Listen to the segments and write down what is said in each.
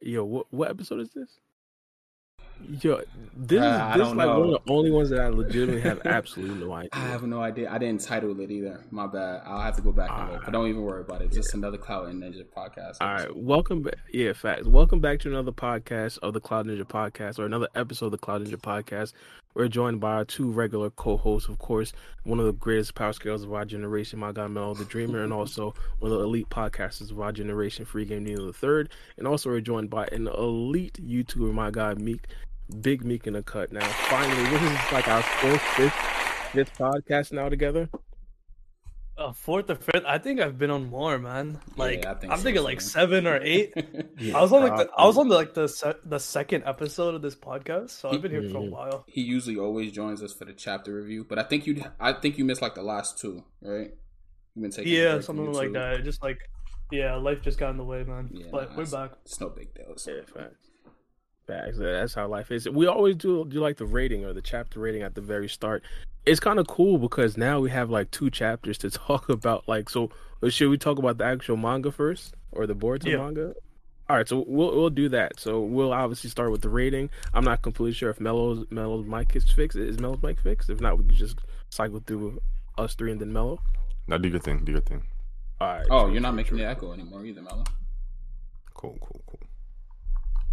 yo, what what episode is this? Yo, this Uh, is this like one of the only ones that I legitimately have absolutely no idea. I have no idea. I didn't title it either. My bad. I'll have to go back and look. But don't even worry about it. It's just another Cloud Ninja podcast. All right, welcome back. Yeah, facts. Welcome back to another podcast of the Cloud Ninja Podcast, or another episode of the Cloud Ninja Podcast. We're joined by our two regular co-hosts, of course, one of the greatest power scales of our generation, my guy Mel the Dreamer, and also one of the elite podcasters of our generation, Free Game Nino the Third. And also we're joined by an elite YouTuber, my guy Meek, Big Meek in the cut. Now, finally, this is like our fourth, fifth, fifth podcast now together. Uh, fourth or fifth, I think I've been on more, man. Like I think I'm so, thinking too. like seven or eight. Yeah, I was on like the, I was on the, like the se- the second episode of this podcast, so I've been here for a Mhm. while. he usually always joins us for the chapter review, but I think you I think you missed like the last two, right? You've been taking a Yeah, break something like YouTube. that. Just like yeah, life just got in the way, man. Yeah, but nah, we're back. It's no big deal. So. Yeah, facts. Facts. That's how life is. We always do do like the rating or the chapter rating at the very start. It's kind of cool because now we have like two chapters to talk about. Like, so uh, should we talk about the actual manga first or the Boruto Yeah. manga? All right, so we'll we'll do that. So we'll obviously start with the rating. I'm not completely sure if Mello's Mello's mic is fixed. Is Mello's mic fixed? If not, we can just cycle through us three and then Mello. Now do your thing. Do your thing. All right. Oh, true, you're not making true. the echo anymore either, Mello. Cool, cool, cool.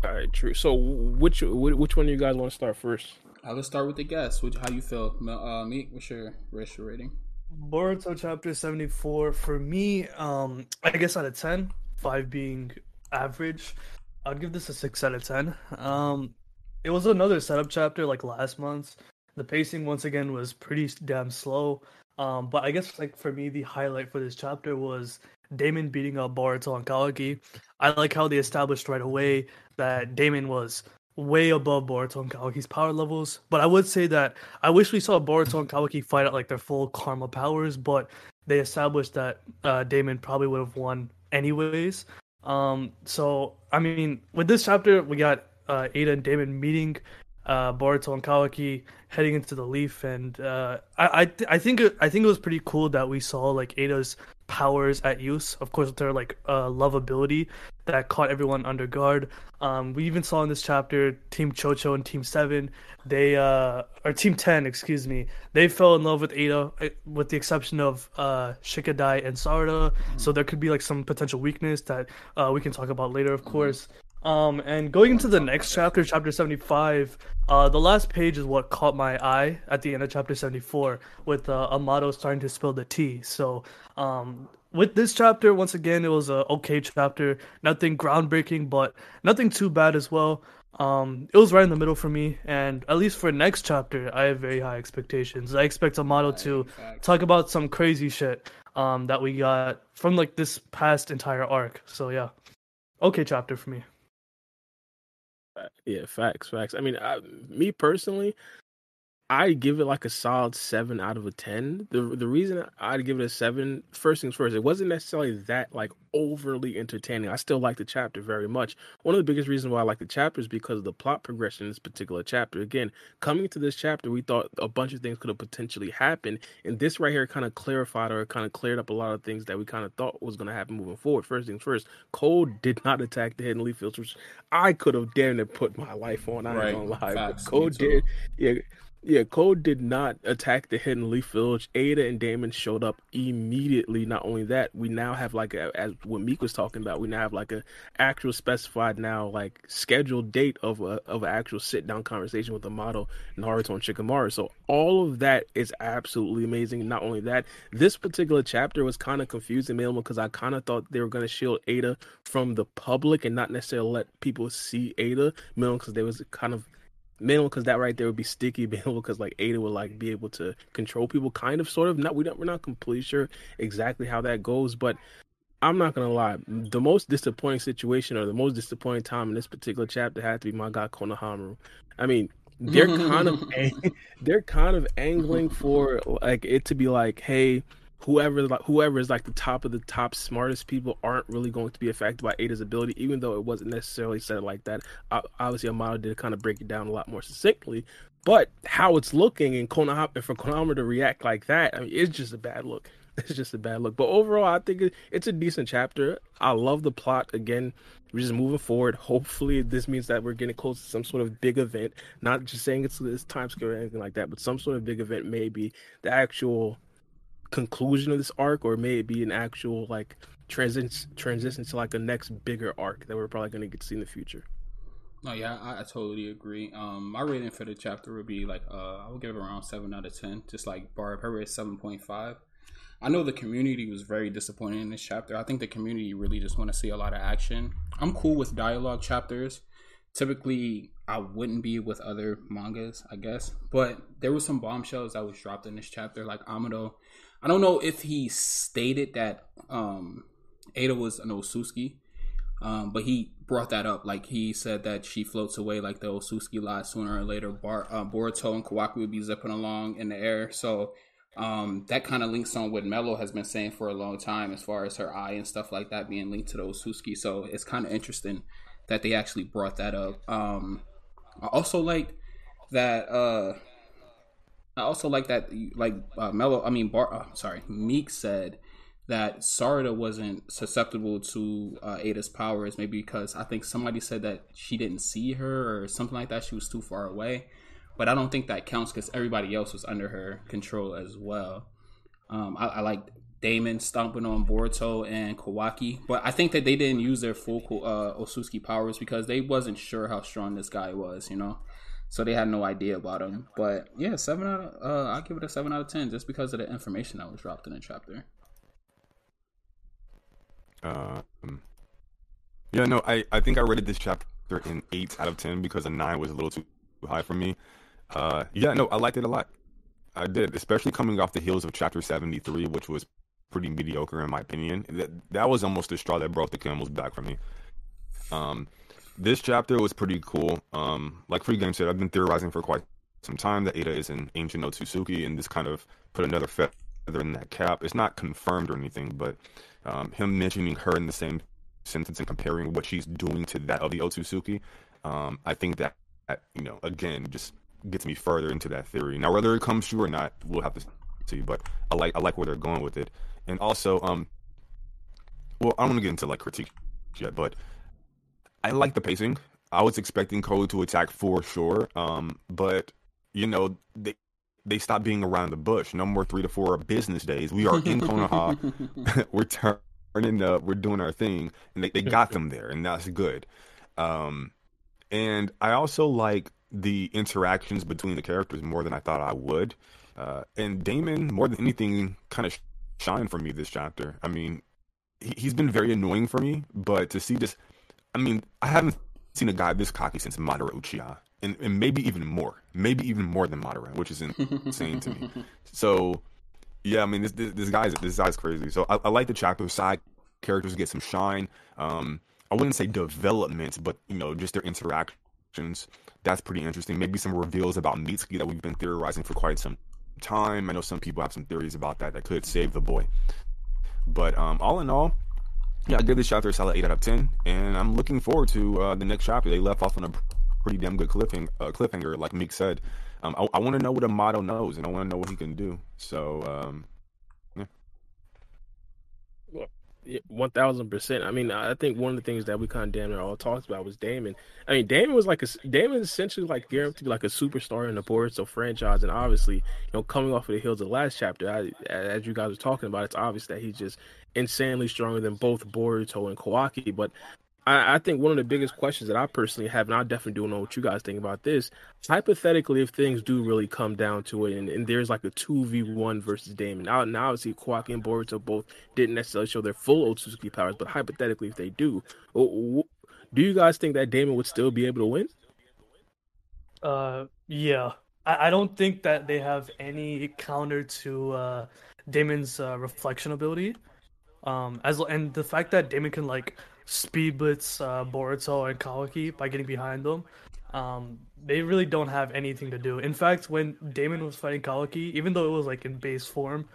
All right, true. So which which one do you guys want to start first? Uh, let's start with the guess. Which, how you feel, Mel, uh, Meek? What's your what's your rating? Boruto chapter 74 for me um I guess out of 10 5 being average I'd give this a 6 out of 10 um it was another setup chapter like last month's the pacing once again was pretty damn slow um but I guess like for me the highlight for this chapter was Damon beating up Boruto and Kawaki I like how they established right away that Damon was way above Boruto and Kawaki's power levels. But I would say that I wish we saw Boruto and Kawaki fight at like their full karma powers, but they established that uh, Damon probably would have won anyways. Um, so I mean, with this chapter, we got uh, Ada and Damon meeting uh, Boruto and Kawaki heading into the Leaf, and uh, I I, th- I think it, I think it was pretty cool that we saw like Ada's powers at use. Of course, with their like uh, love ability that caught everyone under guard. Um, we even saw in this chapter Team Chocho and Team Seven. They uh, or Team Ten, excuse me. They fell in love with Ada, uh, with the exception of uh, Shikadai and Sarada. So there could be like some potential weakness that uh, we can talk about later, of course. Um, and going into the next chapter, chapter 75, uh, the last page is what caught my eye at the end of chapter 74 with uh, Amado starting to spill the tea. So, um, with this chapter, once again, it was a okay chapter. Nothing groundbreaking, but nothing too bad as well. Um, it was right in the middle for me, and at least for next chapter, I have very high expectations. I expect Amado to talk about some crazy shit um, that we got from like this past entire arc. So yeah, okay chapter for me. Yeah, facts, facts. I mean, I, me personally, I give it like a solid seven out of a ten. The the reason I'd give it a seven, first things first, it wasn't necessarily that like overly entertaining. I still like the chapter very much. One of the biggest reasons why I like the chapter is because of the plot progression in this particular chapter. Again, coming to this chapter, we thought a bunch of things could have potentially happened, and this right here kind of clarified or kind of cleared up a lot of things that we kind of thought was going to happen moving forward. First things first, Code did not attack the hidden leaf fields, which I could have damn near put my life on. I ain't Right. gonna lie, Facts. Code did. Yeah, yeah. Code did not attack the hidden leaf village. Ada and Damon showed up immediately. Not only that, we now have like a, as what Meek was talking about. We now have like a actual specified now like scheduled date of a of an actual sit down conversation with the model Naruto and Shikamaru. So all of that is absolutely amazing. Not only that, this particular chapter was kind of confusing me because I kind of thought they were going to shield Ada from the public and not necessarily let people see Ada, because there was kind of mainly because that right there would be sticky, mainly because like Ada would like be able to control people, kind of, sort of. Not we don't we're not completely sure exactly how that goes, but I'm not gonna lie. The most disappointing situation or the most disappointing time in this particular chapter had to be my guy Konohamaru. I mean, they're kind of ang- they're kind of angling for like it to be like, hey, whoever like whoever is like the top of the top smartest people aren't really going to be affected by Ada's ability, even though it wasn't necessarily said like that. Obviously, Amado did kind of break it down a lot more succinctly, but how it's looking and Konohama for Konohamaru to react like that, I mean, it's just a bad look. it's just a bad look. But overall, I think it's a decent chapter. I love the plot. Again, we're just moving forward. Hopefully, this means that we're getting close to some sort of big event. Not just saying it's this time scale or anything like that, but some sort of big event. Maybe the actual conclusion of this arc, or may it be an actual like transition transition to like a next bigger arc that we're probably going to get to see in the future. No, yeah, I, I, totally agree. Um, my rating for the chapter would be like uh, I would give it around seven out of ten, just like Barb. Her rate seven point five. I know the community was very disappointed in this chapter. I think the community really just want to see a lot of action. I'm cool with dialogue chapters. Typically, I wouldn't be with other mangas, I guess, but there were some bombshells that was dropped in this chapter, like Amado. I don't know if he stated that um, Ada was an Osuski, um, but he brought that up. Like he said that she floats away like the Osuski lie sooner or later. Bar, uh, Boruto and Kawaki would be zipping along in the air. So um, that kind of links on what Mello has been saying for a long time as far as her eye and stuff like that being linked to the Osuski. So it's kind of interesting that they actually brought that up. Um, I also like that. Uh, I also like that. Like uh, Mello, I mean, Bar, uh, sorry, Meek said that Sarada wasn't susceptible to uh, Ada's powers, maybe because I think somebody said that she didn't see her or something like that. She was too far away. But I don't think that counts because everybody else was under her control as well. Um, I, I like Damon stomping on Boruto and Kawaki, but I think that they didn't use their full uh, Osuski powers because they wasn't sure how strong this guy was, you know. So they had no idea about him. But yeah, seven out of uh, I'll give it a seven out of ten just because of the information that was dropped in the chapter. Um, yeah, no, I, I think I rated this chapter in eight out of ten because a nine was a little too high for me. Uh, yeah, no, I liked it a lot. I did, especially coming off the heels of chapter seventy three, which was pretty mediocre in my opinion. That that was almost the straw that broke the camel's back for me. Um, this chapter was pretty cool. Um, like Free Game said, I've been theorizing for quite some time that Ada is an ancient Otsutsuki, and this kind of put another feather in that cap. It's not confirmed or anything, but um, him mentioning her in the same sentence and comparing what she's doing to that of the Otsutsuki, um, I think that, that, you know, again, just gets me further into that theory. Now, whether it comes true or not, we'll have to see. But I like I like where they're going with it, and also, um, well, I don't want to get into like critique yet, but I like the pacing. I was expecting Code to attack for sure, um, but you know they they stopped being around the bush. No more three to four business days. We are in Konoha. we're turning up. We're doing our thing, and they, they got them there, and that's good. Um, and I also like the interactions between the characters more than I thought I would. Uh, and Damon, more than anything, kind of shined for me this chapter. I mean, he, he's been very annoying for me, but to see this, I mean, I haven't seen a guy this cocky since Madara Uchiha and, and maybe even more, maybe even more than Madara, which is insane to me. So, yeah, I mean, this this, this guy's this guy's crazy. So I, I like the chapter side characters get some shine. Um, I wouldn't say development, but you know, just their interactions. That's pretty interesting. Maybe some reveals about Mitsuki that we've been theorizing for quite some time. I know some people have some theories about that that could save the boy. But um, all in all, yeah, I give this chapter a solid eight out of ten, and I'm looking forward to uh, the next chapter. They left off on a pretty damn good cliffhanger, uh, cliffhanger like Meek said. Um, I, I want to know what Amado knows, and I want to know what he can do. So, um, yeah. One thousand percent. I mean, I think one of the things that we kind of damn all talked about was Damon. I mean, Damon was like a Damon essentially like guaranteed to be like a superstar in the Boruto franchise, and obviously, you know, coming off of the heels of the last chapter, I, as you guys were talking about, it's obvious that he's just insanely stronger than both Boruto and Kawaki. But I, I, think one of the biggest questions that I personally have, and I definitely don't know what you guys think about this. Hypothetically, if things do really come down to it, and, and there's like a two v one versus Damon, now, now obviously Kawaki and Boruto both didn't necessarily show their full Otsutsuki powers, but hypothetically, if they do, do you guys think that Damon would still be able to win? Uh, yeah. I, I don't think that they have any counter to uh, Damon's uh, reflection ability. Um, as and the fact that Damon can like speed blitz uh, Boruto and Kawaki by getting behind them. Um, they really don't have anything to do. In fact, when Damon was fighting Kawaki, even though it was like in base form,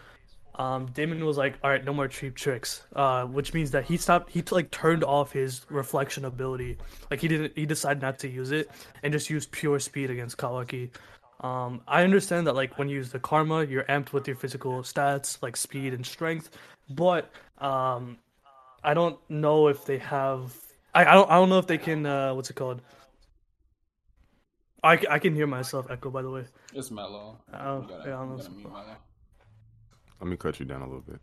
um, Damon was like, "All right, no more cheap tricks," uh, which means that he stopped. He like turned off his reflection ability. Like he didn't. He decided not to use it and just use pure speed against Kawaki. Um, I understand that like when you use the karma, you're amped with your physical stats like speed and strength, but um, I don't know if they have. I, I don't I don't know if they can. Uh, what's it called? I, I can hear myself echo. By the way. It's Mello. You gotta- yeah, I don't know. gotta mute Mello. Let me cut you down a little bit.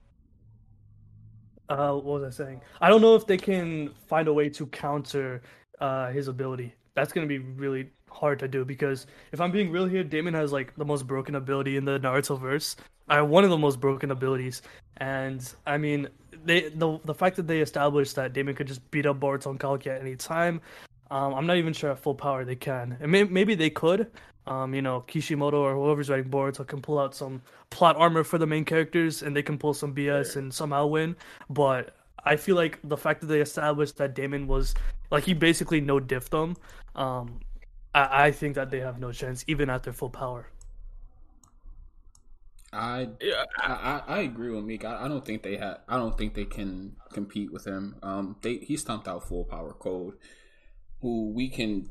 Uh, what was I saying? I don't know if they can find a way to counter uh, his ability. That's gonna be really hard to do because if I'm being real here, Damon has like the most broken ability in the Naruto verse. I one of the most broken abilities, and I mean, they the the fact that they established that Damon could just beat up Boruto and Kawaki at any time. Um, I'm not even sure at full power they can. And may, maybe they could. Um, you know, Kishimoto or whoever's writing Boruto can pull out some plot armor for the main characters, and they can pull some BS and somehow win. But I feel like the fact that they established that Damon was like he basically no diff them. Um, I, I think that they have no chance even at their full power. I Yeah, I, I, agree with Meek. I, I don't think they had. I don't think they can compete with him. Um, they he stomped out full power code, who we can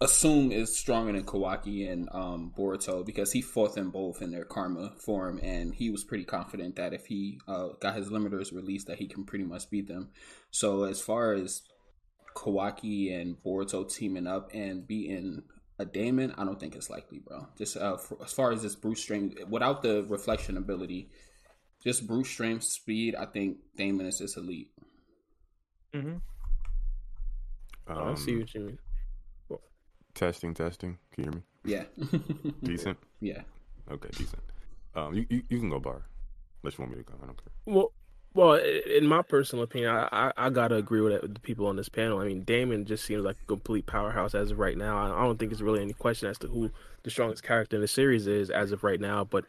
assume is stronger than Kawaki and um Boruto because he fought them both in their karma form, and he was pretty confident that if he uh got his limiters released, that he can pretty much beat them. So as far as Kawaki and Boruto teaming up and beating a Damon, I don't think it's likely, bro. Just uh, f as far as this brute strength, without the reflection ability, just brute strength, speed, I think Damon is just elite. Mm-hmm. I see Um, what you mean. testing, testing. Can you hear me? Yeah. Decent. Yeah. Okay, decent. Um, you, you, you can go bar. Unless you want me to go. I don't care. Well, well, in my personal opinion, I, I, I gotta agree with, the people on this panel. I mean, Damon just seems like a complete powerhouse as of right now. I, don't think it's really any question as to who the strongest character in the series is as of right now. But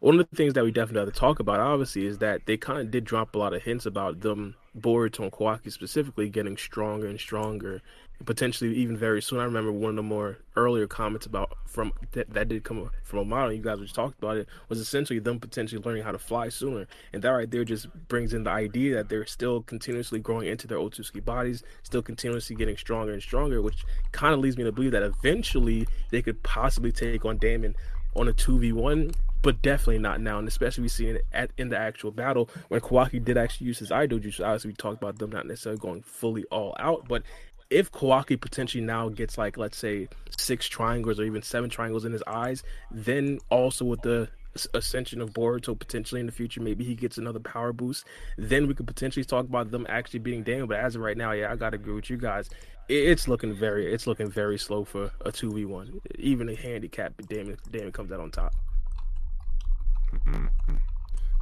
one of the things that we definitely have to talk about, obviously, is that they kind of did drop a lot of hints about them, Boruto and Kawaki specifically, getting stronger and stronger, potentially even very soon. I remember one of the more earlier comments about from that, that did come from Amado. You guys just talked about it was essentially them potentially learning how to fly sooner, and that right there just brings in the idea that they're still continuously growing into their Otsuki bodies, still continuously getting stronger and stronger, which kind of leads me to believe that eventually they could possibly take on Damon on a two v one but definitely not now. And especially we see it at in the actual battle when Kawaki did actually use his Aido Jutsu. Obviously, we talked about them not necessarily going fully all out, but if Kawaki potentially now gets like let's say six triangles or even seven triangles in his eyes, then also with the ascension of Boruto potentially in the future, maybe he gets another power boost. Then we could potentially talk about them actually beating Daniel. But as of right now, yeah, I gotta agree with you guys. It's looking very, it's looking very slow for a two v one. Even a handicap, Damon, Damon comes out on top. Mhm.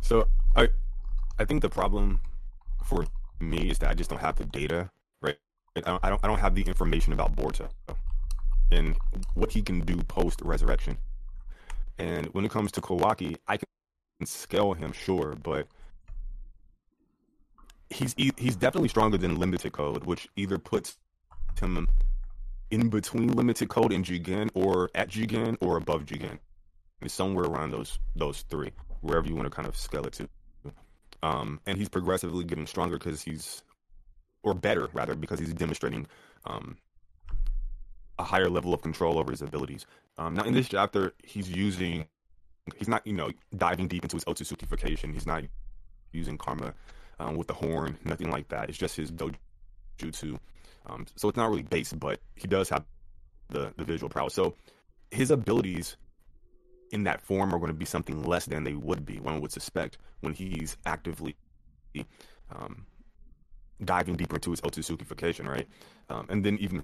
So I I think the problem for me is that I just don't have the data? I don't I don't, have the information about Boruto and what he can do post resurrection. And when it comes to Kawaki, I can scale him, sure, but he's he's definitely stronger than limited code, which either puts him in between limited code and Jigen, or at Jigen, or above Jigen. It's somewhere around those those three, wherever you want to kind of scale it to. Um, and he's progressively getting stronger because he's, or better rather, because he's demonstrating um, a higher level of control over his abilities. Um, now in this chapter, he's using, he's not you know diving deep into his Otsutsukification. He's not using karma um, with the horn, nothing like that. It's just his dojutsu. Um, so it's not really base, but he does have the the visual prowess. So his abilities in that form are going to be something less than they would be, one would suspect, when he's actively um, diving deeper into his Otsutsukification, right? Um, and then even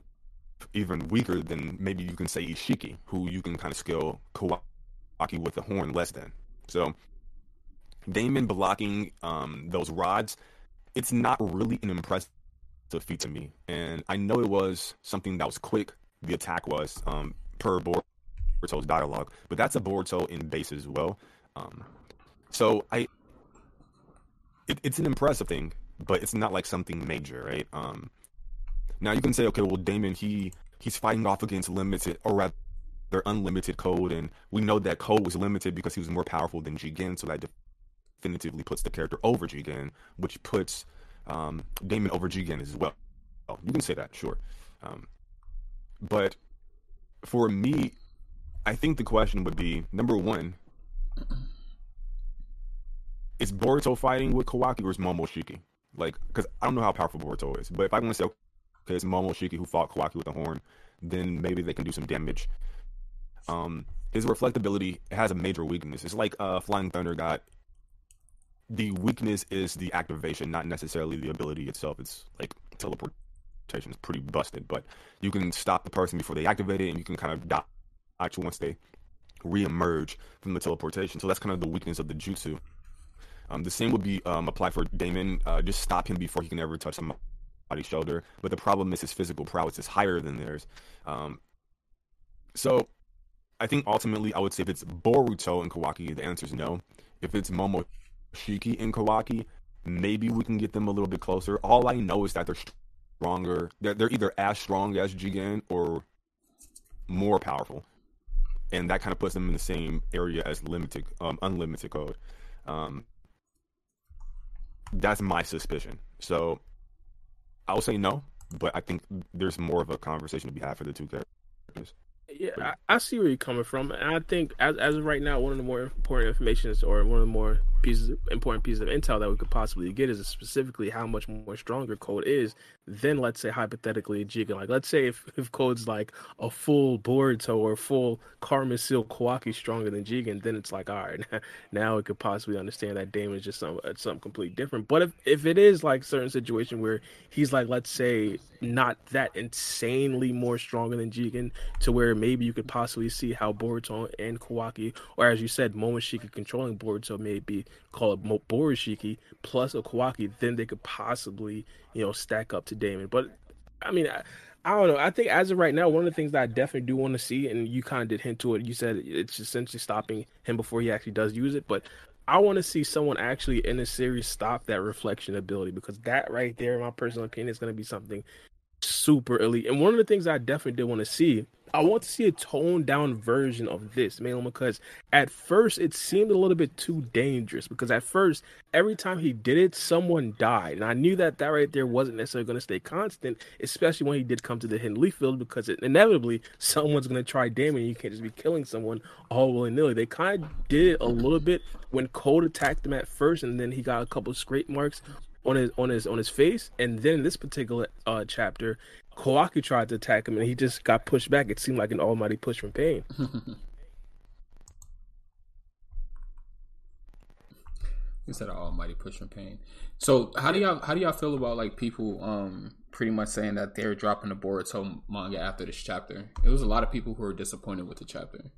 even weaker than maybe you can say Ishiki, who you can kind of scale Kawaki with the horn less than. So Damon blocking um, those rods, it's not really an impressive feat to me. And I know it was something that was quick. The attack was um, per Boruto's dialogue, but that's a Boruto in base as well. Um, so I, it, it's an impressive thing, but it's not like something major, right? Um, now you can say, okay, well, Damon, he he's fighting off against limited or rather unlimited code, and we know that code was limited because he was more powerful than Jigen, so that definitively puts the character over Jigen, which puts um, Damon over Jigen as well. Oh, You can say that, sure, um, but for me, I think the question would be number one: Is Boruto fighting with Kawaki or is Momoshiki? Like, because I don't know how powerful Boruto is, but if I want to say, okay, it's Momoshiki who fought Kawaki with the horn, then maybe they can do some damage. Um, his reflectability has a major weakness. It's like uh, Flying Thunder God. The weakness is the activation, not necessarily the ability itself. It's like teleportation is pretty busted, but you can stop the person before they activate it, and you can kind of dodge once they re-emerge from the teleportation. So that's kind of the weakness of the jutsu. Um, the same would be um, applied for Damon. Uh, just stop him before he can ever touch somebody's shoulder. But the problem is his physical prowess is higher than theirs. Um, so I think ultimately I would say if it's Boruto and Kawaki, the answer is no. If it's Momoshiki and Kawaki, maybe we can get them a little bit closer. All I know is that they're stronger. They're, they're either as strong as Jigen or more powerful. And that kind of puts them in the same area as limited, um, unlimited code. Um, that's my suspicion. So I'll say no, but I think there's more of a conversation to be had for the two characters. Yeah, I, I, see where you're coming from, and I think as as of right now, one of the more important information or one of the more pieces, important pieces of intel that we could possibly get is specifically how much more stronger Code is than, let's say, hypothetically Jigen. Like, let's say if, if Code's like a full Boruto or full Karma Seal Kawaki stronger than Jigen, then it's like, all right, now we could possibly understand that Damon is just some, something completely different. But if, if it is like certain situation where he's like, let's say, not that insanely more stronger than Jigen, to where maybe you could possibly see how Boruto and Kawaki, or as you said, Momoshiki controlling Boruto may be call it Borishiki plus a Kawaki, then they could possibly, you know, stack up to Damon. But I mean, I, I don't know. I think as of right now, one of the things that I definitely do want to see, and you kind of did hint to it. You said it's essentially stopping him before he actually does use it, but I want to see someone actually in the series stop that reflection ability because that right there, in my personal opinion, is going to be something super elite. And one of the things I definitely did want to see I want to see a toned down version of this, mainly because at first it seemed a little bit too dangerous. Because at first, every time he did it, someone died, and I knew that that right there wasn't necessarily going to stay constant, especially when he did come to the Hidden Leaf Field, because it, inevitably someone's going to try Damon. You can't just be killing someone all willy nilly. They kind of did a little bit when Code attacked him at first, and then he got a couple scrape marks on his on his on his face, and then in this particular uh, chapter, Kawaki tried to attack him and he just got pushed back. It seemed like an almighty push from Pain. You said an almighty push from Pain. So how do y'all how do y'all feel about like people um pretty much saying that they're dropping the Boruto manga after this chapter? It was a lot of people who were disappointed with the chapter.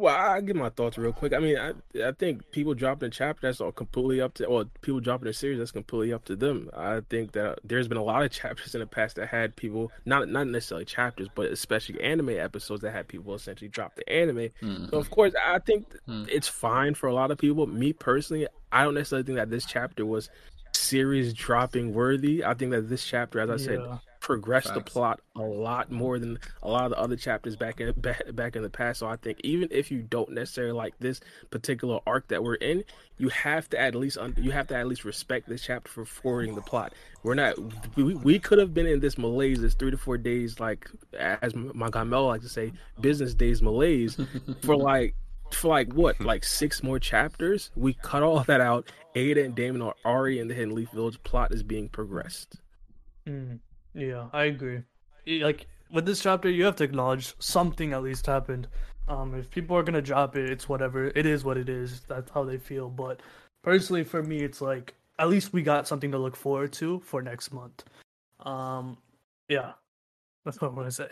Well, I give my thoughts real quick. I mean, I I think people dropping a chapter that's all completely up to, or people dropping a series that's completely up to them. I think that there's been a lot of chapters in the past that had people not not necessarily chapters, but especially anime episodes that had people essentially drop the anime. Mm-hmm. So of course, I think mm-hmm. it's fine for a lot of people. Me personally, I don't necessarily think that this chapter was series dropping worthy. I think that this chapter, as I yeah. said, progressed Facts. the plot a lot more than a lot of the other chapters back in back, back in the past. So I think even if you don't necessarily like this particular arc that we're in, you have to at least you have to at least respect this chapter for forwarding the plot. We're not we, we could have been in this malaise, this three to four days, like as my guy Mel like to say, business days malaise for like for like what, like six more chapters. We cut all that out. Ada and Damon are already in the Hidden Leaf Village. Plot is being progressed. Mm. Yeah, I agree. Like with this chapter, you have to acknowledge something at least happened. Um, if people are gonna drop it, it's whatever. It is what it is. That's how they feel. But personally, for me, it's like at least we got something to look forward to for next month. Um, yeah, that's what I want to say.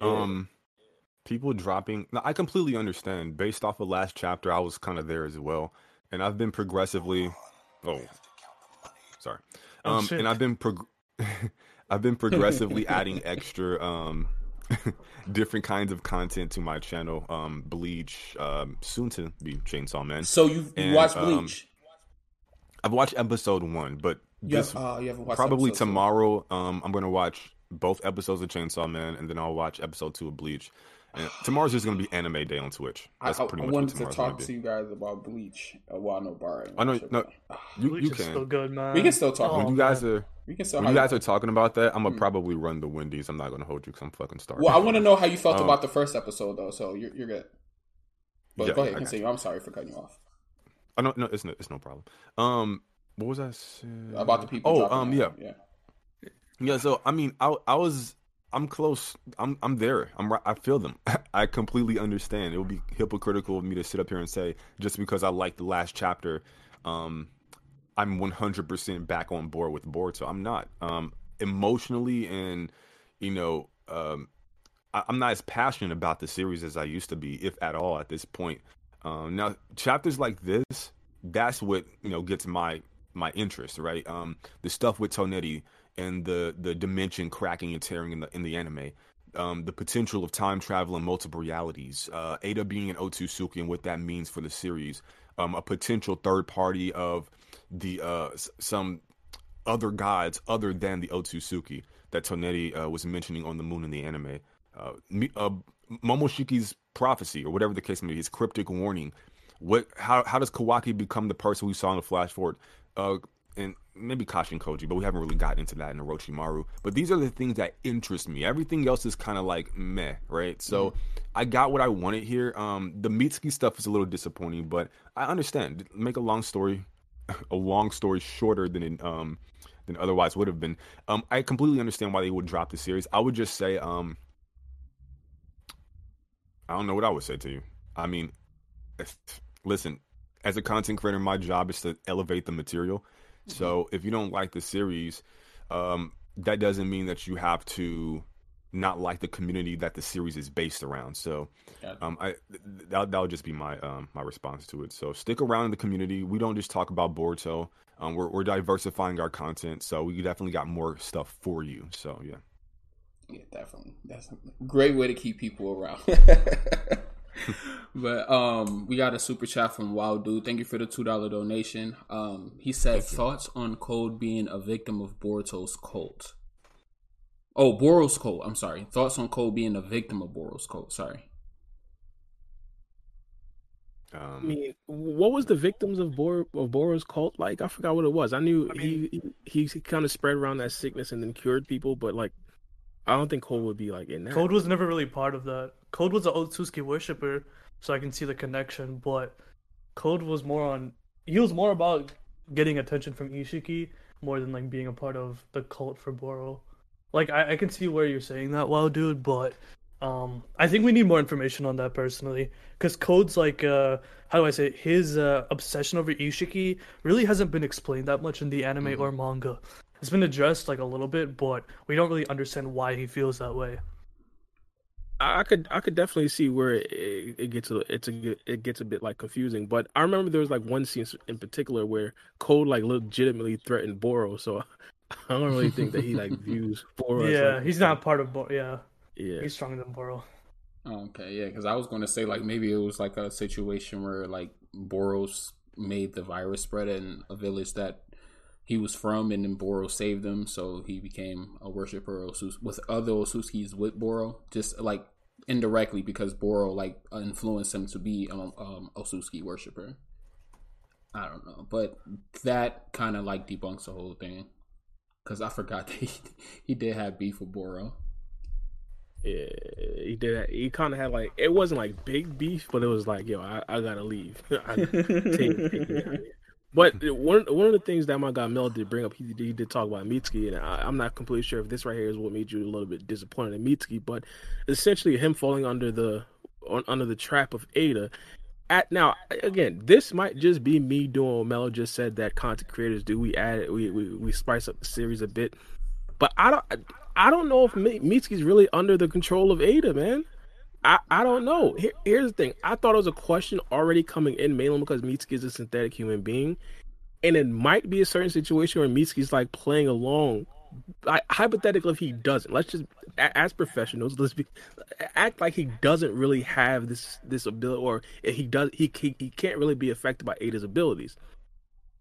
Um, people dropping. Now, I completely understand. Based off of last chapter, I was kind of there as well, and I've been progressively. Oh, sorry. Oh, um, and I've been prog- I've been progressively adding extra um different kinds of content to my channel. Um, Bleach, um, soon to be Chainsaw Man. So you watched um, Bleach? I've watched episode one, but you this have, uh, probably tomorrow. Um, I'm gonna watch both episodes of Chainsaw Man, and then I'll watch episode two of Bleach. And tomorrow's just gonna be anime day on Twitch. That's I, pretty I much wanted what to talk gonna you guys about Bleach. Uh, well, I know Bar. I know. No, you Bleach you is still can. good, man. We can still talk. When Oh, you guys man. are we can still. when you guys are talking about that, I'm gonna Hmm. probably run the Wendy's. I'm not gonna hold you because I'm fucking starving. Well, I want to know how you felt Um, about the first episode, though. So you're you're good. But Yeah, go ahead, continue. I'm sorry for cutting you off. I don't no, it's no, it's no problem. Um, what was I saying About the people. Oh, um, yeah, yeah. yeah. So I mean, I I was I'm close. I'm I'm there. I'm. I feel them. I completely understand. It would be hypocritical of me to sit up here and say just because I like the last chapter, um, I'm 100% back on board with Boruto. I'm not. Um, emotionally and you know, um, I, I'm not as passionate about the series as I used to be, if at all, at this point. Um, now, chapters like this, that's what you know gets my my interest, right? Um, the stuff with Toneri and the the dimension cracking and tearing in the in the anime, um, the potential of time travel and multiple realities, uh, Ada being an Otsutsuki and what that means for the series, um, a potential third party of the uh, some other gods other than the Otsutsuki that Toneri uh, was mentioning on the moon in the anime. Uh, uh, Momoshiki's prophecy, or whatever the case may be, his cryptic warning. What? How? How does Kawaki become the person we saw in the flash forward? Uh, and maybe Kashin Koji, but we haven't really gotten into that in Orochimaru. But these are the things that interest me. Everything else is kind of like meh, right? So I got what I wanted here. Um, the Mitsuki stuff is a little disappointing, but I understand. Make a long story, a long story shorter than it, um than otherwise would have been. Um, I completely understand why they would drop the series. I would just say, um, I don't know what I would say to you. I mean, if, listen, as a content creator, my job is to elevate the material. So if you don't like the series, um, that doesn't mean that you have to not like the community that the series is based around. So um, I that that would just be my um, my response to it. So stick around in the community. We don't just talk about Boruto. Um, we're we're diversifying our content, so we definitely got more stuff for you. So yeah. Yeah, definitely. That's a great way to keep people around. but um, we got a super chat from Wild Dude. Thank you for the two dollar donation. Um, he said thoughts on Code being a victim of Boruto's cult. Oh, Boros cult. I'm sorry. Thoughts on Code being a victim of Boros cult. Sorry. I Um, mean, what was the victims of Bor of Boros cult like? I forgot what it was. I knew I mean- he, he he kind of spread around that sickness and then cured people, but like, I don't think Code would be like in that. Code was never really part of that. Code was an Otsutsuki worshiper, so I can see the connection. But Code was more on. He was more about getting attention from Ishiki more than like being a part of the cult for Boro. Like I, I can see where you're saying that, wow, dude. But um, I think we need more information on that personally, because Code's like, uh, how do I say, it? his uh, obsession over Ishiki really hasn't been explained that much in the anime or manga. It's been addressed like a little bit, but we don't really understand why he feels that way. I I could I could definitely see where it, it, it gets a it's a it gets a bit like confusing. But I remember there was like one scene in particular where Code like legitimately threatened Boro, so I don't really think that he like views Boro. yeah, like, he's not part of Boro. Yeah, Yeah, he's stronger than Boro. Okay, yeah, because I was going to say like maybe it was like a situation where like Boros made the virus spread in a village that he was from, and then Boro saved him, so he became a worshiper Osus- with other Osuskis with Boro, just like indirectly because Boro like influenced him to be an um, Osuski worshiper. I don't know, but that kind of like debunks the whole thing because I forgot that he, he did have beef with Boro. yeah, he did. He kind of had like it wasn't like big beef, but it was like yo, I, I gotta leave. I, take, take But one one of the things that my guy Mel did bring up, he, he did talk about Mitsuki, and I, I'm not completely sure if this right here is what made you a little bit disappointed in Mitsuki, but essentially him falling under the on, under the trap of Ada. At now again, this might just be me doing what Mel just said that content creators do. We add we we, we spice up the series a bit, but I don't I don't know if Mi- Mitsuki's really under the control of Ada, man. I, I don't know. Here, here's the thing. I thought it was a question already coming in mainly because Mitsuki is a synthetic human being. And it might be a certain situation where Mitsuki's like playing along. Like, hypothetically, if he doesn't, let's just, as professionals, let's be, act like he doesn't really have this this ability, or he does, he, he he can't really be affected by Ada's abilities.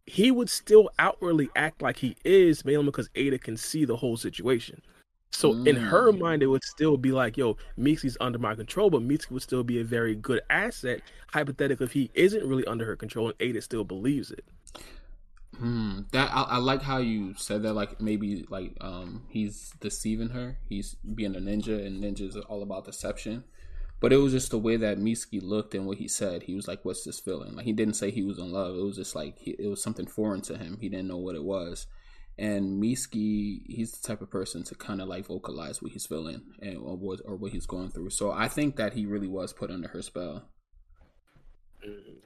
He would still outwardly act like he is, mainly because Ada can see the whole situation. So in her Mm. mind, it would still be like, yo, Mitsuki's under my control, but Mitsuki would still be a very good asset, hypothetically, if he isn't really under her control and Ada still believes it. Hmm. That I, I like how you said that. Like maybe like um he's deceiving her. He's being a ninja, and ninjas are all about deception. But it was just the way that Mitsuki looked and what he said. He was like, "What's this feeling?" Like he didn't say he was in love. It was just like he, it was something foreign to him. He didn't know what it was. And Mitsuki, he's the type of person to kind of like vocalize what he's feeling and or what or what he's going through. So I think that he really was put under her spell.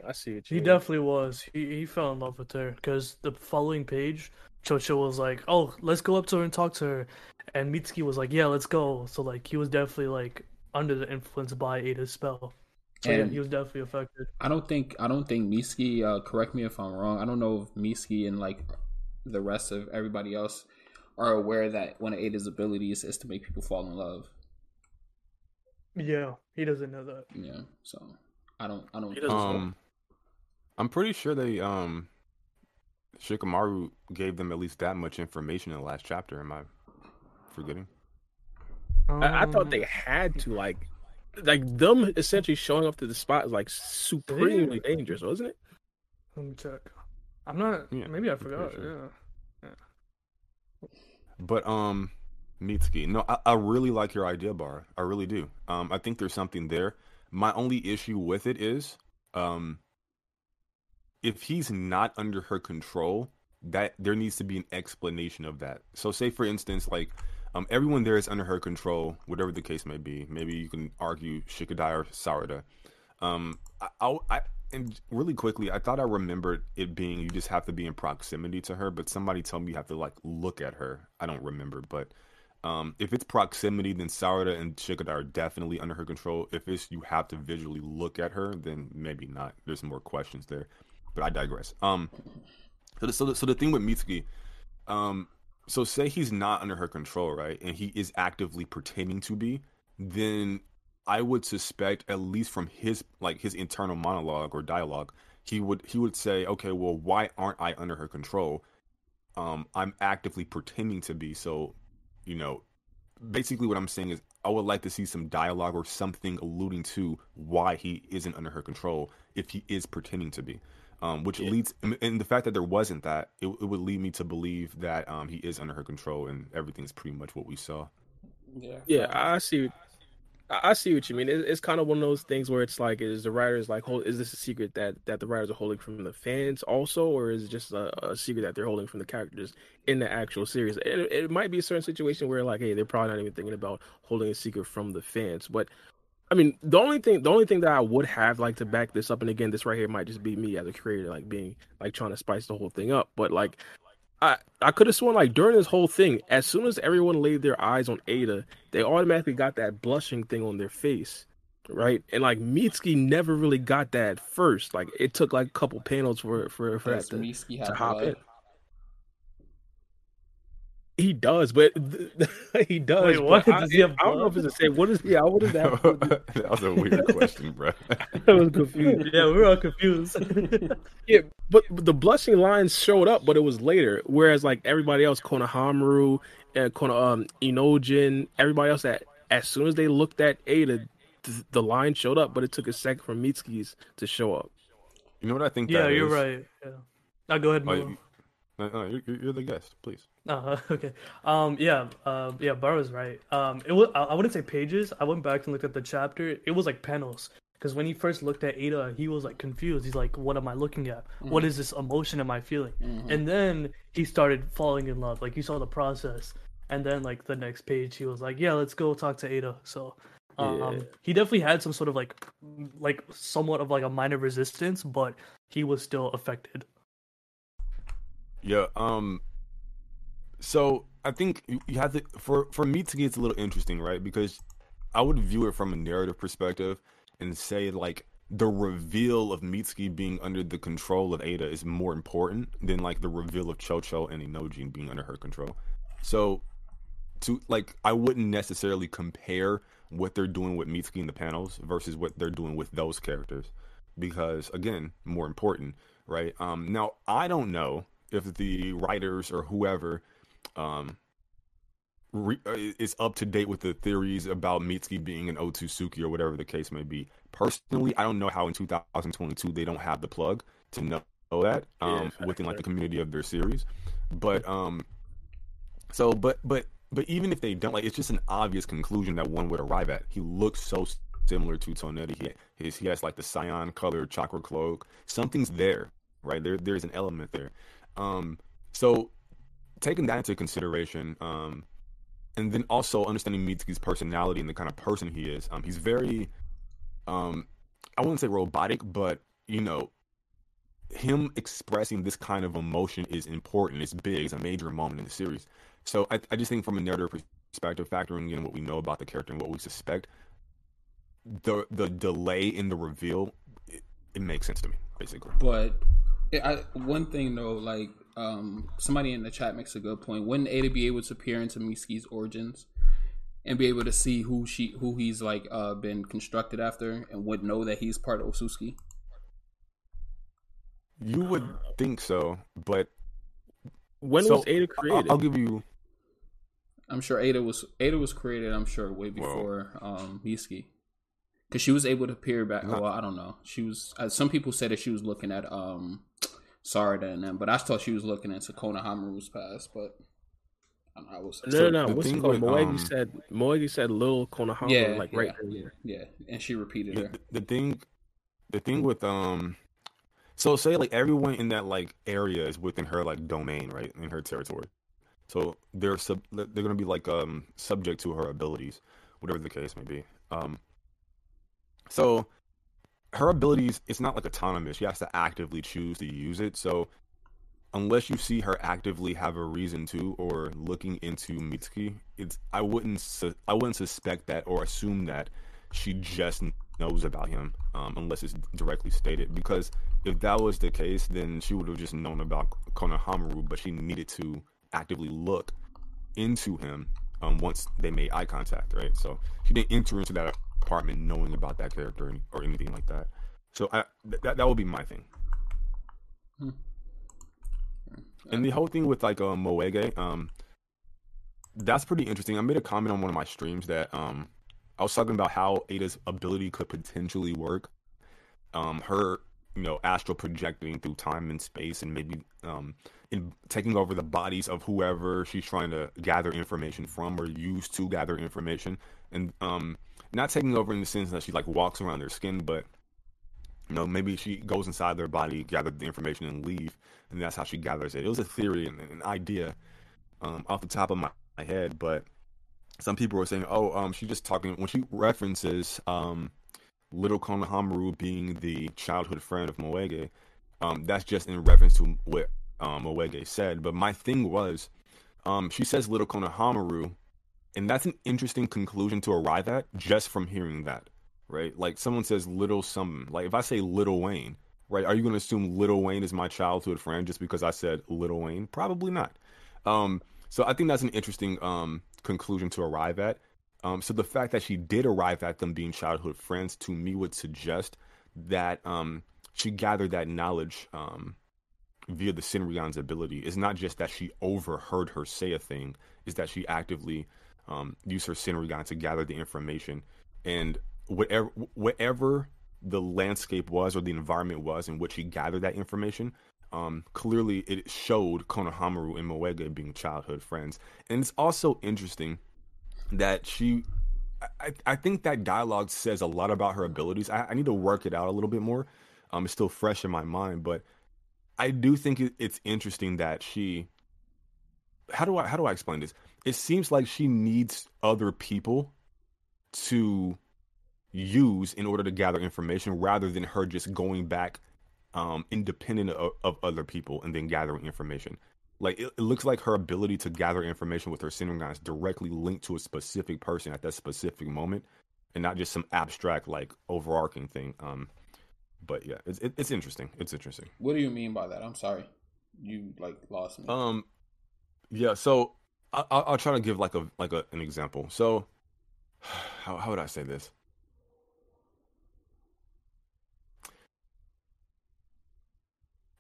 I see it. He mean. definitely was. He he fell in love with her because the following page, Chocho was like, "Oh, let's go up to her and talk to her," and Mitsuki was like, "Yeah, let's go." So like he was definitely like under the influence by Ada's spell. So yeah, he was definitely affected. I don't think I don't think Mitsuki. Uh, correct me if I'm wrong. I don't know if Mitsuki and like the rest of everybody else are aware that one of Ada's abilities is to make people fall in love. Yeah, he doesn't know that. Yeah, so I don't. I don't. He doesn't know. Um, I'm pretty sure they um, Shikamaru gave them at least that much information in the last chapter. Am I forgetting? I, I thought Um, they had to like, like them essentially showing up to the spot is like supremely dangerous, wasn't it? Let me check. I'm not. Yeah, maybe I forgot. sure. Yeah. But um, Mitsuki, no, I, I really like your idea, Bar. I really do. Um, I think there's something there. My only issue with it is, um, if he's not under her control, that there needs to be an explanation of that. So, say for instance, like, um, everyone there is under her control, whatever the case may be. Maybe you can argue Shikadai or Sarada. Um, I, I and really quickly, I thought I remembered it being you just have to be in proximity to her, but somebody told me you have to like look at her. I don't remember, but um, if it's proximity, then Sarada and Shikadai are definitely under her control. If it's you have to visually look at her, then maybe not. There's more questions there, but I digress. Um, so the, so the, so the thing with Mitsuki, um, so say he's not under her control, right, and he is actively pretending to be, then I would suspect, at least from his like his internal monologue or dialogue, he would he would say, okay, well, why aren't I under her control? Um, I'm actively pretending to be. So, you know, basically what I'm saying is, I would like to see some dialogue or something alluding to why he isn't under her control if he is pretending to be. Um, which Yeah. leads, and- and the fact that there wasn't that, it, it would lead me to believe that um, he is under her control, and everything's pretty much what we saw. Yeah. Yeah, I see. I see what you mean. It's kind of one of those things where it's like, is the writers like, hold, is this a secret that that the writers are holding from the fans also, or is it just a, a secret that they're holding from the characters in the actual series? It, it might be a certain situation where like, hey, they're probably not even thinking about holding a secret from the fans. But I mean, the only thing, the only thing that I would have like to back this up, and again, this right here might just be me as a creator, like being like trying to spice the whole thing up, but like. I, I could have sworn like during this whole thing, as soon as everyone laid their eyes on Ada, they automatically got that blushing thing on their face, right? And like Mitsuki never really got that first. Like it took like a couple panels for for for that to, to hop blood? in. He does, but he does. Wait, but what? I, he have I don't know if it's the same. What is yeah? What is that? that was a weird question, bro. I was confused. yeah, we were all confused. Yeah, but, but the blushing lines showed up, but it was later. Whereas like everybody else, Konohamaru, uh, Kono, um, Inojin, everybody else, that as soon as they looked at Ada, th- the line showed up, but it took a second for Mitsuki's to show up. You know what I think? yeah, that you're is? right. Yeah. Now go ahead, Oh, Milo. you- no, no, you're, you're the guest, please. Uh, okay. Um. Yeah. Uh. Yeah. Bar was right. Um. It was. I I wouldn't say pages. I went back and looked at the chapter. It was like panels. Because when he first looked at Ada, he was like confused. He's like, "What am I looking at? What is this emotion am I feeling?" Mhm. And then he started falling in love. Like he saw the process. And then like the next page, he was like, "Yeah, let's go talk to Ada." So. Um, Yeah. he definitely had some sort of like, like somewhat of like a minor resistance, but he was still affected. Yeah. Um. So I think you, have to for for me to get it's a little interesting, right? Because I would view it from a narrative perspective and say like the reveal of Mitsuki being under the control of Ada is more important than like the reveal of Chocho and Inojin being under her control. So to like I wouldn't necessarily compare what they're doing with Mitsuki in the panels versus what they're doing with those characters because again, more important, right? Um now I don't know if the writers or whoever um re, uh, is up to date with the theories about Mitsuki being an Otsutsuki or whatever the case may be. Personally, I don't know how in 2022 they don't have the plug to know that um, yeah, within like the community of their series. But um, so but but but even if they don't, like, it's just an obvious conclusion that one would arrive at. He looks so similar to Toneri. He, his, he has like the cyan colored chakra cloak. Something's there, right? There, there's an element there. Um, so taking that into consideration, um, and then also understanding Mitsuki's personality and the kind of person he is. Um, he's very, um, I wouldn't say robotic, but you know, him expressing this kind of emotion is important. It's big. It's a major moment in the series. So I, I just think from a narrative perspective, factoring in what we know about the character and what we suspect, the the delay in the reveal, it, it makes sense to me, basically. But I, one thing though, like um, somebody in the chat makes a good point. Wouldn't Ada be able to peer into Mitsuki's origins and be able to see who she who he's like uh, been constructed after and would know that he's part of Otsutsuki? You would think so, but when so, was Ada created? I'll, I'll give you I'm sure Ada was Ada was created. I'm sure way before um, Mitsuki, because she was able to peer back. Well, I don't know. She was. Uh, some people said that she was looking at um, Sarada and them, but I thought she was looking into Konohamaru's past. But I don't know. I was no, no, no. What's it called? Moegi um, said Moegi said little Konohamaru, yeah, like yeah, right there. Yeah, and she repeated it. The, the thing, the thing with um. So say like everyone in that like area is within her like domain, right, in her territory. So they're sub- they're going to be like um subject to her abilities, whatever the case may be. Um, so her abilities, it's not like autonomous. She has to actively choose to use it. So unless you see her actively have a reason to or looking into Mitsuki, it's I wouldn't su- I wouldn't suspect that or assume that she just knows about him um, unless it's directly stated. Because if that was the case, then she would have just known about Konohamaru, but she needed to actively look into him um, once they made eye contact, right? So she didn't enter into that apartment knowing about that character or anything like that. So I, th- that that would be my thing. Hmm. And the whole thing with like um, Moegi, um, that's pretty interesting. I made a comment on one of my streams that um, I was talking about how Ada's ability could potentially work. Um, her, you know, astral projecting through time and space, and maybe um, in taking over the bodies of whoever she's trying to gather information from or use to gather information and um not taking over in the sense that she like walks around their skin but you know maybe she goes inside their body gather the information and leave and that's how she gathers it it was a theory and an idea um off the top of my, my head but some people were saying oh um she's just talking when she references um little konohamaru being the childhood friend of moegi um, that's just in reference to what um, Moegi said. But my thing was, um, she says little Konohamaru, and that's an interesting conclusion to arrive at just from hearing that, right? Like someone says little something. Like if I say little Wayne, right? Are you going to assume little Wayne is my childhood friend just because I said little Wayne? Probably not. Um, so I think that's an interesting um, conclusion to arrive at. Um, so the fact that she did arrive at them being childhood friends to me would suggest that um, she gathered that knowledge um, via the Senrigan's ability. It's not just that she overheard her say a thing, is that she actively um, used her Senrigan to gather the information. And whatever, whatever the landscape was or the environment was in which she gathered that information, um, clearly it showed Konohamaru and Moegi being childhood friends. And it's also interesting that she I, I think that dialogue says a lot about her abilities. I, I need to work it out a little bit more. Um, it's still fresh in my mind, but I do think it's interesting that she. How do I how do I explain this? It seems like she needs other people to use in order to gather information, rather than her just going back um, independent of, of, other people and then gathering information. Like it, it, looks like her ability to gather information with her Senrigan is directly linked to a specific person at that specific moment, and not just some abstract like overarching thing. Um, but yeah, it's it, it's interesting. It's interesting. What do you mean by that? I'm sorry, you like lost me. Um, yeah. So I, I'll, I'll try to give like a like a, an example. So how how would I say this?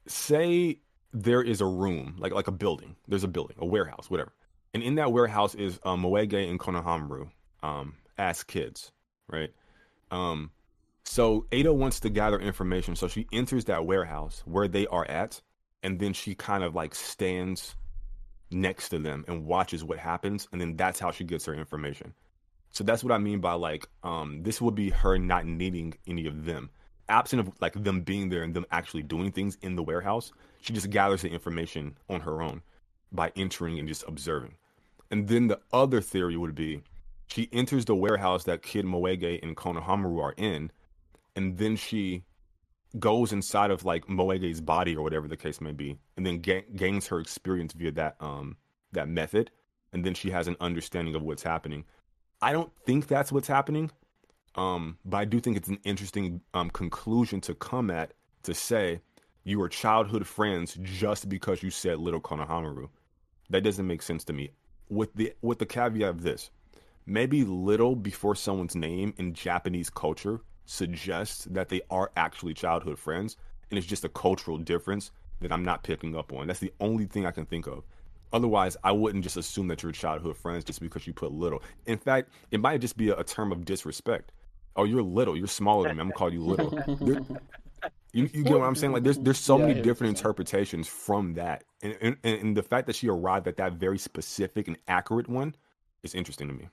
Say there is a room, like like a building. There's a building, a warehouse, whatever. and in that warehouse is um, Moegi and Konohamaru um, as kids, right? Um, so Ada wants to gather information, so she enters that warehouse where they are at, and then she kind of like stands next to them and watches what happens, and then that's how she gets her information. So that's what I mean by like um, this would be her not needing any of them, absent of like them being there and them actually doing things in the warehouse. She just gathers the information on her own by entering and just observing. And then the other theory would be she enters the warehouse that Kid Moegi and Konohamaru are in, and then she goes inside of like Moegi's body or whatever the case may be, and then ga- gains her experience via that um that method, and then she has an understanding of what's happening. I don't think that's what's happening, um, but I do think it's an interesting um conclusion to come at to say you were childhood friends just because you said little Konohamaru. That doesn't make sense to me. With the with the caveat of this, maybe little before someone's name in Japanese culture suggests that they are actually childhood friends, and it's just a cultural difference that I'm not picking up on. That's the only thing I can think of. Otherwise, I wouldn't just assume that you're childhood friends just because you put little. In fact, it might just be a, a term of disrespect. Oh, you're little. You're smaller than me. I'm gonna call you little. There- you, you get what I'm saying? Like, there's there's so Yeah, many different interpretations from that, and, and and the fact that she arrived at that very specific and accurate one is interesting to me.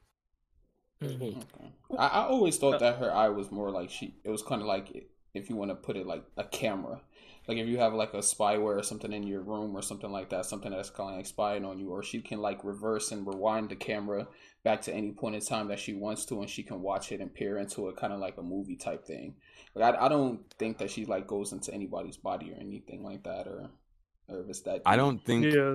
Mhm. Okay. I, I always thought that her eye was more like she. It was kind of like if you want to put it like a camera, like if you have like a spyware or something in your room or something like that, something that's kind of like spying on you, or she can like reverse and rewind the camera back to any point in time that she wants to, and she can watch it and peer into it, kind of like a movie type thing. Like I, I don't think that she like goes into anybody's body or anything like that, or or if it's that. I don't think Yeah.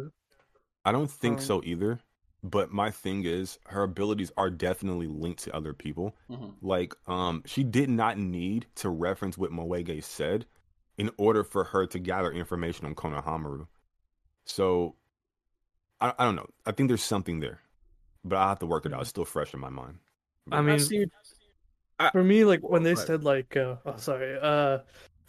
I don't think Um, so either. But my thing is, her abilities are definitely linked to other people. Mhm. Like, um, she did not need to reference what Moegi said in order for her to gather information on Konohamaru. So, I, I don't know. I think there's something there, but I have to work it out. It's still fresh in my mind. I I mean, see. for me, like when they Right. said like, uh, oh sorry, uh,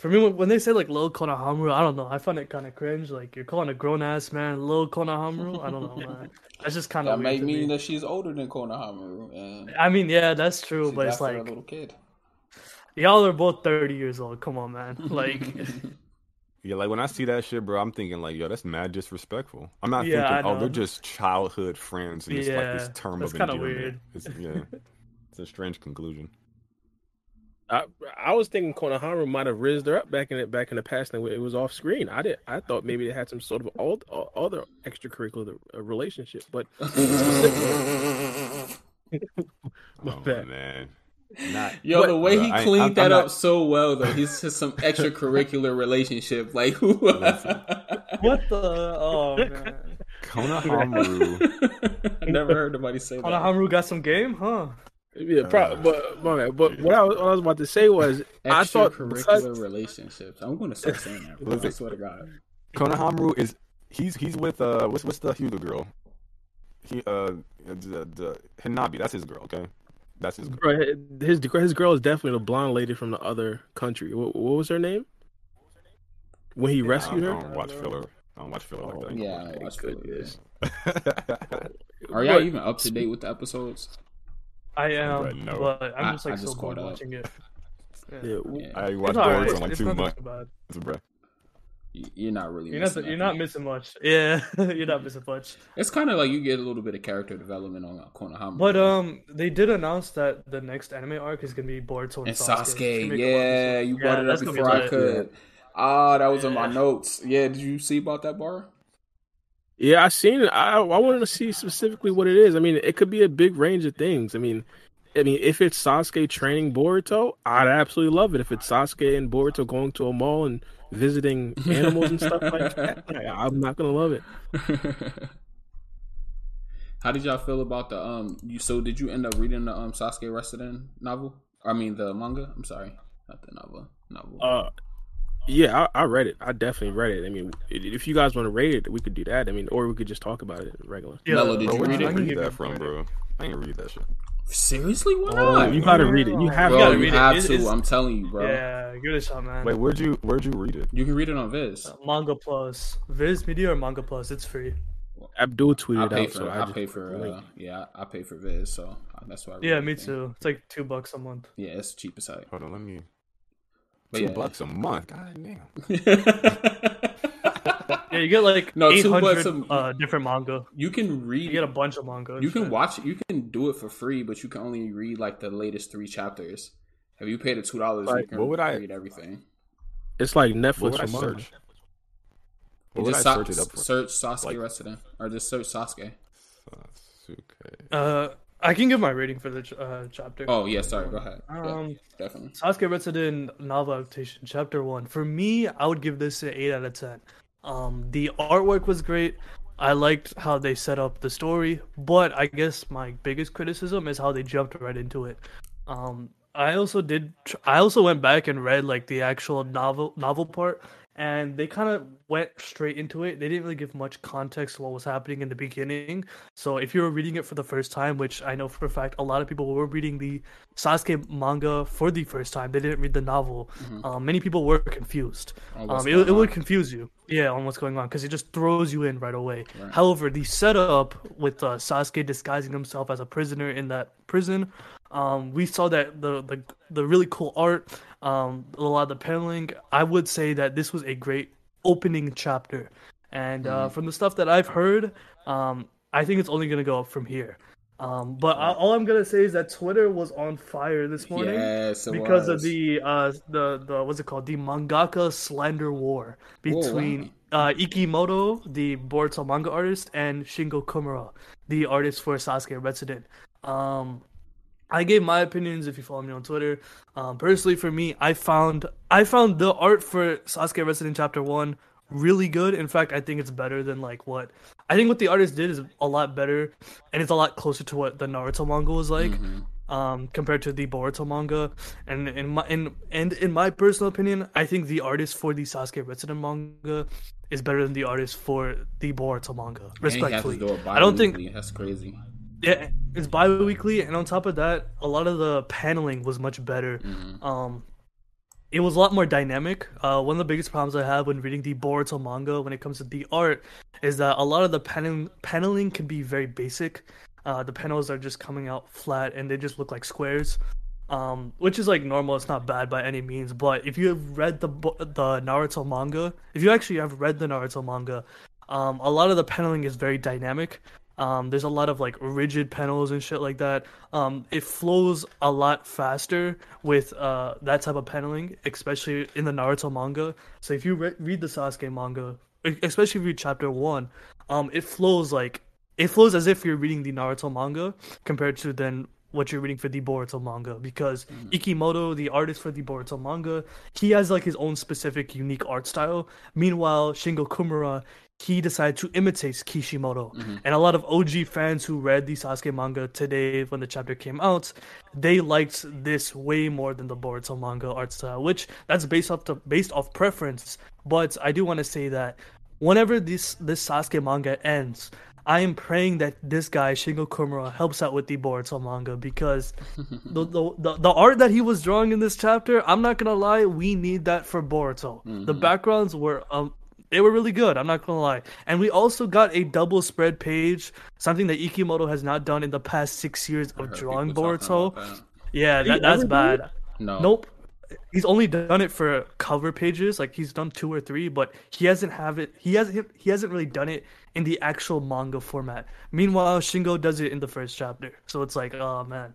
for me when, when they say like Lil Konohamaru, I don't know, I find it kind of cringe. Like you're calling a grown ass man Lil Konohamaru. I don't know, man. That's just kind of That weird might mean me. that she's older than Konohamaru, and I mean, yeah, that's true, she's but it's after a like little kid. y'all are both thirty years old. Come on, man. Like, Yeah, like when I see that shit, bro, I'm thinking like, yo, that's mad disrespectful. I'm not Yeah, thinking, oh, they're just childhood friends and it's like this term that's of kinda endearment. weird. It's, yeah, it's a strange conclusion. I, I was thinking Konohamaru might have raised her up back in it back in the past, and it was off screen. I did. I thought maybe they had some sort of old, other extracurricular uh, relationship, but oh man, not Yo, the way Bro, he cleaned I'm- that I'm up not- so well, though, he's just some extracurricular relationship. Like, who? what the? Oh man. Konohamaru. Never heard nobody say that. Konohamaru got some game, huh? Yeah, pro- Uh, but my bad. But what I, was, what I was about to say was, I thought Extracurricular because, relationships. I'm going to start saying that. Bro. I Listen. swear to God. Konohamaru is he's he's with uh what's what's the Hyuga girl? He uh the, the Hanabi. That's his girl. Okay, that's his girl. bro, his his girl is definitely the blonde lady from the other country. What, what was her name? When he I rescued don't, her. I don't watch filler. I don't watch filler like that. Yeah, I don't watch filler, goodness. Are y'all even up to date with the episodes? I am, But no. but I'm just like I so just bored up. watching it. Yeah. Yeah, Yeah. I watched It's alright. Boruto like It's two not months, too bro. You're not really. You're not missing you're not missing much. Yeah, you're not missing much. It's kind of like you get a little bit of character development on Konohamaru. But um, they did announce that the next anime arc is gonna be Boruto and, and Sasuke. Sasuke, It's gonna be a yeah, collaboration. you Yeah, brought it up that's be before I could. Ah, that was in my notes. Yeah, did you see about that bar? Yeah, I seen it. I I wanted to see specifically what it is. I mean, it could be a big range of things. I mean, I mean, if it's Sasuke training Boruto, I'd absolutely love it. If it's Sasuke and Boruto going to a mall and visiting animals and stuff like that, I'm not gonna love it. How did y'all feel about the um? You so did you end up reading the um Sasuke Retsuden novel? I mean the manga. I'm sorry, not the novel. Novel. Uh, yeah, I, I read it. I definitely read it. I mean, if you guys want to rate it, we could do that. I mean, or we could just talk about it regular. Yeah, Mello, did Bro, you where'd read it? I can read that from, bro? I ain't read that shit. Seriously, why Oh, not? You gotta read it. You have bro, gotta you read it. have It's- to. it's- I'm telling you, bro. Yeah, give it a shot, man. Wait, where'd you where'd you read it? You can read it on Viz. Manga Plus, Viz Media or Manga Plus, it's free. Abdul tweeted I pay out, for so I, I, pay for uh, yeah I pay for Viz, so that's why. I read it. Yeah, me everything. too. It's like two bucks a month. Yeah, it's the cheapest site. Hold on, let me. But Two yeah. bucks a month. God damn. Yeah, you get like No, eight two bucks a- uh, different manga. you can read. You get a bunch of manga. You can shit. watch. You can do it for free, but you can only read like the latest three chapters. If you pay the two dollars, Like, what would I- read everything. It's like Netflix would for search? What would I just search it up for? search Sasuke Like- Resident, or just search Sasuke. Sasuke. Uh, I can give my rating for the ch- uh, chapter. Oh yeah, sorry. Go ahead. Yeah, Um, definitely. Sasuke Retsuden novel adaptation, chapter one. For me, I would give this an eight out of ten. Um, the artwork was great. I liked how they set up the story, but I guess my biggest criticism is how they jumped right into it. Um, I also did. Tr- I also went back and read like the actual novel novel part, and they kind of went straight into it. They didn't really give much context to what was happening in the beginning. So if you were reading it for the first time, which I know for a fact a lot of people were reading the Sasuke manga for the first time, they didn't read the novel. Um, many people were confused. Um, it, it would confuse you, yeah, on what's going on because it just throws you in right away. Right. However, the setup with uh, Sasuke disguising himself as a prisoner in that prison, um, we saw that the the the really cool art, um, a lot of the paneling. I would say that this was a great opening chapter, and uh, Mm. from the stuff that I've heard, um, I think it's only gonna go up from here. Um, but I, all I'm gonna say is that Twitter was on fire this morning Yes, because of the uh the the what's it called the mangaka slander war between uh Ikemoto, the Boruto manga artist, and Shingo Kimura, the artist for Sasuke Retsuden. Um, I gave my opinions if you follow me on Twitter. Um, personally, for me, I found I found the art for Sasuke Retsuden Chapter One really good. In fact, I think it's better than like what I think what the artist did is a lot better, and it's a lot closer to what the Naruto manga was like Mm-hmm. um, compared to the Boruto manga. And in my in and in my personal opinion, I think the artist for the Sasuke Retsuden manga is better than the artist for the Boruto manga. And he has to Respectfully, do I don't think that's crazy. yeah, it's bi-weekly, and on top of that, a lot of the paneling was much better. Mm-hmm. Um, it was a lot more dynamic. Uh, one of the biggest problems I have when reading the Boruto manga, when it comes to the art, is that a lot of the paneling paneling can be very basic. Uh, the panels are just coming out flat, and they just look like squares. Um, which is like normal. It's not bad by any means. But if you have read the the Naruto manga, if you actually have read the Naruto manga, um, a lot of the paneling is very dynamic. Um, there's a lot of like rigid panels and shit like that. Um, it flows a lot faster with uh, that type of paneling, especially in the Naruto manga. So if you re- read the Sasuke manga, especially if you read chapter one, um, it flows like it flows as if you're reading the Naruto manga compared to then what you're reading for the Boruto manga because Ikemoto, the artist for the Boruto manga, he has like his own specific unique art style. Meanwhile, Shingo Kimura, he decided to imitate Kishimoto. And a lot of OG fans who read the Sasuke manga today when the chapter came out, they liked this way more than the Boruto manga art style, which that's based off the based off preference. But I do want to say that whenever this this Sasuke manga ends, I am praying that this guy Shingo Kimura helps out with the Boruto manga because the, the the the art that he was drawing in this chapter, I'm not gonna lie, we need that for Boruto. The backgrounds were um they were really good. I'm not gonna lie, and we also got a double spread page, something that Ikemoto has not done in the past six years of drawing people talking Boruto. that. Yeah, that, that's bad. No. Nope. He's only done it for cover pages, like he's done two or three, but he hasn't have it. He hasn't. He hasn't really done it in the actual manga format. Meanwhile, Shingo does it in the first chapter, so it's like, oh man,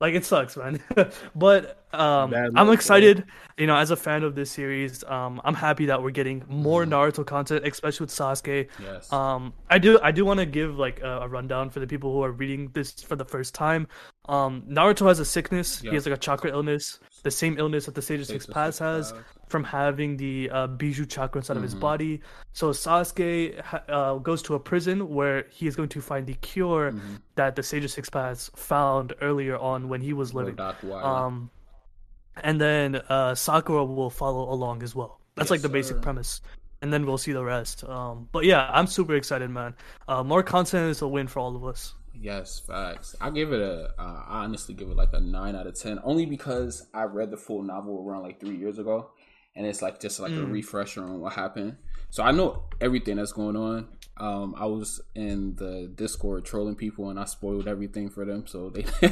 like it sucks, man. but um, I'm excited. You know, as a fan of this series, um, I'm happy that we're getting more Naruto content, especially with Sasuke. Yes. Um, I do I do want to give like a, a rundown for the people who are reading this for the first time. Um, Naruto has a sickness. Yeah. He has like a chakra illness, the same illness that the Sage of Six Paths has from having the uh, Bijuu chakra inside of his Mhm. body. So Sasuke uh, goes to a prison where he is going to find the cure Mhm. that the Sage of Six Paths found earlier on when he was living. Um, and then uh, Sakura will follow along as well. That's Yes, like the basic sir. premise, and then we'll see the rest. Um, but yeah, I'm super excited, man. Uh, more content is a win for all of us. Yes, facts. I give it a. Uh, I honestly give it like a nine out of ten, only because I read the full novel around like three years ago, and it's like just like a Mm. refresher on what happened. So I know everything that's going on. Um, I was in the Discord trolling people, and I spoiled everything for them. So they,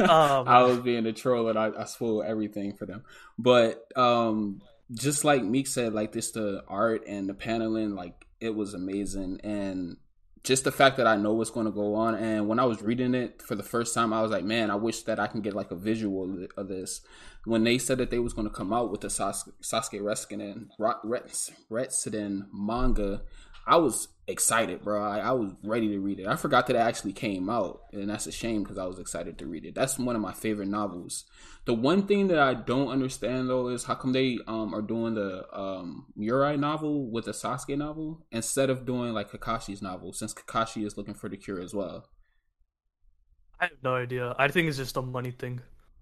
Um, I was being a troll, and I, I spoiled everything for them. But um, just like Meek said, like this, the art and the paneling, like it was amazing, and just the fact that I know what's going to go on. And when I was reading it for the first time, I was like, man, I wish that I can get like a visual of this. When they said that they was going to come out with the Sas- Sasuke Retsuden Retsuden manga, I was excited, bro. I, I, was ready to read it. I forgot that it actually came out, and that's a shame because I was excited to read it. That's one of my favorite novels. The one thing that I don't understand though is how come they um are doing the um Mirai novel with the Sasuke novel instead of doing like Kakashi's novel, since Kakashi is looking for the cure as well. I have no idea. I think it's just a money thing.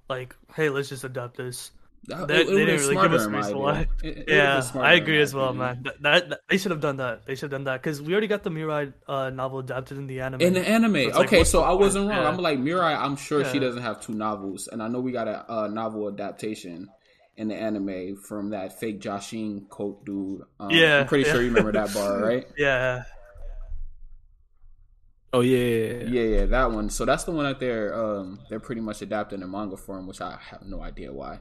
Like, hey, let's just adapt this. That, They, it, they it didn't would've really give us smarter, in my reason why. It- it Yeah, I agree as well, opinion. man. That, that, that- they should have done that. They should have done that because we already got the Mirai uh, novel adapted in the anime. In the anime, So it's like, okay, so I wasn't wrong. Yeah. I'm like Mirai. I'm sure she doesn't have two novels, and I know we got a, uh novel adaptation in the anime from that fake Joshin quote dude. Um, Yeah, I'm pretty yeah. sure you remember that bar, right? Yeah, Oh yeah, yeah, yeah. Yeah, yeah, that one. So that's the one that they're um they're pretty much adapting in manga form, which I have no idea why.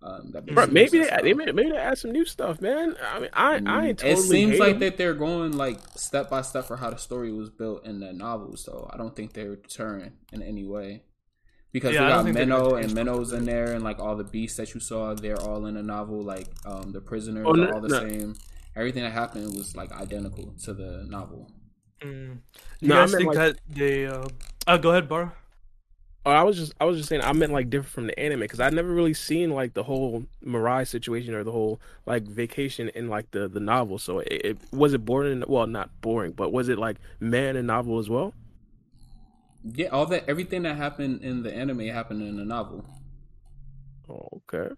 Um, that Bro, maybe they, at they may, maybe they add some new stuff, man. I mean, I I ain't totally it seems hate like 'em. that they're going like step by step for how the story was built in the novels, though. I don't think they're deterring in any way. Because Yeah, we got think Menno and change Menno's in there, and like all the beasts that you saw, they're all in the novel. Like um, the prisoners Oh, are all the no. same. Everything that happened was like identical to the novel. Mm. You No, I guys meant, think like- that they? Uh... Uh, go ahead, Bar. Oh, I was just I was just saying I meant like different from the anime because I never really seen like the whole Mirai situation or the whole like vacation in like the the novel. So it, it was it boring. Well, not boring, but was it like man and novel as well? Yeah, all that everything that happened in the anime happened in the novel. Oh, okay.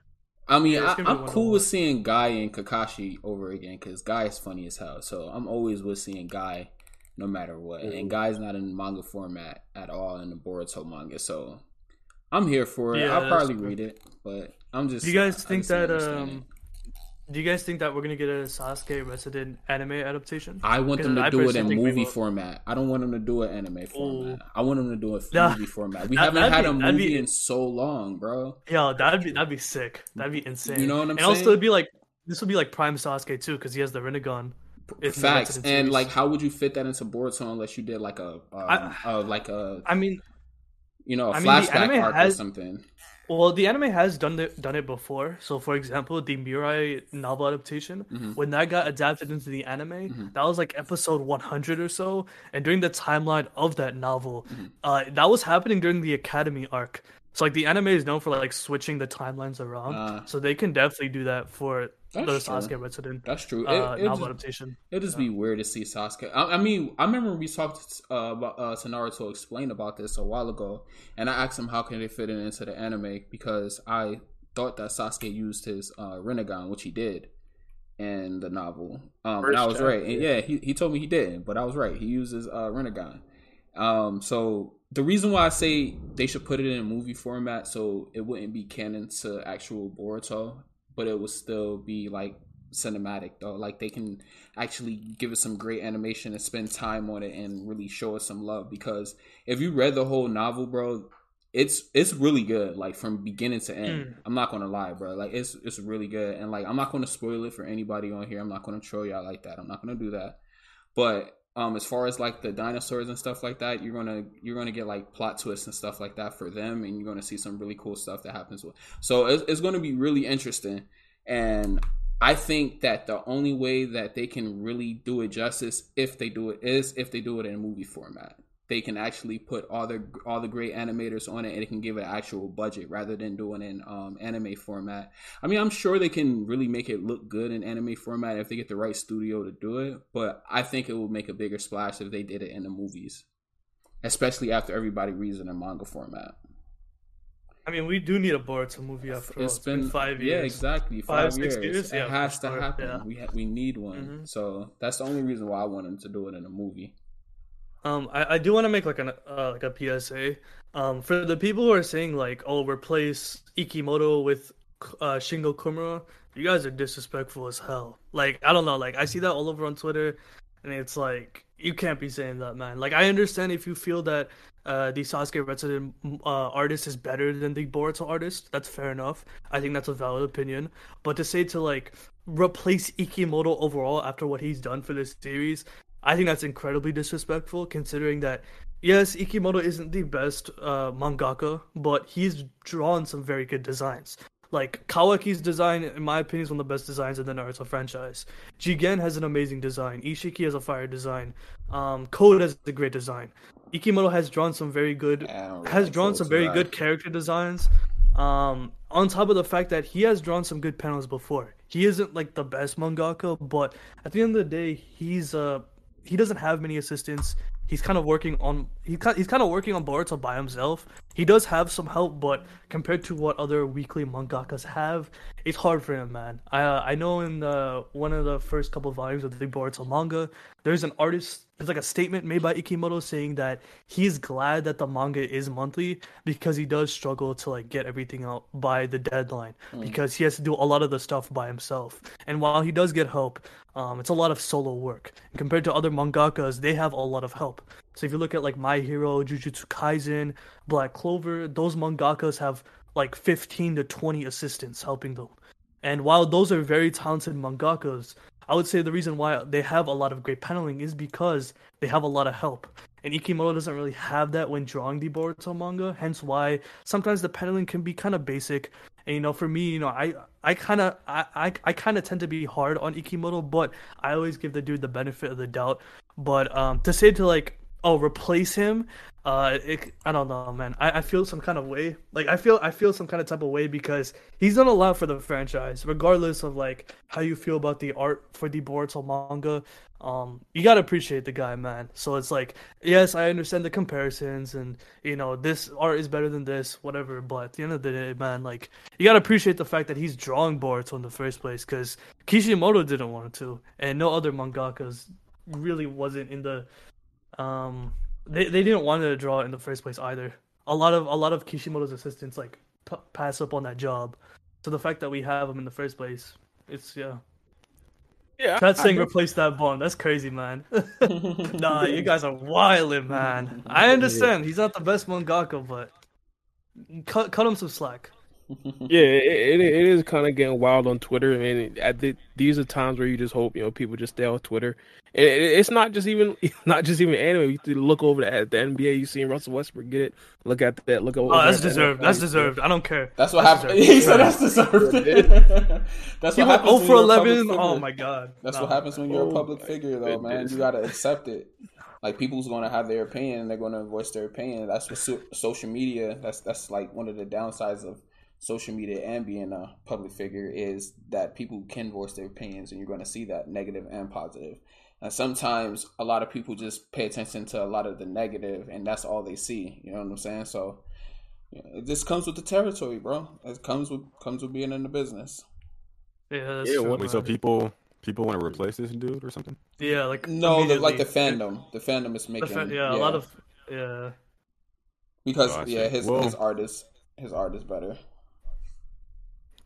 I mean, Yeah, I, I'm cool with seeing Guy and Kakashi over again because Guy is funny as hell. So I'm always with seeing Guy, no matter what. Mm-hmm. And Guy's not in manga format at all in the Boruto manga, so I'm here for it. Yeah, I'll probably true. read it, but I'm just. Do you guys I think that? Um, do you guys think that we're gonna get a Sasuke Retsuden anime adaptation? I want them to I do it in movie format. I don't want them to do it anime format. I want them to do it Nah, movie format. We that- haven't had be- a that'd be- movie in so long, bro. Yo, that'd be that'd be sick. That'd be insane. You know what I'm and saying? also it'd be like this would be like Prime Sasuke too, because he has the Rinnegan. Facts and series. like, how would you fit that into Boruto unless you did like a, um, I- uh, like a I mean, you know, a I flashback anime arc or something. well, the anime has done it done it before. So, for example, the Mirai novel adaptation, Mm-hmm. when that got adapted into the anime, that was like episode 100 or so. And during the timeline of that novel, Mm-hmm. uh, that was happening during the Academy arc. So, like, the anime is known for like switching the timelines around. Ah. so they can definitely do that for That's true. Sasuke Retsuden That's true. It, uh, novel just, adaptation. it'd just be weird to see Sasuke. I, I mean, I remember we talked uh, about uh, to Naruto explain about this a while ago, and I asked him how can they fit it into the anime because I thought that Sasuke used his uh, Rinnegan, which he did in the novel. Um, and I was right. And yeah, he, he told me he didn't, but I was right. He uses uh, Rinnegan. Um, so the reason why I say they should put it in a movie format so it wouldn't be canon to actual Boruto, but it will still be like cinematic though. Like they can actually give it some great animation and spend time on it and really show us some love. Because if you read the whole novel, bro, it's it's really good. Like from beginning to end. Mm. I'm not gonna lie, bro. Like it's it's really good. And like I'm not gonna spoil it for anybody on here. I'm not gonna troll y'all like that. I'm not gonna do that. But um as far as like the dinosaurs and stuff like that you're gonna you're gonna get like plot twists and stuff like that for them and you're gonna see some really cool stuff that happens with so it's, it's gonna be really interesting and i think that the only way that they can really do it justice if they do it is if they do it in a movie format they can actually put all the all the great animators on it and it can give it an actual budget rather than doing it in um, anime format I mean, I'm sure they can really make it look good in anime format if they get the right studio to do it. But I think it would make a bigger splash if they did it in the movies, especially after everybody reads it in manga format. I mean, we do need a Boruto movie after all. It's been, five years. yeah, exactly Five, years. years? It Yeah, has to sure, happen. yeah. We ha- we need one. Mhm. So that's the only reason why I want them to do it in a movie. Um, I, I do want to make like an uh, like a PSA. Um, for the people who are saying like, oh, replace Ikemoto with uh, Shingo Kimura, you guys are disrespectful as hell. Like I don't know, like I see that all over on Twitter, and it's like you can't be saying that, man. Like I understand if you feel that uh, the Sasuke Retsuden uh, artist is better than the Boruto artist. That's fair enough. I think that's a valid opinion. But to say to like replace Ikemoto overall after what he's done for this series, I think that's incredibly disrespectful. Considering that yes, Ikemoto isn't the best uh, mangaka, but he's drawn some very good designs. Like Kawaki's design, in my opinion, is one of the best designs in the Naruto franchise. Jigen has an amazing design. Ishiki has a fire design. Um, Code has a great design. Ikemoto has drawn some very good Yeah, has drawn some very that. good character designs. Um, on top of the fact that he has drawn some good panels before. He isn't like the best mangaka, but at the end of the day, he's uh he doesn't have many assistants. He's kind of working on he he's kind of working on Boruto by himself. He does have some help, but compared to what other weekly mangakas have, it's hard for him, man. I uh, I know in the one of the first couple volumes of the Boruto manga, there's an artist. There's like a statement made by Ikemoto saying that he's glad that the manga is monthly because he does struggle to like get everything out by the deadline because he has to do a lot of the stuff by himself. And while he does get help, um, it's a lot of solo work. And compared to other mangakas, they have a lot of help. So if you look at like My Hero, Jujutsu Kaisen, Black Clover, those mangakas have like 15 to 20 assistants helping them. And while those are very talented mangakas, I would say the reason why they have a lot of great paneling is because they have a lot of help. And Ikemoto doesn't really have that when drawing the Boruto manga, hence why sometimes the paneling can be kind of basic. And you know, for me, you know, I I kind of I I, I kind of tend to be hard on Ikemoto, but I always give the dude the benefit of the doubt. But um, to say to like, oh, replace him, uh, it, I don't know, man. I, I feel some kind of way. Like I feel I feel some kind of type of way because he's done a lot for the franchise, regardless of like how you feel about the art for the Boruto manga. Um, you gotta appreciate the guy, man. So it's like, yes, I understand the comparisons, and you know this art is better than this, whatever. But at the end of the day, man, like you gotta appreciate the fact that he's drawing Boruto in the first place, because Kishimoto didn't want to, and no other mangakas really wasn't in the um they they didn't want to draw it in the first place either. A lot of a lot of Kishimoto's assistants like p- pass up on that job. So the fact that we have him in the first place, it's yeah. Yeah, That's I- saying I replace that bond. That's crazy, man. nah, you guys are wildin', man. I understand he's not the best mangaka, but cut cut him some slack. Yeah, it, it, it is kind of getting wild on Twitter, and at the, these are times where you just hope you know people just stay off Twitter. And it, it's not just even not just even anime. You look over at the NBA, you see Russell Westbrook get it. Look at that. Look over. Oh, that's deserved. NFL, That's deserved. I don't care. That's what That's happened. deserved. He said that's deserved. that's He what happens. 0 when for you're a public 11. Oh my god. That's Nah. what happens when you're a Oh public my figure, though, man. goodness. You gotta accept it. Like people's going to have their opinion, and they're going to voice their opinion. That's what so- social media. That's that's like one of the downsides of social media and being a public figure is that people can voice their opinions, and you're going to see that negative and positive. And sometimes a lot of people just pay attention to a lot of the negative, and that's all they see. You know what I'm saying? So yeah, it just comes with the territory, bro. It comes with comes with being in the business. Yeah, that's Yeah, true. Wait, so people people want to replace this dude or something? Yeah, like No, the, like the fandom. The fandom is making fa- yeah, a lot of yeah. because Oh, yeah, his Well- his art is his art is better.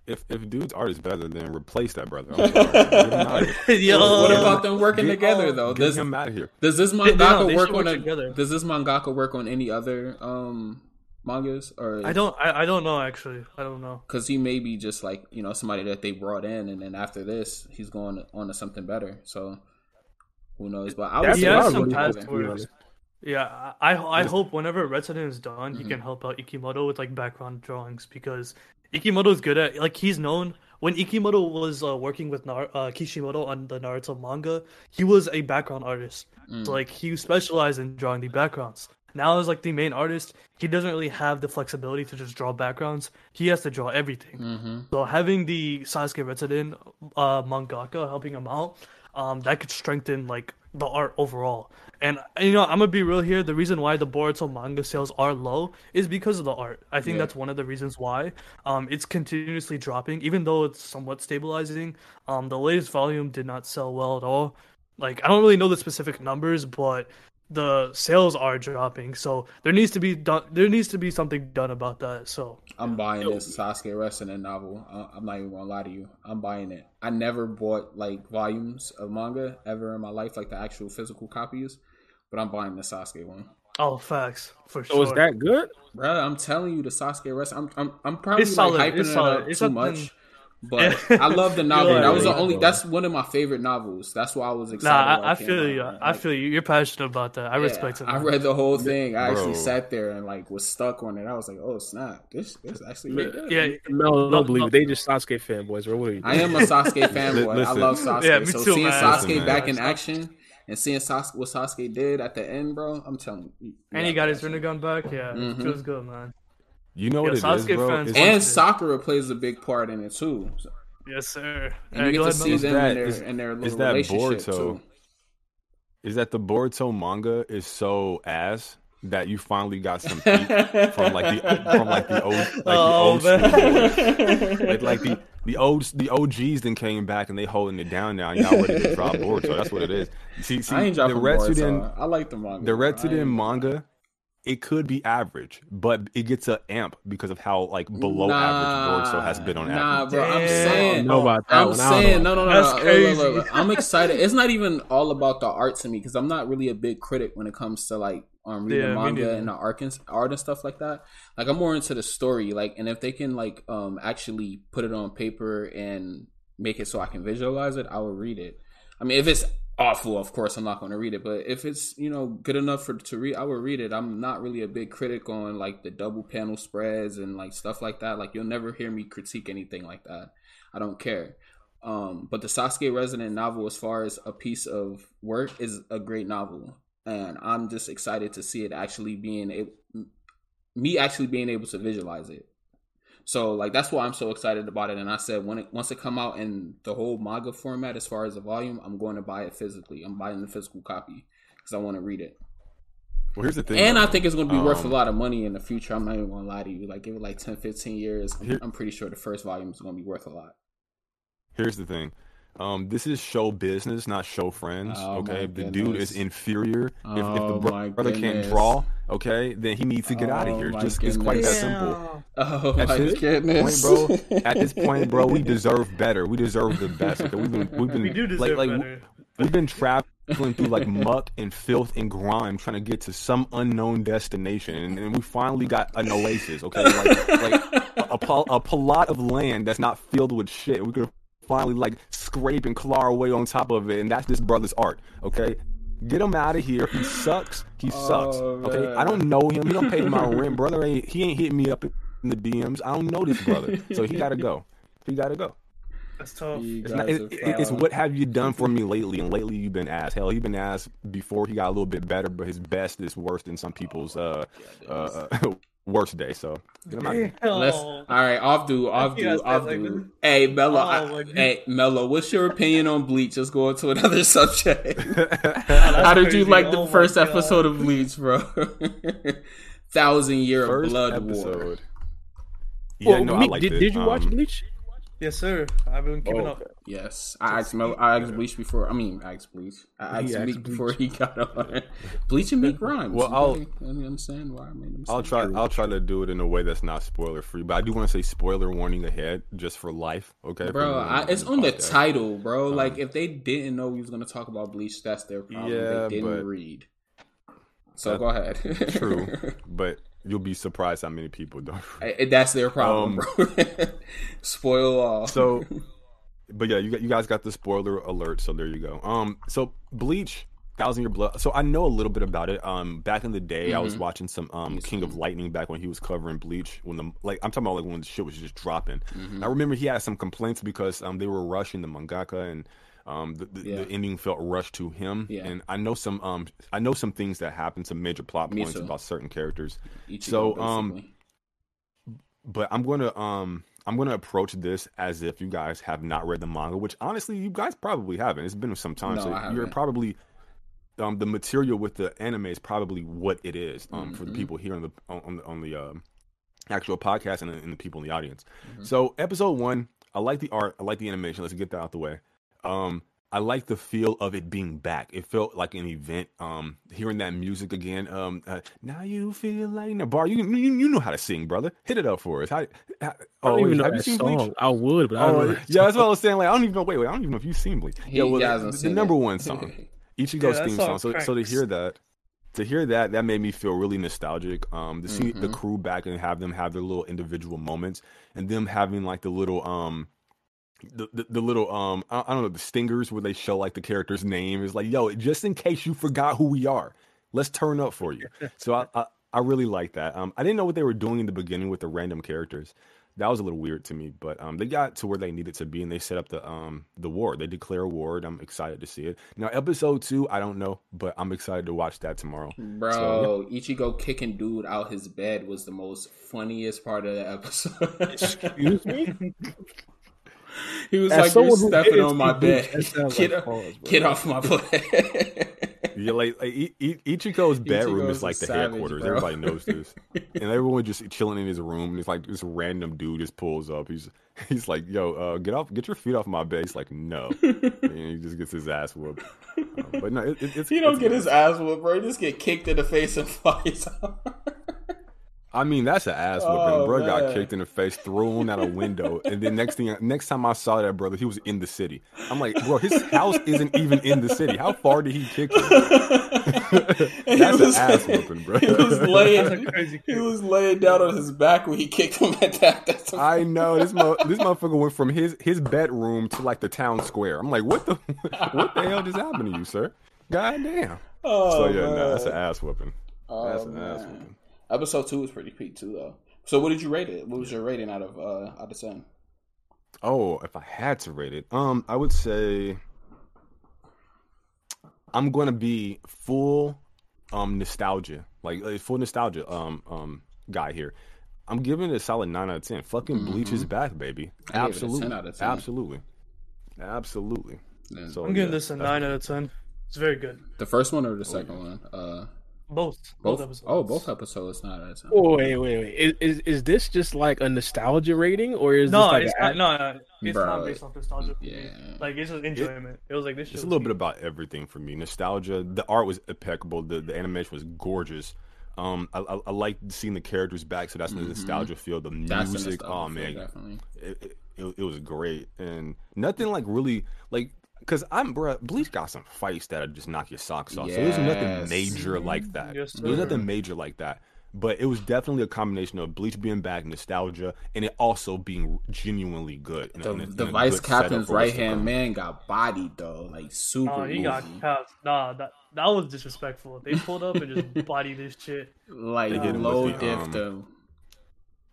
If if dude's art is better, then replace that brother. I'm sorry. Get him out of here. Yo, what about them working Get- together though? Get Does him out of here. does this They- they mangaka don't- work on work a, together. does this mangaka work on any other um mangas or I don't I, I don't know actually. I don't know. because he may be just like you know somebody that they brought in and then after this he's going on to something better. So who knows? But I would That's He say what I has was some past hoping, works. Yeah, I I hope whenever Retsuden is done, Mm-hmm. he can help out Ikemoto with like background drawings because Ikemoto is good at like he's known when Ikemoto was uh, working with Nar- uh, Kishimoto on the Naruto manga, he was a background artist. Mm. So like he specialized in drawing the backgrounds. Now as like the main artist, he doesn't really have the flexibility to just draw backgrounds. He has to draw everything. Mm-hmm. So having the Sasuke Retsuden uh, mangaka helping him out, um, that could strengthen like the art overall. And you know, I'm gonna be real here. The reason why the Boruto manga sales are low is because of the art. I think Yeah. that's one of the reasons why. Um, it's continuously dropping, even though it's somewhat stabilizing. Um, the latest volume did not sell well at all. Like I don't really know the specific numbers, but the sales are dropping. So there needs to be done. There needs to be something done about that. So I'm buying this Sasuke Retsuden novel. I- I'm not even gonna lie to you. I'm buying it. I never bought like volumes of manga ever in my life, like the actual physical copies. But I'm buying the Sasuke one. oh, facts for So sure. is that good? Bro, I'm telling you, the Sasuke Retsuden. I'm, I'm, I'm probably It's like solid. hyping It's it solid. up It's too something- much. But I love the novel. You're that was the only. That's one of my favorite novels. That's why I was excited. Nah, I, I feel you. man. I Like, feel you. You're passionate about that. I yeah, respect it. I read the whole thing. I actually sat there and like was stuck on it. I was like, "Oh snap! This this actually really good." Yeah, No, No, don't believe no. it. They just Sasuke fanboys, bro. What are you? Doing? I am a Sasuke fanboy. I love Sasuke. Yeah, me so too, seeing man. Sasuke Listen, man. back in action and seeing Sasuke, what Sasuke did at the end, bro, I'm telling you. and he got his Rinnegan back. Yeah, Mhm. it feels good, man. You know Yeah, what it is, Sasuke bro? fans It's- want- And Sakura plays a big part in it too. So- Yes, sir. And Hey, you get to see Mel. them in that- their is- in their is little that relationship Boruto? too. is that the Boruto manga is so ass that you finally got some heat from like the from like the old like Oh, the old man. like, like the the old the OGs then came back and they holding it down now. Y'all ready to drop Boruto? That's what it is. See, see, I ain't the dropping Retsuden Boruto. I like the manga. the bro. I Retsuden manga, it could be average, but it gets a amp because of how like below Nah, average Boruto has been on Nah, average. bro. I'm saying. I don't know about that I'm one. I don't saying know no, no, no. That's no. Crazy. look, look. I'm excited. It's not even all about the art to me because I'm not really a big critic when it comes to like um reading Yeah, manga and the art and art and stuff like that. Like I'm more into the story. Like, and if they can like um actually put it on paper and make it so I can visualize it, I will read it. I mean, if it's awful, of course I'm not going to read it. But if it's you know good enough for to read, I will read it. I'm not really a big critic on like the double panel spreads and like stuff like that. Like you'll never hear me critique anything like that. I don't care. Um, but the Sasuke Retsuden novel, as far as a piece of work, is a great novel, and I'm just excited to see it actually being a, me actually being able to visualize it. So like that's why I'm so excited about it. And I said when it once it come out in the whole manga format, as far as the volume, I'm going to buy it physically. I'm buying the physical copy because I want to read it. Well, here's the thing, And though. I think it's going to be worth a Um, lot of money in the future. I'm not even going to lie to you. Like give it like 10, 15 years. Here- I'm pretty sure the first volume is going to be worth a lot. Here's the thing. Um, this is show business, not show friends. Oh, okay, my the dude is inferior. oh, if, if Oh, the bro- my brother can't draw, okay, then he needs to get out Oh, of here. my Just it's quite that simple. Oh At my this goodness, point, bro. At this point, bro, we deserve better. We deserve the best. Okay, we've been we've been We do like deserve like better. we've been traveling through like muck and filth and grime trying to get to some unknown destination, and, and we finally got an oasis. Okay, like like a, a, pl- a plot of land that's not filled with shit. We could finally like scrape and claw our way on top of it, and that's this brother's art. Okay. Get him out of here. He sucks. He sucks. Oh, okay. I don't know him. He don't pay my rent, brother. Ain't he ain't hit me up in the DMs. I don't know this brother. So he gotta go. He gotta go. That's tough. It's, not, it, it- it's what have you done for me lately? And lately you've been ass. Hell, he been ass before he got a little bit better, but his best is worse than some people's uh, uh, worst day. So get him out here. Let's, all right, off do, off You do, off said, like, do. Hey, Mello, Oh, I- hey, Mello, what's your opinion on Bleach? Let's go into another subject. That's How did you like the Oh first episode of Bleach, bro? Thousand Year First Blood episode. War. Yeah, Well, no, I liked did, it. did you watch Um, Bleach? Yes, sir. I've been keeping Oh, up. Yes, I asked Mel. I asked Bleach before. I mean, I asked Bleach. I asked asked Meek before he got on. Bleach and Meek rhymes. Well, I'll- gotta- understand why I made them. I'll try. I'll try to do it in a way that's not spoiler free, but I do want to say spoiler warning ahead, just for life. Okay, Bro, I, it's on the podcast. title, bro. Uh-huh. like, if they didn't know we was gonna talk about Bleach, that's their problem. Yeah, they didn't but- read. So That- go ahead. True, but you'll be surprised how many people don't. I- that's their problem, bro. Spoil all. So, but yeah, you got, you guys got the spoiler alert, so there you go. Um, so Bleach, Thousand Year Blood. So I know a little bit about it. Um, back in the day, I was Mhm. watching some um King of Lightning back when he was covering Bleach. When the like, I'm talking about like when the shit was just dropping. Mhm. I remember he had some complaints because um they were rushing the mangaka and um the, the, Yeah. the ending felt rushed to him. Yeah. And I know some um I know some things that happened, some major plot points about certain characters. Ichigo, so, um, basically. but I'm gonna um I'm gonna approach this as if you guys have not read the manga, which honestly you guys probably haven't. It's been some time, No, so you're probably um the material with the anime is probably what it is um for the Mhm. people here on the on, the on the um actual podcast and, the- and the people in the audience. Mhm. So episode one, I like the art, I like the animation. Let's get that out the way. Um, I like the feel of it being back. It felt like an event. Um, hearing that music again. Um, uh, now you feel like in a bar. You, you you know how to sing, brother. Hit it up for us. How, how, I oh, don't even wait, know have you that seen song. Bleach? I would, but I don't Oh, know. yeah, that that's song. what I was saying. Like, I don't even know. Wait, wait, I don't even know if you've seen Bleach. He- Yeah, well, the, hasn't the seen number one song, Yeah, Ichigo's that theme song song. So, so to hear that, to hear that, that made me feel really nostalgic. Um, to see the Mhm. crew back and have them have their little individual moments, and them having like the little um. The, the, the little um I, I don't know the stingers where they show like the character's name is like yo just in case you forgot who we are let's turn up for you. So I, I I really like that. Um I didn't know what they were doing in the beginning with the random characters. That was a little weird to me but um they got to where they needed to be and they set up the um the war. They declare a war and I'm excited to see it. Now episode two I don't know but I'm excited to watch that tomorrow. Bro, So, Ichigo kicking dude out his bed was the most funniest part of the episode. Excuse me. he was As like, "You're stepping on my bed. that Get, like up- pause, get off my bed." Yeah, like, like I- I- Ichigo's bedroom Ichigo's is like the savage, headquarters. bro. Everybody knows this, and everyone just chilling in his room. And it's like this random dude just pulls up. He's he's like, "Yo, uh, get off, get your feet off my bed." He's like, "No," and he just gets his ass whooped. Um, but no, it, it, it's he don't it's get good. his ass whooped, bro. He just get kicked in the face and flies out. I mean, that's an ass whooping. Oh, bro got kicked in the face, thrown out a window, and then next thing, next time I saw that brother, he was in the city. I'm like, bro, his house isn't even in the city. How far did he kick him? And That's he an ass whooping, bro. He was laying, he was laying down on his back when he kicked him at that. That's a- I know this mo- this motherfucker went from his his bedroom to like the town square. I'm like, what the what the hell just happened to you, sir? God damn. Oh, so yeah, no, that's an ass oh, whooping. Oh, That's an ass man. Whooping. Episode two was pretty peak too, though. So, what did you rate it? What was your rating out of uh out of ten? Oh, if I had to rate it, um, I would say I'm gonna be full um nostalgia, like uh, full nostalgia um um guy here. I'm giving it a solid nine out of ten. Fucking Bleach is back, baby. Mm-hmm. Gave it a 10 Absolutely, out of 10. absolutely, absolutely. Yeah. So I'm giving yeah, this a that's- nine out of ten. It's very good. The first one or the second one? Uh, Both. both. Both episodes. Oh, both episodes. Not as. Oh, wait, wait, wait. Is, is is this just like a nostalgia rating, or is No, this like it's a- not, no, no, it's Bro, not based off nostalgia. yeah. Like it's just enjoyment. It, was like this. It's a little was bit about everything for me. Nostalgia. The art was impeccable. The the animation was gorgeous. Um, I I, I like seeing the characters back, so that's the nostalgia feel. The Mm-hmm. That's music, nostalgia oh man, definitely. it, it, it, it was great, and nothing like really like because I'm bro. Bleach got some fights that just knock your socks off. So there's nothing major like that. Yes, There's nothing major like that. But it was definitely a combination of Bleach being back, nostalgia, and it also being genuinely good. in a- The, in a- the in a vice good captain's right hand man got bodied though, like super. Oh, he got easy. capped. Nah, that that was disrespectful. They pulled up and just bodied this shit. like They hit him low with the, diff um, though.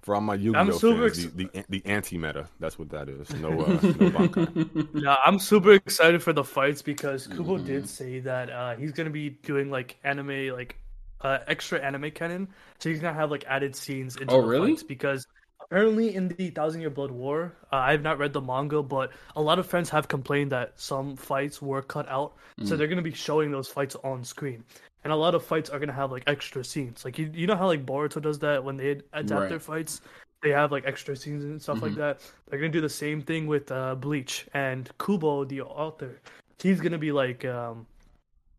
For all my Yu-Gi-Oh I'm super fans, ex- the, the the anti-meta. That's what that is. No, uh, no Bankai. Yeah, I'm super excited for the fights because Kubo Mm-hmm. did say that uh, he's gonna be doing like anime, like uh, extra anime canon. So he's gonna have like added scenes into Oh, the really? fights because apparently in the Thousand Year Blood War, uh, I've not read the manga, but a lot of fans have complained that some fights were cut out. Mm. So they're gonna be showing those fights on screen. And a lot of fights are gonna have like extra scenes. Like you, you know how like Boruto does that when they adapt Right. their fights, they have like extra scenes and stuff Mm-hmm. like that. They're gonna do the same thing with uh, Bleach and Kubo, the author. He's gonna be like, um,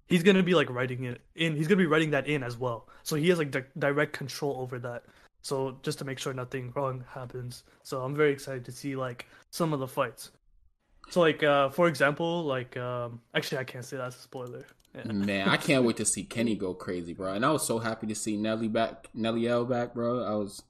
he's gonna be like writing it in. He's gonna be writing that in as well. So he has like di- direct control over that. So just to make sure nothing wrong happens. So I'm very excited to see like some of the fights. So like uh, for example, like um, actually I can't say that's a spoiler. Man, I can't wait to see Kenny go crazy, bro. And I was so happy to see Nelly back, Nelly L back, bro. I was.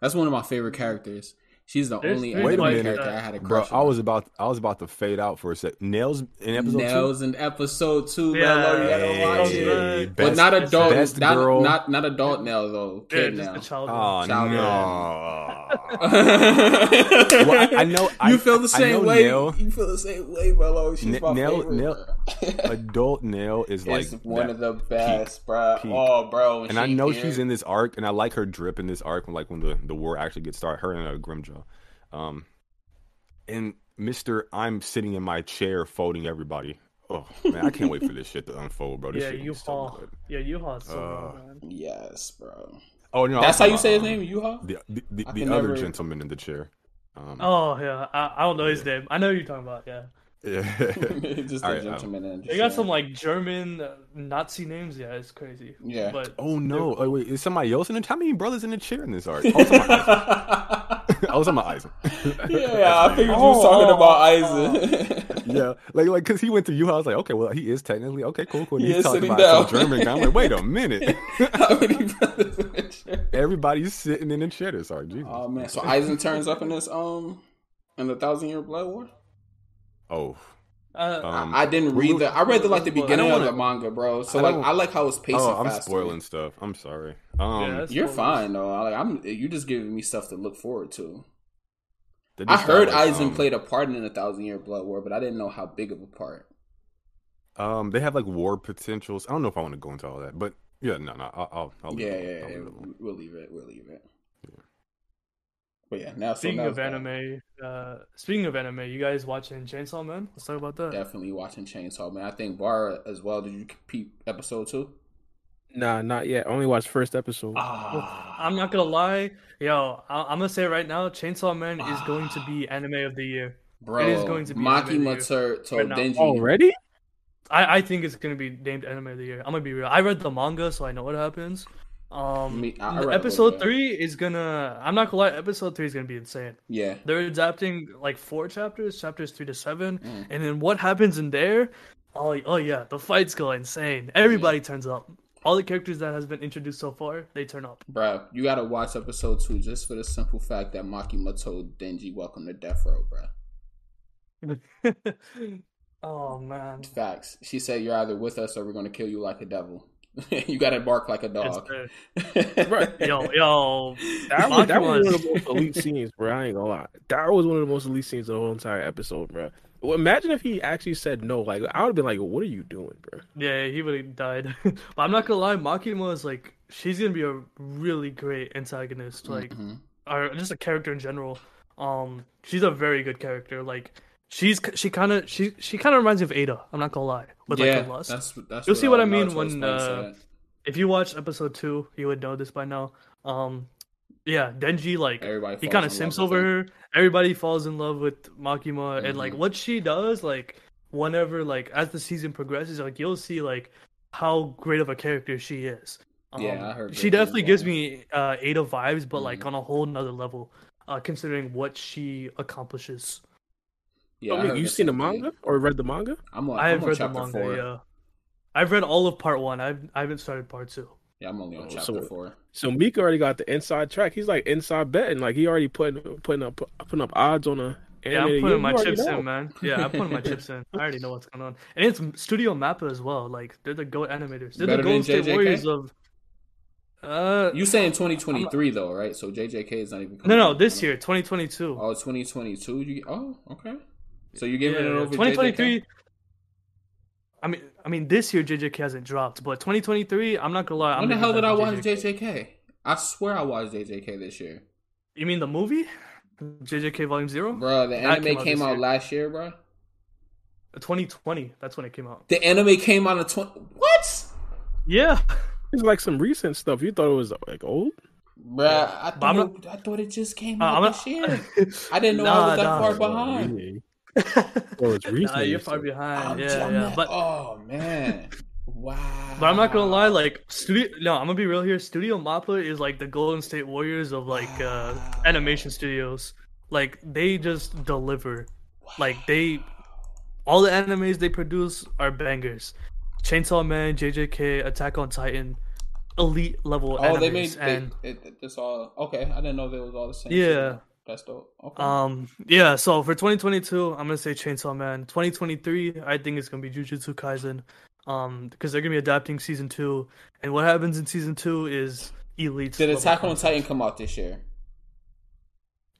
That's one of my favorite characters. She's the There's- only there's Wait a minute. character I had a Bro, crush I was about I was about to fade out for a sec. Nails in episode Nails in episode two, Yeah. man. You gotta Hey, watch hey, it. hey, But best- not adult, best not, girl. not not adult nails though. Yeah, Kid just now. the child. Oh Child no! well, I know- I- you feel the same way. Nell. You feel the same way, Mello. She's N- my Nell- favorite. Nell- bro. Adult Nail is like it's one of the best, bro. peak. Oh, bro. and I know here- she's in this arc, and I like her drip in this arc, when like when the, the war actually gets started. Her and uh, Grimmjow, um, and Mister, I'm sitting in my chair folding everybody. Oh man, I can't wait for this shit to unfold, bro. This Yeah, shit U is so good. Yeah, U Haul. So Uh, good. Yes, bro. Oh no, That's I'm how you talking say his name, um, Yuha. The the, the, the other never- gentleman in the chair. Um, Oh yeah, I, I don't know his Yeah. name. I know who you're talking about. Yeah. Yeah. just a right, um, gentleman. and They got some like German uh, Nazi names. Yeah, it's crazy. Yeah. But Oh no! Oh, wait, is somebody else in the? How many brothers in the chair in this art? Oh, it's on my Aizen. I was on my Aizen. yeah, I figured you was talking Oh, about oh, Aizen. yeah, like like because he went to you. I was like, okay, well, he is technically okay, cool, cool. And He he's is talking sitting about some down. German guy. I'm like, wait a minute. How many brothers in the chair? Everybody's sitting in the chair. This art, Jesus. Oh man, so Aizen turns up in this um in the Thousand Year Blood War. Oh, uh, um, I didn't read the. I read the like the beginning of wanna- the manga, bro. So I like I like how it's pacing. oh, I'm fast. spoiling stuff. I'm sorry. Um, Yeah, You're fine though. I, like I'm. You just giving me stuff to look forward to. I heard got, like, Aizen um, played a part in the Thousand Year Blood War, but I didn't know how big of a part. Um, they have like war potentials. I don't know if I want to go into all that, but yeah, no, no, I'll, I'll, I'll leave Yeah, it yeah, yeah. I'll leave it. We'll leave it. We'll leave it. But yeah, now so speaking now of anime, uh, speaking of anime, you guys watching Chainsaw Man? Let's talk about that. definitely watching Chainsaw Man. I think Bar as well. Did you peep episode two? Nah, not yet. Only watched first episode. Ah, I'm not gonna lie, yo, I- I'm gonna say it right now, Chainsaw Man is going to be anime of the year. bro, it is going to be Maki anime Mater to right now. Denji. Already? I, I think it's gonna be named anime of the year. I'm gonna be real. I read the manga, so I know what happens. Um, Me- I- I the read a episode three is gonna. I'm not gonna lie. Episode three is gonna be insane. Yeah, They're adapting like four chapters, chapters three to seven, Mm. and then what happens in there? Oh, oh yeah, the fights go insane. Everybody turns up. All the characters that has been introduced so far, they turn up. bro, you gotta watch episode two just for the simple fact that Maki told Denji, "Welcome to Death Row, bro." oh man, Facts. She said, "You're either with us or we're gonna kill you like a devil. you gotta bark like a dog." fair. Right. yo, yo, That was, that was Makima one of the most elite scenes, bro. I ain't gonna lie. That was one of the most elite scenes of the whole entire episode, bro. Well, imagine if he actually said no. Like, I would have been like, "What are you doing, bro?" Yeah, he would have died. but I'm not gonna lie, Makima is like she's gonna be a really great antagonist, like Mhm. or just a character in general. Um, she's a very good character. Like she's she kind of she she kind of reminds me of Ada. I'm not gonna lie with yeah, like her lust. that's that's. You'll see what I mean when, uh. If you watch episode two, you would know this by now. Um, yeah, Denji like everybody he kind of simps over her. Everybody falls in love with Makima, and like Mhm. what she does, like whenever like as the season progresses, like you'll see like how great of a character she is. Um, Yeah, I heard she definitely gives me uh, Ada vibes, but like Mhm. on a whole nother level, uh, considering what she accomplishes. Yeah, Oh, wait, you the seen the same thing. manga or read the manga? I'm on. I I'm have on read the manga. four. Yeah, I've read all of part one. I've I haven't started part two. Yeah, I'm only on Oh, chapter so- four. So Mika already got the inside track. He's like inside betting. Like he already putting putting up putting up odds on a. Yeah, I'm putting You my already chips know. in, man. Yeah, I'm putting my chips in. I already know what's going on, and it's Studio Mappa as well. Like they're the goat animators. They're Better the than Golden State Warriors of. Uh, You saying 2023 though, right? So JJK is not even. no, coming no, out. this year, 2022. Oh, 2022. You oh okay. So you're giving Yeah, it over 2023. I mean, I mean, this year JJK hasn't dropped, but 2023, I'm not gonna lie. I'm When the hell did I watch JJK? I swear I watched JJK this year, You mean the movie? JJK Volume Zero? bro. The That anime came out came this out year. last year, bro. 2020. That's when it came out. The anime came out in 20. What? Yeah. It's like some recent stuff. You thought it was like old? Bruh, I I'm thought, it, I thought it just came Uh, out I'm this year. I didn't know I was that Nah, far nah. behind. Really? Oh, it's recent. Nah, you're far behind. I'm, yeah, yeah. But oh man, wow. But I'm not gonna lie, like studio. No, I'm gonna be real here. Studio Mappa is like the Golden State Warriors of like uh, animation studios. Like they just deliver. Like they, all the animes they produce are bangers. Chainsaw Man, JJK, Attack on Titan, elite level Oh, animes. they made and they, it, it's all okay. I didn't know they was all the same. Yeah. shit. That's dope. Okay. um yeah. So for 2022, I'm gonna say Chainsaw Man. 2023, I think it's gonna be Jujutsu Kaisen. Um, because they're gonna be adapting season two, and what happens in season two is elite. Did level Attack on. Titan come out this year?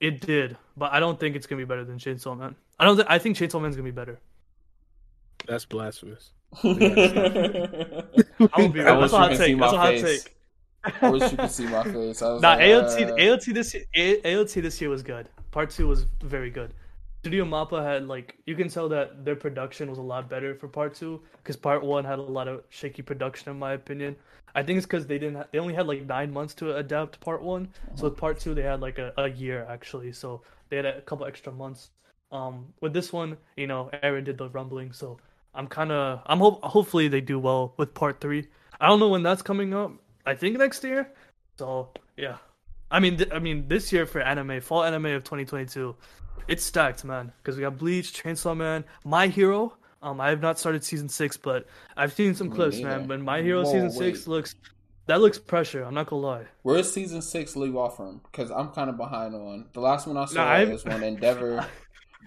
It did, but I don't think it's gonna be better than Chainsaw Man. I don't. Th- I think Chainsaw Man's gonna be better. That's blasphemous. I'm be I real. wish That's a you hot take. That's a hot face. take. I wish you could see my face. I was Nah, like, AOT, uh, AOT this AOT this year was good. Part two was very good. Studio Mappa had like you can tell that their production was a lot better for part two because part one had a lot of shaky production in my opinion. I think it's because they didn't ha- they only had like nine months to adapt part one, so with part two they had like a, a year actually, so they had a couple extra months. Um, with this one, you know, Eren did the rumbling, so I'm kind of I'm hope hopefully they do well with part three. I don't know when that's coming up. I think next year. So yeah, I mean th- I mean this year for anime, fall anime of 2022, it's stacked, man. Because we got Bleach, Chainsaw Man, My Hero. Um, I have not started season six, but I've seen some clips, man. When My Hero Whoa, season wait. six looks, that looks pressure. I'm not gonna lie. Where's season six leave off from? Because I'm kind of behind on the last one I saw. Nah, I'm- when Endeavor.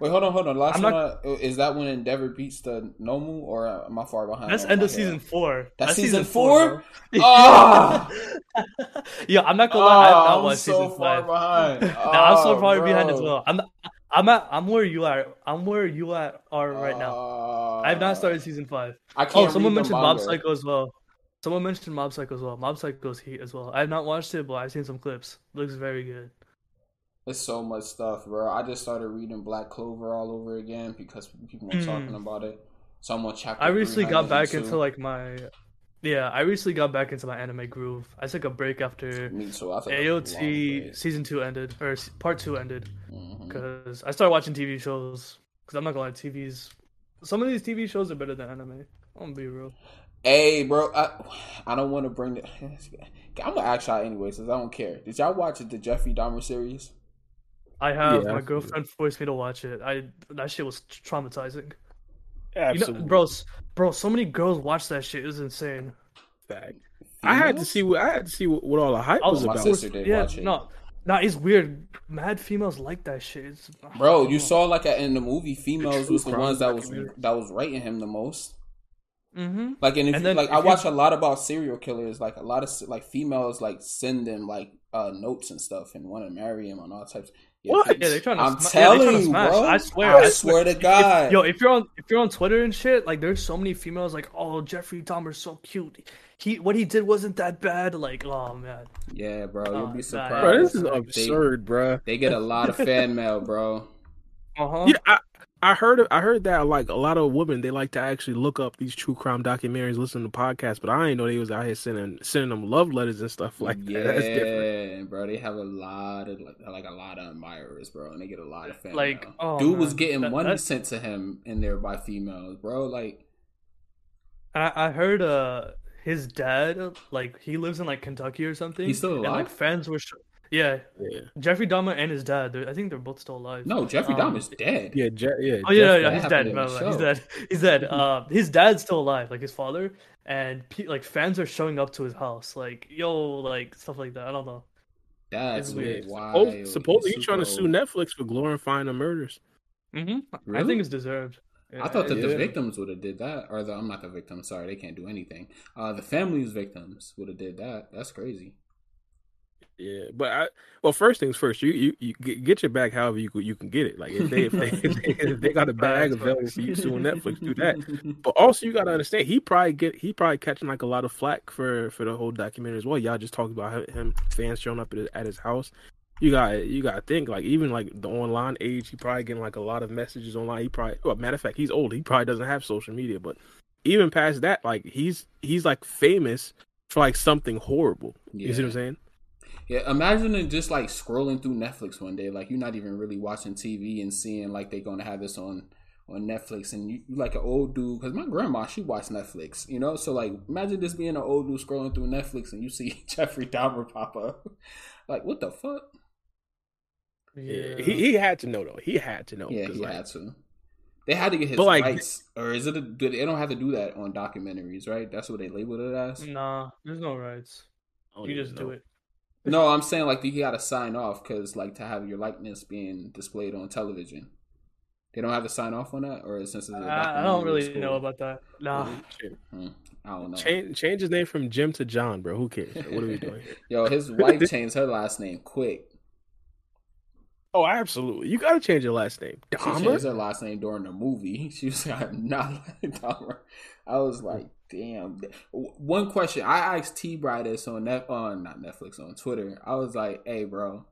Wait, hold on, hold on. Last one I, is that when Endeavor beats the Nomu, or am I far behind? That's end of season four. That's season season four? bro. Ah! yeah, I'm not gonna lie. I have Oh, not I'm watched so season far five. behind. Nah, I'm so Oh, far behind as well. I'm I'm at I'm where you are. I'm where you at are right now. Uh, I have not started season five. I can't Oh, someone mentioned Mob. Psycho as well. Someone mentioned Mob Psycho as well. Mob Psycho's heat as well. I have not watched it, but I've seen some clips. Looks very good. It's so much stuff, bro. I just started reading Black Clover all over again because people were Mm. talking about it. So I'm on chapter. I recently got back 302. into like my yeah. I recently got back into my anime groove. I took a break after Me too. I AOT season two ended or part two ended because I started watching TV shows. Because I'm not gonna lie, TVs. Some of these TV shows are better than anime. I'm gonna be real. Hey, bro. I, I don't want to bring the. I'm gonna ask y'all anyway, since I don't care. Did y'all watch the Jeffrey Dahmer series? I have Yeah, my I- girlfriend forced me to watch it. I that shit was traumatizing. You Absolutely. know, bro, bro, so many girls watch that shit. It was insane. fact. I had to see what I had to see what, what all the hype I was my about. sister did yeah, watch it. no, no, it's weird. Mad females like that shit. It's, Bro, you saw like in the movie, females true was the ones that was documentary. that was rating him the most. Mm-hmm. Like, and, if And you, then like if I you- watch a lot about serial killers. Like a lot of like females like send them like uh notes and stuff and want to marry him and all types. Yeah, What? Yeah, they're trying to. I'm sma- yeah, telling trying to you, bro. I swear. I swear to If- God. yo, if you're on if you're on Twitter and shit, like there's so many females like, oh, Jeffrey Dahmer's so cute. He what he did wasn't that bad. Like, oh man. Yeah, bro, Oh, you'll be surprised. Bro, this is They- absurd, bro. They get a lot of fan mail, bro. Uh huh. Yeah, I, I heard I heard that like a lot of women they like to actually look up these true crime documentaries, listen to podcasts, but I didn't know they was out here sending sending them love letters and stuff like that. That's different. Yeah, bro, they have a lot of like, like a lot of admirers, bro, and they get a lot of fan Like, oh, Dude was getting That- money that- sent to him in there by females, bro. Like, I, I heard uh his dad like he lives in like Kentucky or something. He's still And like fans were, sh- yeah, Yeah, Jeffrey Dahmer and his dad. I think they're both still alive. no, Jeffrey Um, Dahmer's dead. yeah, Je- yeah. Oh yeah, Jeff- yeah, that he's dead. in No, no, he's dead. He's dead. Uh, his dad's still alive, like his father, and pe- like fans are showing up to his house, like yo, like stuff like that. I don't know. That's It's weird. wild. Oh, supposedly he's trying to sue Netflix for glorifying the murders. hmm I think it's deserved. I thought that the victims would have did that, or the I'm not the victim. Sorry, they can't do anything. Uh, the family's victims would have did that. That's crazy. Yeah, but I well, first things first, you you, you get, your bag however you you can get it. Like if they if they, if they, if they got a bag available for you suing Netflix, do that. But also, you gotta understand, he probably get he probably catching like a lot of flack for for the whole documentary as well. Y'all just talked about him fans showing up at his, at his house. You got you got to think like even like the online age, he probably getting like a lot of messages online. He probably, well, matter of fact, he's old. He probably doesn't have social media, but even past that, like he's he's like famous for like something horrible. You see what I'm saying? Yeah, imagine just like scrolling through Netflix one day, like you're not even really watching TV and seeing like they're gonna have this on on Netflix, and you you like an old dude. Because my grandma she watched Netflix, you know. So like, imagine this being an old dude scrolling through Netflix and you see Jeffrey Dahmer pop up. like, what the fuck? Yeah. He he had to know though. He had to know. Yeah, 'cause, he like, had to. They had to get his But, like- rights, or is it? A, do they don't have to do that on documentaries, right? That's what they labeled it as. Nah, there's no rights. I You just know. do it. No, I'm saying like you got to sign off because like to have your likeness being displayed on television. They don't have to sign off on that, or since it's a I, I documentary, don't really it's cool? know about that. Nah. Hmm, I don't know. Change change his name from Jim to John, bro. Who cares? What are we doing? Yo, his wife changed her last name quick. Oh, absolutely. You gotta change your last name. She changed her last name during the movie. She was like, "I'm not like Dahmer." I was like, "Damn." One question I asked T. Bry this on net on not Netflix on Twitter. I was like, "Hey, bro."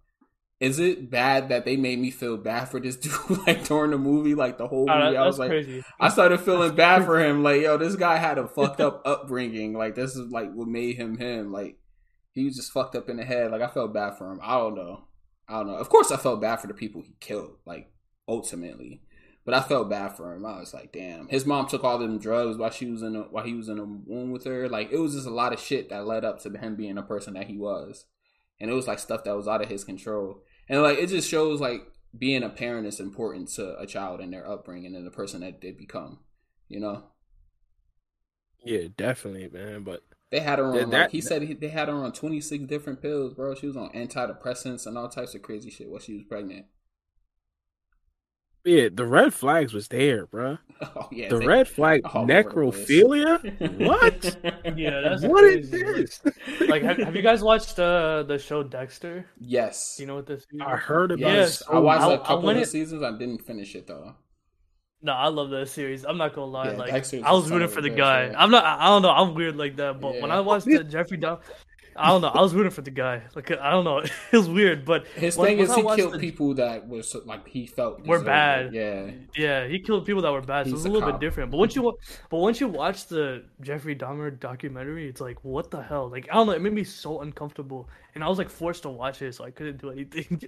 Is it bad that they made me feel bad for this dude like during the movie, like the whole Nah, movie? I was like, crazy. I started feeling bad for him. Like, yo, this guy had a fucked up upbringing. Like, this is like what made him him. Like, he was just fucked up in the head. Like, I felt bad for him. I don't know. I don't know. Of course, I felt bad for the people he killed. Like, ultimately, But I felt bad for him. I was like, damn. His mom took all them drugs while she was in a, while he was in a womb with her. Like it was just a lot of shit that led up to him being a person that he was, and it was like stuff that was out of his control. And like it just shows like being a parent is important to a child and their upbringing and the person that they become. You know. Yeah, definitely, man. But they had her on. that, like, he said he, they had her on twenty six different pills, bro. She was on antidepressants and all types of crazy shit while she was pregnant. Yeah, the red flags was there, bro. Oh yeah, the they, red flag necrophilia. what? Yeah, that's what is crazy. this? Like, have, have you guys watched uh, the show Dexter? Yes, Do you know what this is? I heard about yes. it. I watched I- a I couple of it- seasons. I didn't finish it though. No, I love that series. I'm not gonna lie. Yeah, like, Dexter's I was rooting for the guy. show. I'm not. I don't know. I'm weird like that. But when I watched the Jeffrey Dahmer, I don't know. I was rooting for the guy. Like, I don't know. It was weird, but His when- thing once is he killed the- people that was like he felt Were bad. Yeah, Yeah, he killed people that were bad, so He's it was a a little cop. bit different. But once you, but once you watch the Jeffrey Dahmer documentary, it's like, what the hell? Like, I don't know. It made me so uncomfortable, and I was like forced to watch it, so I couldn't do anything.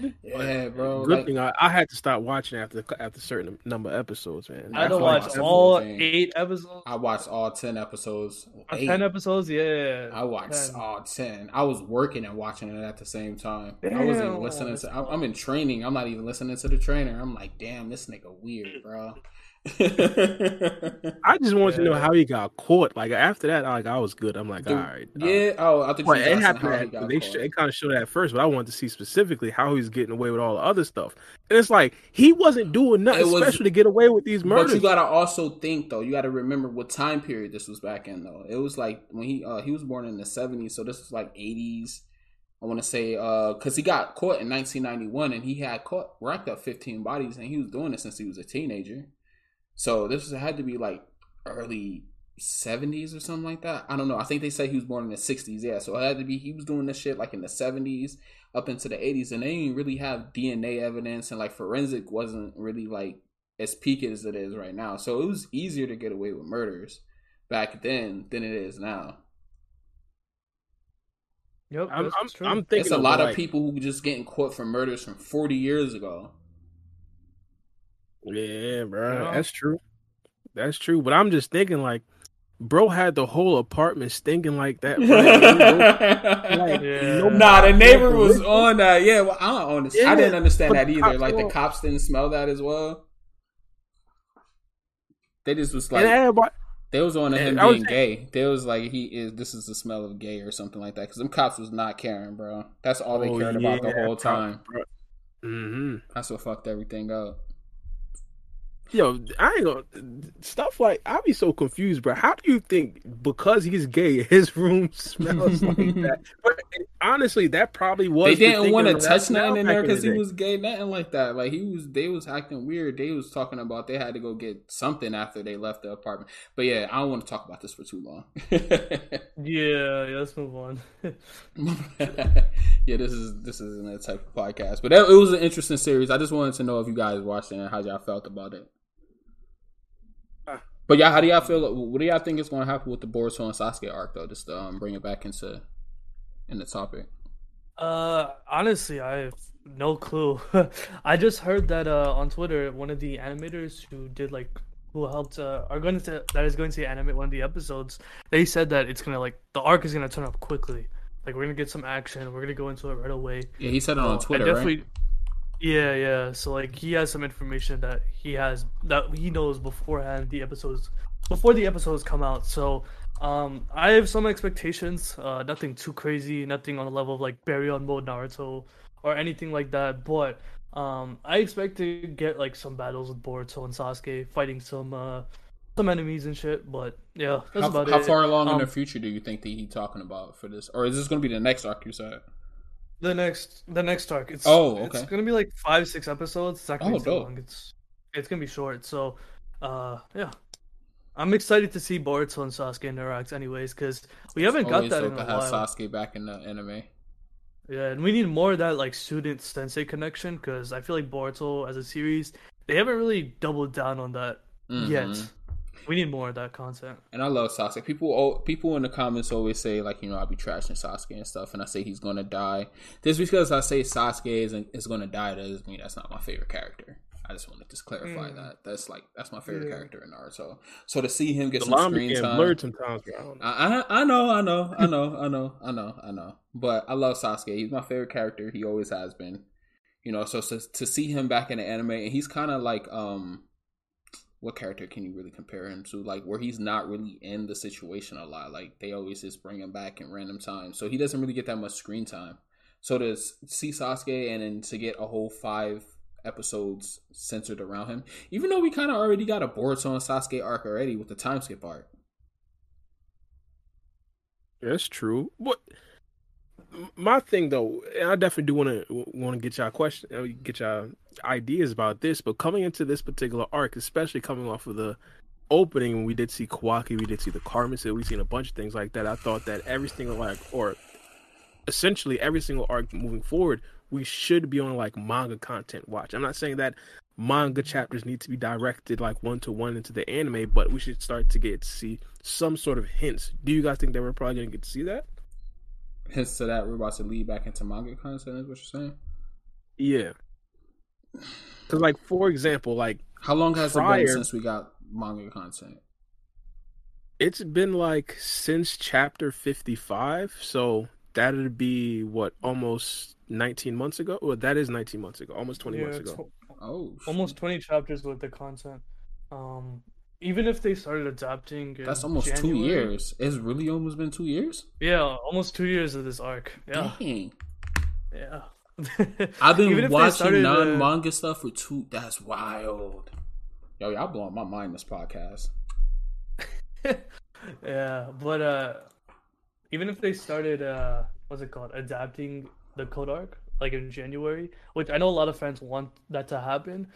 yeah, bro. Good Like, thing I, I had to stop watching after after certain number of episodes, man. I had to watch like all the eight episodes, I watched all ten episodes. Eight. ten episodes. Yeah, I watched 10. all ten. I was working and watching it at the same time. I wasn't listening to. I'm, I'm in training. I'm not even listening to the trainer. I'm like, damn, this nigga weird, bro. I just wanted to know how he got caught. Like after that, like I was good. I'm like, Dude, all right, uh, yeah. Oh, I think Well, it happened. how he At, got they caught. sh- it kind of showed that first, but I wanted to see specifically how he's getting away with all the other stuff. And it's like he wasn't doing nothing was- special to get away with these But murders. you gotta also think though. You gotta remember what time period this was back in though. It was like when he uh, he was born in the seventies, so this was like eighties. I want to say uh because he got caught in 1991 and he had caught racked up 15 bodies and he was doing it since he was a teenager. So this had to be like early 70s or something like that. I don't know. I think they say he was born in the 60s. Yeah, so it had to be he was doing this shit like in the 70s up into the 80s, and they didn't really have DNA evidence and like forensic wasn't really like as peaked as it is right now. So it was easier to get away with murders back then than it is now. Yep, I'm, that's I'm, true. I'm thinking It's a lot of like, people who just getting caught for murders from 40 years ago. Yeah, bro, Yeah. that's true. That's true. But I'm just thinking like, bro had the whole apartment stinking like that. Bro. Like, Yeah. no- Nah, the neighbor was on that. Yeah, well, I don't understand. I didn't understand that either. cops Like the cops didn't smell that as well. They just was and like everybody, they was on to him And I was being gay. They was like he is. This is the smell of gay or something like that. Because them cops was not caring, bro. That's all they Oh, cared about the whole time. hmm That's what fucked everything up. Yo, I ain't gonna stuff like I'll be so confused, bro. How do you think because he's gay, his room smells like that? But honestly, that probably was. They didn't want to touch nothing in there because the he was gay, nothing like that. Like he was, they was acting weird. They was talking about they had to go get something after they left the apartment. But yeah, I don't want to talk about this for too long. Yeah, yeah, let's move on. yeah, this is this isn't that type of podcast, but that, it was an interesting series. I just wanted to know if you guys watched it and how y'all felt about it. But yeah, how do y'all feel? What do y'all think is going to happen with the Boruto and Sasuke arc, though? Just to um, bring it back into in the topic. Uh, honestly, I have no clue. I just heard that uh on Twitter, one of the animators who did like who helped uh, are going to that is going to animate one of the episodes. They said that it's gonna like the arc is gonna turn up quickly. Like we're gonna get some action. We're gonna go into it right away. Yeah, he said it on I Twitter, definitely, right? Yeah, yeah. So like he has some information that he has that he knows beforehand the episodes before the episodes come out. So um I have some expectations. Uh nothing too crazy, nothing on the level of like Baryon mode Naruto or anything like that, but um I expect to get like some battles with Boruto and Sasuke fighting some uh some enemies and shit, but yeah, that's How, about how it. far along in Um, the future do you think that he talking about for this, or is this going to be the next arc you said? The next, the next arc. It's Oh, It's gonna be like five, six episodes. It's not gonna Oh, be long. It's it's gonna be short. So, uh, yeah, I'm excited to see Boruto and Sasuke interact, anyways, because we haven't got that in a while. Sasuke back in the anime. Yeah, and we need more of that like student sensei connection because I feel like Boruto as a series they haven't really doubled down on that yet. We need more of that content. And I love Sasuke. People, al- people in the comments always say like, you know, I'll be trashing Sasuke and stuff, and I say he's gonna die. Just because I say Sasuke is is gonna die doesn't mean that's not my favorite character. I just wanted to just clarify Mm. that. That's like that's my favorite Yeah. character in Naruto. So to see him get The some screen time, blurred sometimes. Bro. I know. I, I I know, I know, I know, I know, I know, I know. But I love Sasuke. He's my favorite character. He always has been. You know, so, so to see him back in the anime, and he's kind of like um, what character can you really compare him to? Like where he's not really in the situation a lot. Like they always just bring him back in random times, so he doesn't really get that much screen time. So to see Sasuke and then to get a whole five episodes centered around him, even though we kind of already got a Boruto and Sasuke arc already with the time skip arc. That's true. What my thing though, I definitely do want to want to get y'all question, uh, get y'all ideas about this. But coming into this particular arc, especially coming off of the opening, when we did see Kawaki, we did see the Carmen we seen a bunch of things like that. I thought that every single arc, or essentially every single arc moving forward, we should be on like manga content watch. I'm not saying that manga chapters need to be directed like one to one into the anime, but we should start to get to see some sort of hints. Do you guys think that we're probably gonna get to see that? Hints to that we're about to lead back into manga content. Is what you're saying? Yeah. Because, like, for example, like How long has it been since we got manga content? it's been like since chapter fifty-five, so that'd be what almost nineteen months ago. Well, that is nineteen months ago, almost twenty Yeah, months it's ago. Oh, shit. almost 20 chapters with the content. Um, even if they started adapting, in That's almost two years. It's really almost been two years. Yeah, almost two years of this arc. Yeah, Dang. yeah. I've been Even if they watching uh, non manga stuff for two. That's wild. Yo, y'all blowing my mind. This podcast. yeah, but uh, even if they started, uh, what's it called, adapting the code arc like in January, which I know a lot of fans want that to happen.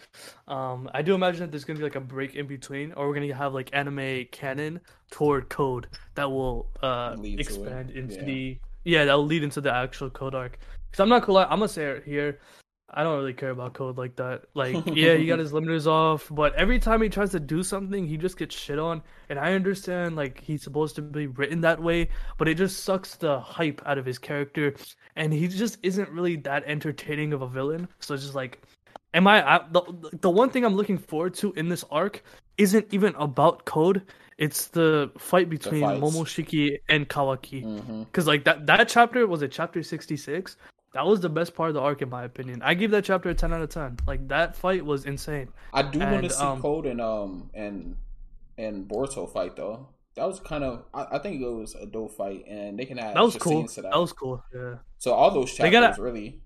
Um, I do imagine that there's gonna be like a break in between, or we're gonna have like anime canon toward code that will uh expand into yeah. the yeah that will lead into the actual code arc. Because I'm not gonna lie, I'm gonna say it here. I don't really care about code like that. Like, yeah, he got his limiters off, but every time he tries to do something, he just gets shit on. And I understand, like, he's supposed to be written that way, but it just sucks the hype out of his character. And he just isn't really that entertaining of a villain. So it's just like, am I, I the, the one thing I'm looking forward to in this arc isn't even about code. It's the fight between fights. Momoshiki and Kawaki. Mm-hmm. Because like that that chapter was it chapter sixty six. That was the best part of the arc in my opinion. I give that chapter a ten out of ten. Like that fight was insane. I do want to see um, Code and um and and Boruto fight though. That was kind of I, I think it was a dope fight, and they can add That was cool. to That. that. was cool. Yeah, so all those They chapters gotta- really.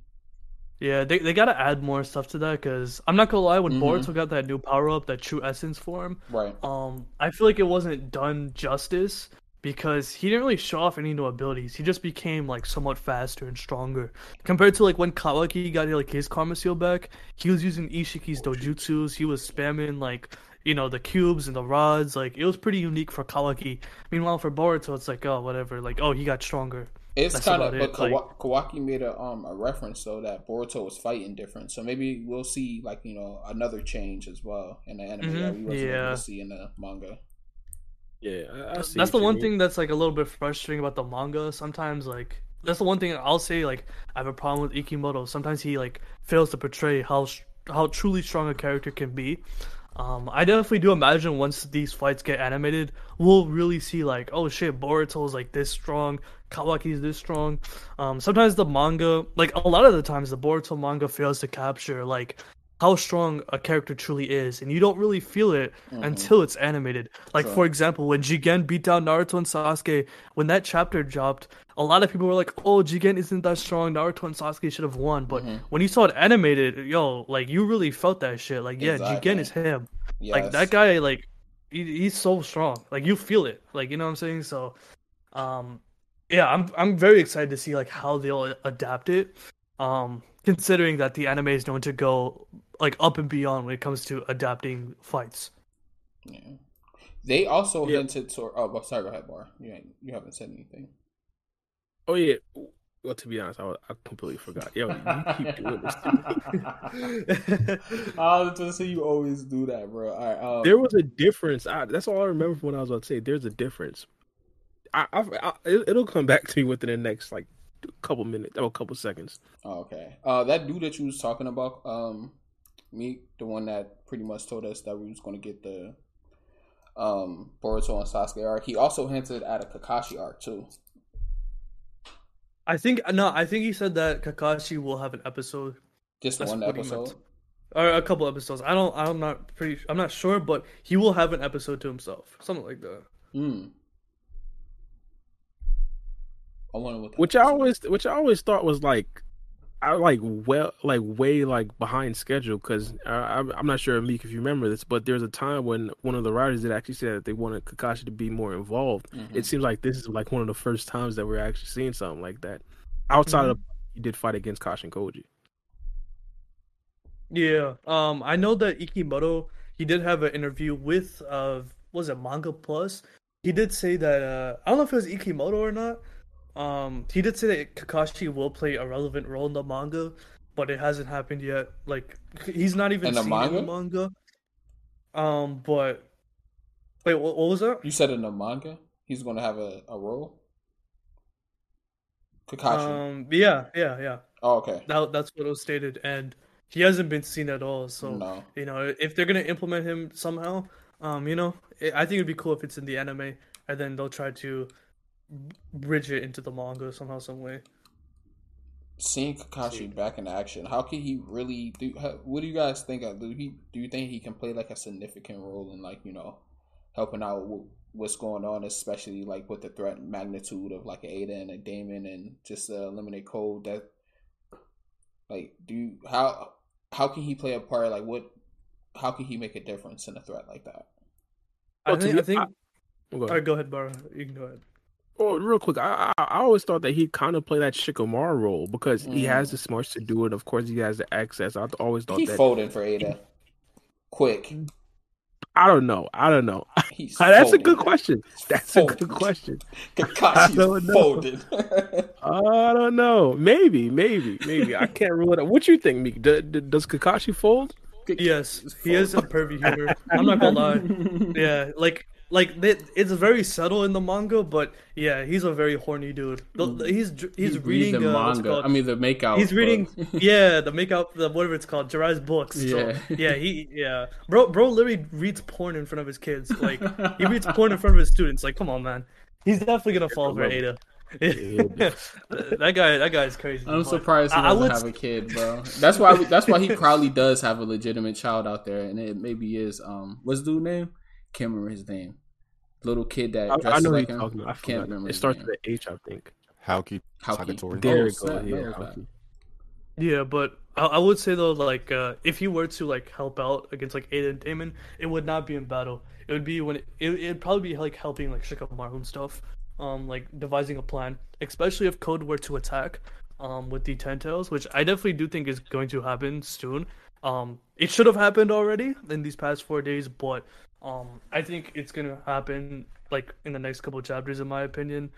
yeah. They they gotta add more stuff to that because I'm not gonna lie. When Mhm. Boruto got that new power up, that true essence form, Right. um, I feel like it wasn't done justice because he didn't really show off any new abilities. He just became like somewhat faster and stronger compared to like when Kawaki got like his Karma Seal back. He was using Ishiki's dojutsus. He was spamming like you know the cubes and the rods. Like it was pretty unique for Kawaki. Meanwhile, for Boruto, it's like oh whatever. Like oh he got stronger. It's kind of, but it, Kawa- Kawaki made a um a reference though that Boruto was fighting different, so maybe we'll see like you know another change as well in the anime that we wasn't able yeah. to see in the manga. Yeah, I, I see that's the one mean. thing that's like a little bit frustrating about the manga. Sometimes like that's the one thing I'll say like I have a problem with Ikemoto. Sometimes he like fails to portray how how truly strong a character can be. Um, I definitely do imagine once these fights get animated, we'll really see like, oh shit, Boruto's like this strong, Kawaki's this strong. Um, sometimes the manga, like a lot of the times, the Boruto manga fails to capture like how strong a character truly is, and you don't really feel it Mhm. until it's animated. Like Sure. for example, when Jigen beat down Naruto and Sasuke, when that chapter dropped, a lot of people were like, "Oh, Jigen isn't that strong. Naruto and Sasuke should have won." But Mhm. when you saw it animated, yo, like you really felt that shit. Like, yeah, Exactly. Jigen is him. Like that guy, like he, he's so strong. Like you feel it. Like you know what I'm saying. So, um, yeah, I'm I'm very excited to see like how they'll adapt it. Um, considering that the anime is known to go like up and beyond when it comes to adapting fights. Yeah. They also Yeah. hinted to. Oh, well, sorry. Go ahead, Bar. You you haven't said anything. Oh yeah. Well, to be honest, I, I completely forgot. Yo, you keep doing this. To me. I was just say you always do that, bro. All right. Um, there was a difference. I, that's all I remember from what I was about to say. There's a difference. I, I, I it- it'll come back to me within the next like couple minutes or a couple seconds. oh, okay. Uh, that dude that you was talking about, um, Meek, the one that pretty much told us that we was going to get the um Boruto and Sasuke arc. He also hinted at a Kakashi arc too. I think no, I think he said that Kakashi will have an episode Just That's one episode. or a couple episodes. I don't. I'm not pretty. I'm not sure, but he will have an episode to himself, something like that. Hmm. I wonder what. that which I always which I always thought was like I like well like way like behind schedule because I'm, not sure Meek if you remember this but there's a time when one of the writers did actually say that they wanted Kakashi to be more involved Mhm. it seems like this is like one of the first times that we're actually seeing something like that outside of he did fight against Kashin Koji Yeah. Um. I know that Ikemoto. He did have an interview with. Uh. Was it Manga Plus? He did say that. Uh. I don't know if it was Ikemoto or not. Um. He did say that Kakashi will play a relevant role in the manga, but it hasn't happened yet. Like he's not even In the seen in the manga. Um. But. Wait. What, what was that? You said in the manga he's going to have a, a role. Kakashi. Um. Yeah. Yeah. Yeah. oh, okay. That, that's what was stated, and he hasn't been seen at all. So no. you know, if they're gonna implement him somehow, um, you know, it, I think it'd be cool if it's in the anime, and then they'll try to bridge it into the manga somehow, some way. Seeing Kakashi back in action, how can he really do? How, what do you guys think? Of, do he do you think he can play like a significant role in like you know helping out with what's going on, especially like with the threat magnitude of like Ada and a Damon and just uh, eliminate Code? That like do you, how how can he play a part? Like what? How can he make a difference in a threat like that? I Well, to think. me, I think. I- Go ahead. All right, go ahead, Bara. You can go ahead. Well, real quick, I, I I always thought that he'd kind of play that Shikamaru role because he has Mm. the smarts to do it. Of course, he has the access. I always thought He that. folding for Ada. Quick. I don't know. I don't know. He's That's a good question. That's a good question. I don't know. folded. I don't know. Maybe, maybe, maybe. I can't rule it out. What you think, Meek? D- d- does Kakashi fold? Yes, he is a pervy humor. I'm not gonna lie. Yeah, like like they, it's very subtle in the manga, but yeah, he's a very horny dude. The- the- He's he's reading the uh, manga. I mean, the makeout. He's reading, yeah, the makeup, the whatever it's called, Jiraiya's books. So, Yeah. yeah, he, yeah, bro, bro, literally reads porn in front of his kids. Like, he reads porn in front of his students. Like, come on, man, he's definitely gonna fall for Ada. That guy, that guy's crazy. I'm surprised he I- I doesn't would- have a kid, bro. That's why. That's why he probably does have a legitimate child out there, and it maybe is. Um, what's the dude name? Can't remember his name. Little kid that I, dresses I know like you're him. talking about. I Can't forgot. remember. It starts name. with H, I think. Haoki Haoki. Taketori. There Oh, we go. Yeah, that. Yeah, but I, I would say though, like, uh, if he were to like help out against like Aiden Damon, it would not be in battle. It would be when it, it it'd probably be like helping like Shikamaru and stuff, um, like devising a plan, especially if Code were to attack, um, with the Ten Tails, which I definitely do think is going to happen soon. Um, it should have happened already in these past four days, but um, I think it's gonna happen like in the next couple chapters, in my opinion.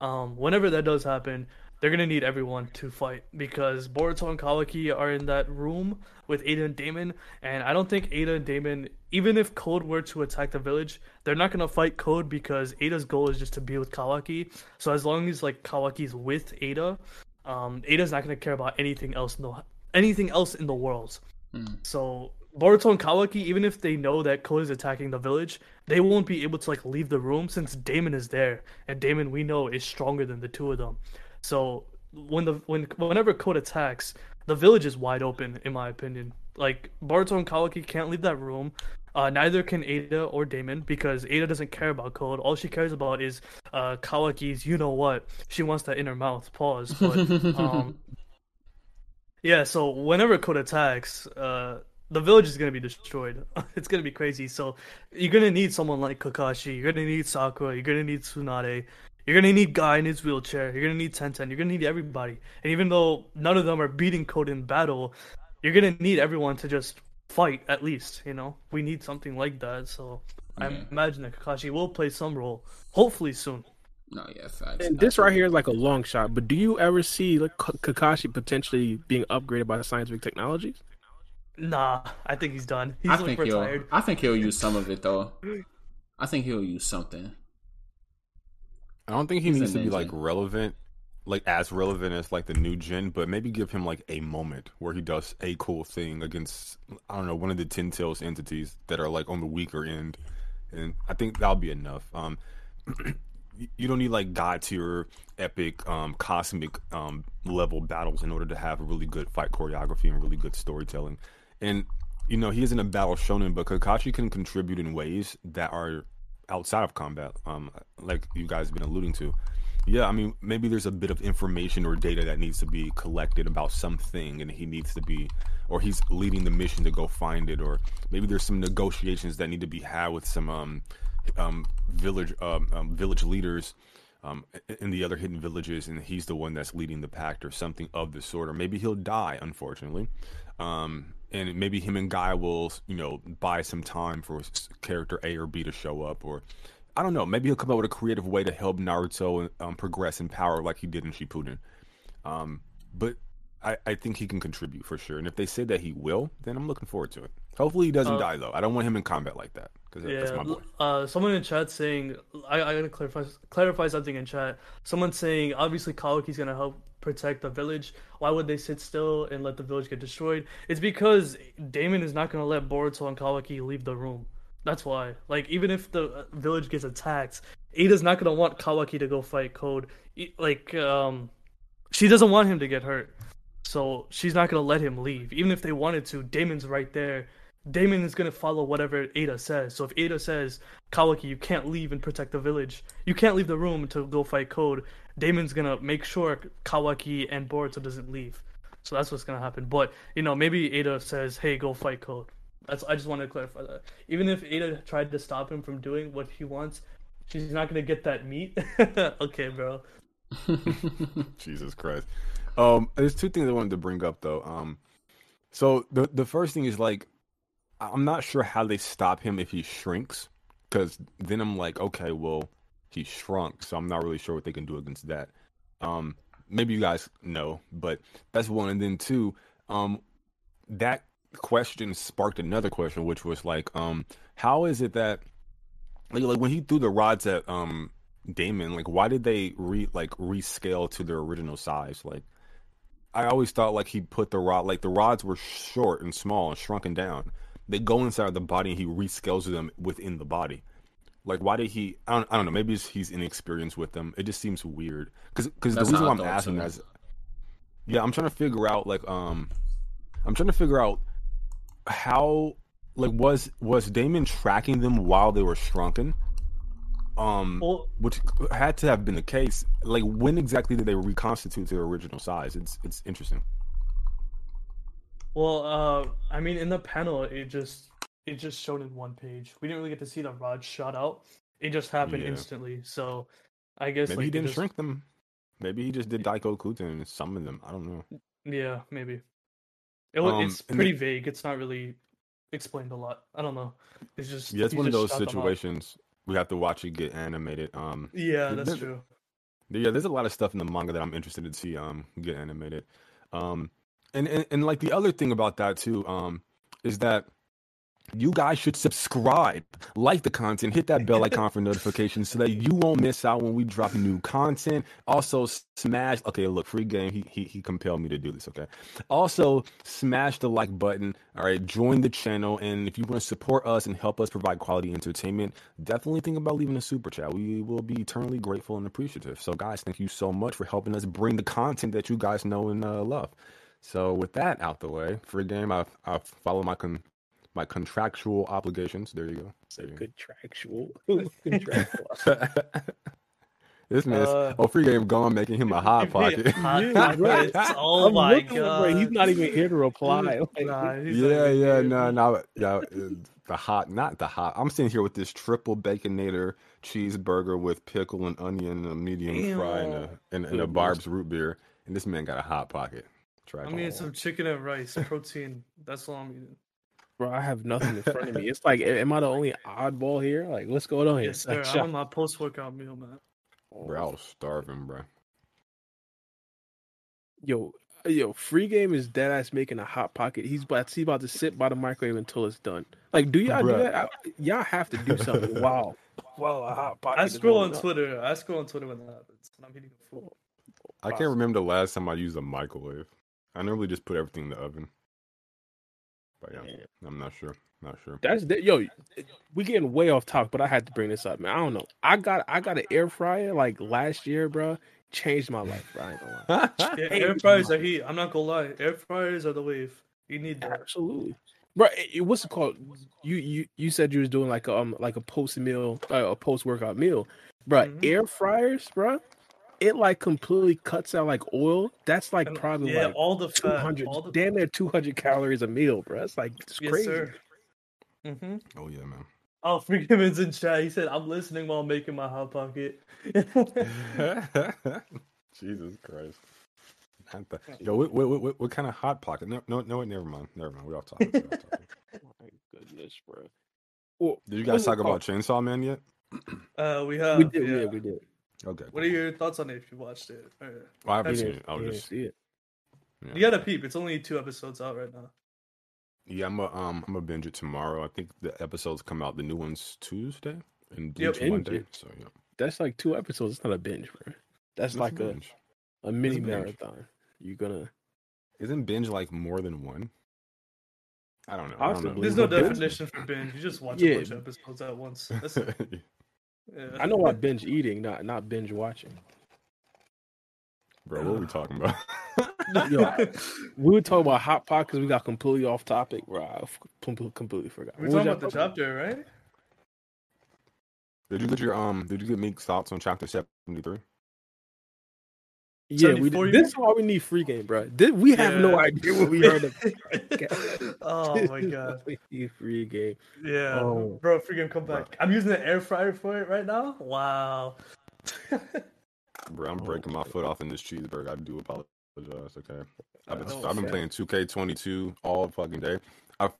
Um, whenever that does happen, they're gonna need everyone to fight because Boruto and Kawaki are in that room with Ada and Damon, and I don't think Ada and Damon, even if Code were to attack the village, they're not gonna fight Code because Ada's goal is just to be with Kawaki. So as long as like Kawaki's with Ada, um, Ada's not gonna care about anything else in the anything else in the world. Hmm. So Boruto and Kawaki, even if they know that Code is attacking the village, they won't be able to like leave the room since Damon is there, and Damon we know is stronger than the two of them. So when the when whenever Code attacks, the village is wide open, in my opinion. Like Boruto and Kawaki can't leave that room. Uh, neither can Ada or Damon because Ada doesn't care about Code. All she cares about is uh, Kawaki's. You know what? She wants that inner mouth. Pause. But um, yeah. So whenever Code attacks, uh, the village is gonna be destroyed. it's gonna be crazy. So you're gonna need someone like Kakashi. You're gonna need Sakura. You're gonna need Tsunade. You're gonna need Guy in his wheelchair. You're gonna need Tenten. You're gonna need everybody. And even though none of them are beating Code in battle, you're gonna need everyone to just fight at least. You know, we need something like that. So I imagine that Kakashi will play some role, hopefully soon. No, yeah, facts. And this right here is like a long shot, but do you ever see like K- Kakashi potentially being upgraded by scientific technologies? Nah, I think he's done. He's I like think retired. he'll. I think he'll use some of it though. I think he'll use something. I don't think he He's needs to be like relevant like as relevant as like the new gen, but maybe give him like a moment where he does a cool thing against I don't know one of the Ten Tails entities that are like on the weaker end, and I think that'll be enough. Um, you don't need like god tier, epic, um, cosmic um, level battles in order to have a really good fight choreography and really good storytelling. And you know he isn't a battle shonen, but Kakashi can contribute in ways that are outside of combat, um, like you guys have been alluding to. Yeah, I mean, maybe there's a bit of information or data that needs to be collected about something, and he needs to be, or he's leading the mission to go find it, or maybe there's some negotiations that need to be had with some um, um, village um, um, village leaders um, in the other hidden villages, and he's the one that's leading the pact, or something of the sort, or maybe he'll die, unfortunately, um, and maybe him and Guy will, you know, buy some time for character A or B to show up, or I don't know. Maybe he'll come up with a creative way to help Naruto um, progress in power like he did in Shippuden. Um, but I, I, think he can contribute for sure. And if they say that he will, then I'm looking forward to it. Hopefully he doesn't uh, die though. I don't want him in combat like that because yeah, that's my boy. Uh, someone in chat saying I, I gotta clarify clarify something in chat. Someone saying obviously Kawaki's gonna help protect the village. Why would they sit still and let the village get destroyed? It's because Daemon is not gonna let Boruto and Kawaki leave the room. That's why. Like, even if the village gets attacked, Ada's not gonna want Kawaki to go fight Code. Like, um, she doesn't want him to get hurt, so she's not gonna let him leave. Even if they wanted to, Daemon's right there. Daemon is gonna follow whatever Ada says. So if Ada says, Kawaki, you can't leave and protect the village, you can't leave the room to go fight Code. Daemon's gonna make sure Kawaki and Boruto doesn't leave. So that's what's gonna happen. But you know, maybe Ada says, "Hey, go fight Code." That's I just wanted to clarify that. Even if Ada tried to stop him from doing what he wants, she's not gonna get that meat. okay, bro. Jesus Christ. Um, there's two things I wanted to bring up though. Um, so the the first thing is like, I'm not sure how they stop him if he shrinks, because then I'm like, okay, well, he shrunk, so I'm not really sure what they can do against that. Um, maybe you guys know, but that's one. And then two, um, that question sparked another question, which was like, um, how is it that like, like when he threw the rods at um Daemon, like why did they re like rescale to their original size? Like I always thought like he put the rod like the rods were short and small and shrunken down. They go inside of the body and he rescales them within the body. Like why did he? I don't, I don't know. Maybe he's inexperienced with them. It just seems weird. Because because the reason why I'm asking that is, yeah, I'm trying to figure out like um, I'm trying to figure out how like was was Daemon tracking them while they were shrunken? Um, well, which had to have been the case. Like, when exactly did they reconstitute their original size? It's it's interesting. Well, uh, I mean, in the panel, it just it just showed in one page. We didn't really get to see the rod shot out. It just happened yeah. instantly. So, I guess maybe like, he didn't just... shrink them. Maybe he just did Daikoku and summoned them. I don't know. Yeah, maybe. It, um, it's pretty vague. It's not really explained a lot. I don't know. It's just yeah, it's one of those situations we have to watch it get animated. Um, yeah, that's true. Yeah, there's a lot of stuff in the manga that I'm interested to see um get animated. Um, and and, and like the other thing about that too um is that you guys should subscribe, like the content, hit that bell icon for notifications so that you won't miss out when we drop new content. Also, smash. Okay, look, free game. He he he compelled me to do this. Okay. Also, smash the like button. All right, join the channel, and if you want to support us and help us provide quality entertainment, definitely think about leaving a super chat. We will be eternally grateful and appreciative. So, guys, thank you so much for helping us bring the content that you guys know and uh, love. So, with that out the way, free game. I've I follow my con- my contractual obligations. There you go. So contractual. contractual. this man, uh, oh, free game gone, making him a hot pocket. hot pocket. oh I'm my god, he's not even here to reply. Nah, yeah, yeah, no, no, yeah. The hot, not the hot. I'm sitting here with this triple baconator cheeseburger with pickle and onion, a medium Damn. fry, and a, and, and a Barq's root beer, and this man got a hot pocket. Try I'm eating some chicken and rice, protein. That's all I'm eating bro. I have nothing in front of me. It's like, am I the only oddball here? Like, what's going on here? Yes, sir. I'm on my post workout meal, man. Bro, I was starving, bro. Yo, yo, free game is dead ass making a hot pocket. He's about he's about to sit by the microwave until it's done. Like, do y'all Bruh. do that? I, y'all have to do something. wow, wow, a hot pocket. I scroll on Twitter. I scroll on Twitter when that happens. When I'm hitting the floor. I can't remember the last time I used a microwave. I normally just put everything in the oven. But yeah, Man. I'm not sure. Not sure. That's the, yo. We getting way off topic, but I had to bring this up, man. I don't know. I got I got an air fryer like last year, bro. Changed my life. Bro. I ain't gonna lie. yeah, air fryers are heat. I'm not gonna lie. Air fryers are the wave. You need that. Absolutely, bro. It, it- what's it called? You you you said you was doing like a, um like a post meal, uh, a post workout meal, bro. Mhm. Air fryers, bro. It like completely cuts out like oil. That's like And, probably yeah, like all the two fat, hundred, all the damn near two hundred calories a meal, bro. That's like it's yes, crazy. sir. Mm-hmm. oh yeah, man. Oh, freaking is in chat. He said, "I'm listening while making my hot pocket." Jesus Christ. Not the- Yo, what, what, what, what kind of hot pocket? No, no, no, never mind. Never mind. We're off topic. We're off topic. My goodness, bro. Well, Did you guys talk about Chainsaw Man yet? uh, we have. We did, yeah. yeah, we did. Okay. What are your thoughts on it if you watched it? Uh, Well, I haven't We seen it. I'll just. see it. Yeah. You gotta peep. It's only two episodes out right now. Yeah, I'm a, um I'm gonna binge it tomorrow. I think the episodes come out the new ones Tuesday and Yep. Bleach Binge Monday. it. So yeah, That's like two episodes. It's not a binge, bro. That's It's like a, binge. a mini binge. marathon. You're gonna Isn't binge like more than one? I don't know. I don't know. There's no But binge- definition for binge. You just watch Yeah. a bunch of episodes at once. That's it. Yeah. I know about binge eating, not not binge watching. Bro, what are we talking about? Yo, I- We were talking about hot pot because we got completely off topic, bro. I f- completely, completely forgot. We're What talking about the talking chapter, right? did you get your um? Did you get Meek's thoughts on chapter seventy three? Yeah, we 74 did. This is why we need free game, bro. This, we have no idea what we heard of. oh my god. we need free game. Yeah. Oh. Bro, game come back. I'm using the air fryer for it right now. Wow. Bro, I'm Oh, breaking my foot off in this cheeseburger. I do apologize. Okay, I've been, Oh, I've been playing 2K22 all fucking day. I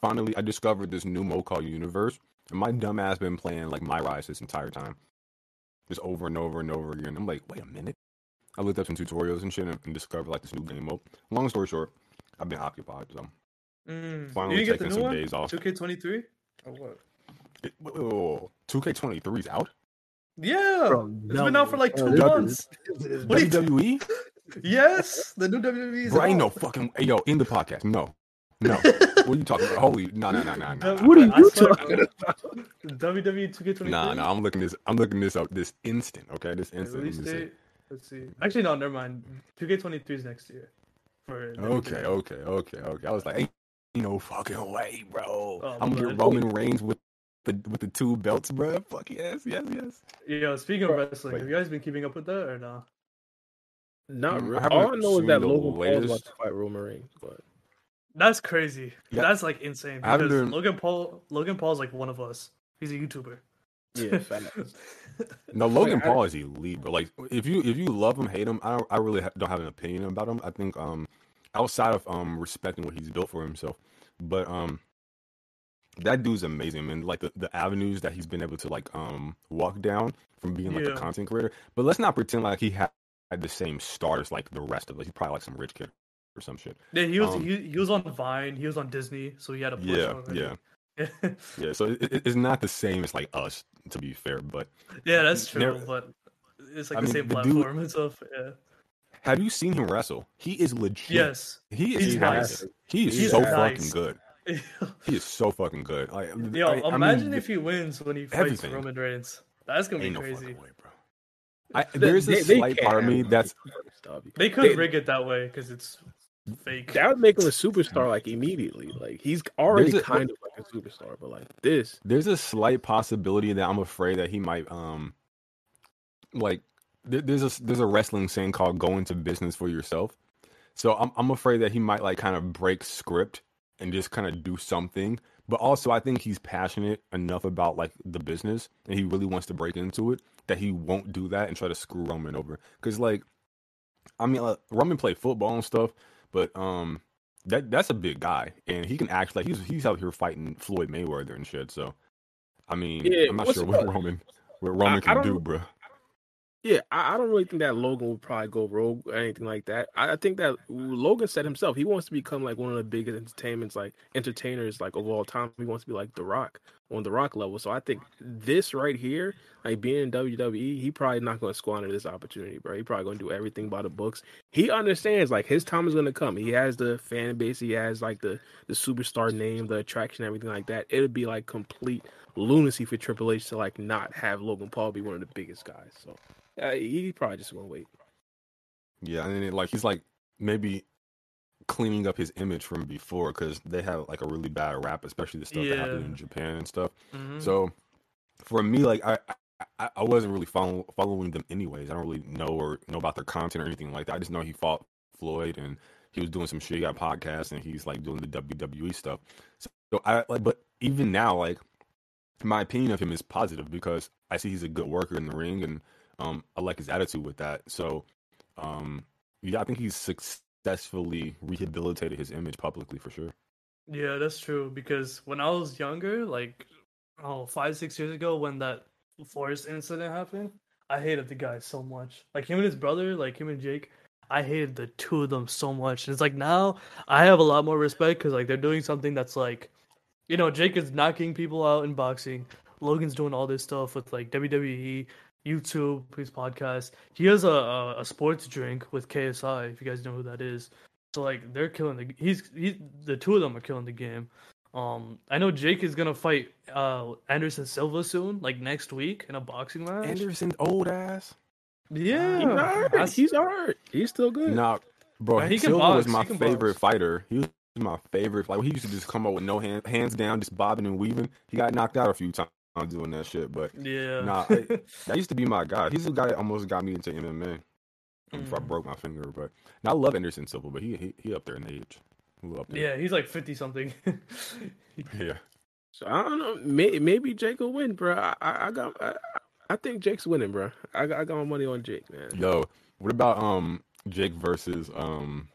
finally I discovered this new mode called Universe, and my dumb ass been playing like My Rise this entire time, just over and over and over again. I'm like, wait a minute. I looked up some tutorials and shit and, and discovered like this new game mode. Long story short, I've been occupied, so Mm. Finally you didn't get taking some one? days off. 2K23? Or what? it, oh, 2K23 is out. Yeah. Bro, it's been out for like two this- months. What do you WWE? Yes, the new WWE is Bro, ain't no fucking hey, yo in the podcast. No, no. what are you talking about? Holy, no, no, no, no, no. What are you talking bro. about? WWE 2K23. Nah, nah, I'm looking this. I'm looking this up this instant. Okay, this instant. Release Let me see. date. Let's see. Actually, no, never mind. 2K23 is next year. For Okay, WWE. okay, okay, okay. I was like, ain't no fucking way, bro. Oh, I'm my getting God. Roman Reigns with the with the two belts, bro. Fuck yes, yes, yes. Yo, speaking of Bro, wrestling, wait. have you guys been keeping up with that or no? Not Mm, I really. haven't All I know is seen that the Logan Paul's about latest. to fight Roman Reigns, but That's crazy. Yeah. That's like insane. I haven't Because been- Logan Paul, Logan Paul's like one of us. He's a YouTuber. Yeah, facts. No, Logan Paul is elite, but like if you if you love him, hate him, I don't, I really ha- don't have an opinion about him. I think um outside of um respecting what he's built for himself, but um that dude's amazing, man. Like the, the avenues that he's been able to like um walk down from being like Yeah. a content creator. But let's not pretend like he had, had the same start as like the rest of us. He's probably like some rich kid or some shit. yeah, he was Um, he, he was on Vine. He was on Disney, so he had a push Yeah, already. yeah, yeah. yeah. So it, it- it's not the same as like us, to be fair. But yeah, that's true. Never- but it's like I the mean, same the platform and stuff. Yeah. have you seen him wrestle? He is legit. Yes. he is He's nice. nice. He is He's so nice. fucking good. He is so fucking good. Like, Yo, I- I mean, imagine if he wins when he fights everything. Roman Reigns. That's gonna be ain't no crazy. fucking way, bro. I, there's a They- they slight can't part of me that's. They could They- rig it that way because it's fake. That would make him a superstar like immediately. Like he's already a- kind of like a superstar, but like this, there's a slight possibility that I'm afraid that he might um like there, there's a there's a wrestling saying called go into business for yourself. So I'm I'm afraid that he might like kind of break script and just kind of do something. But also I think he's passionate enough about like the business and he really wants to break into it that he won't do that and try to screw Roman over. Cause like I mean like, Roman played football and stuff, but um that that's a big guy and he can act like he's he's out here fighting Floyd Mayweather and shit. So I mean, Yeah, I'm not sure what? Roman what Roman I- I can don't- do, bro. yeah, I, I don't really think that Logan would probably go rogue or anything like that. I, I think that Logan said himself he wants to become like one of the biggest entertainments, like entertainers, like of all time. He wants to be like The Rock. On the Rock level. So I think this right here, like being in WWE, he probably not going to squander this opportunity, bro. He probably going to do everything by the books. He understands like his time is going to come. He has the fan base. He has like the the superstar name, the attraction, everything like that. It'd be like complete lunacy for Triple H to like not have Logan Paul be one of the biggest guys. So uh, he probably just going to wait. Yeah, and it, like he's like maybe cleaning up his image from before because they have like a really bad rap, especially the stuff that happened Yeah. in Japan and stuff. Mhm. So for me, like I, I, I wasn't really follow, following them anyways. I don't really know or know about their content or anything like that. I just know he fought Floyd and he was doing some shit. He got podcasts and he's like doing the WWE stuff. So I like, but even now, like my opinion of him is positive because I see he's a good worker in the ring and um I like his attitude with that. So um yeah, I think he's successfully rehabilitated his image publicly for sure. Yeah, that's true. Because when I was younger, like oh five, six years ago, when that forest incident happened, I hated the guy so much. Like him and his brother, like him and Jake, I hated the two of them so much. And it's like now I have a lot more respect because like they're doing something that's like, you know, Jake is knocking people out in boxing. Logan's doing all this stuff with like WWE, YouTube, his podcast. He has a, a, a sports drink with KSI. If you guys know who that is. So like they're killing the he's he's the two of them are killing the game. Um, I know Jake is gonna fight uh Anderson Silva soon, like next week in a boxing match. Anderson's old ass. yeah, He's alright. that's- He's alright. He's still good. Nah, bro, Yeah, he can Silva was my he favorite box. fighter. He was my favorite. Like he used to just come up with no hand, hands down, just bobbing and weaving. He got knocked out a few times doing that shit, but yeah. Nah, I- that used to be my guy. He's the guy that almost got me into MMA before I Mm. broke my finger. But now I love Anderson Silva, but he he, he up there in age. He up there. yeah, he's like fifty something. yeah. So I don't know. May, maybe Jake will win, bro. I, I, I got. I, I think Jake's winning, bro. I, got- I got my money on Jake, man. Yo, what about um Jake versus um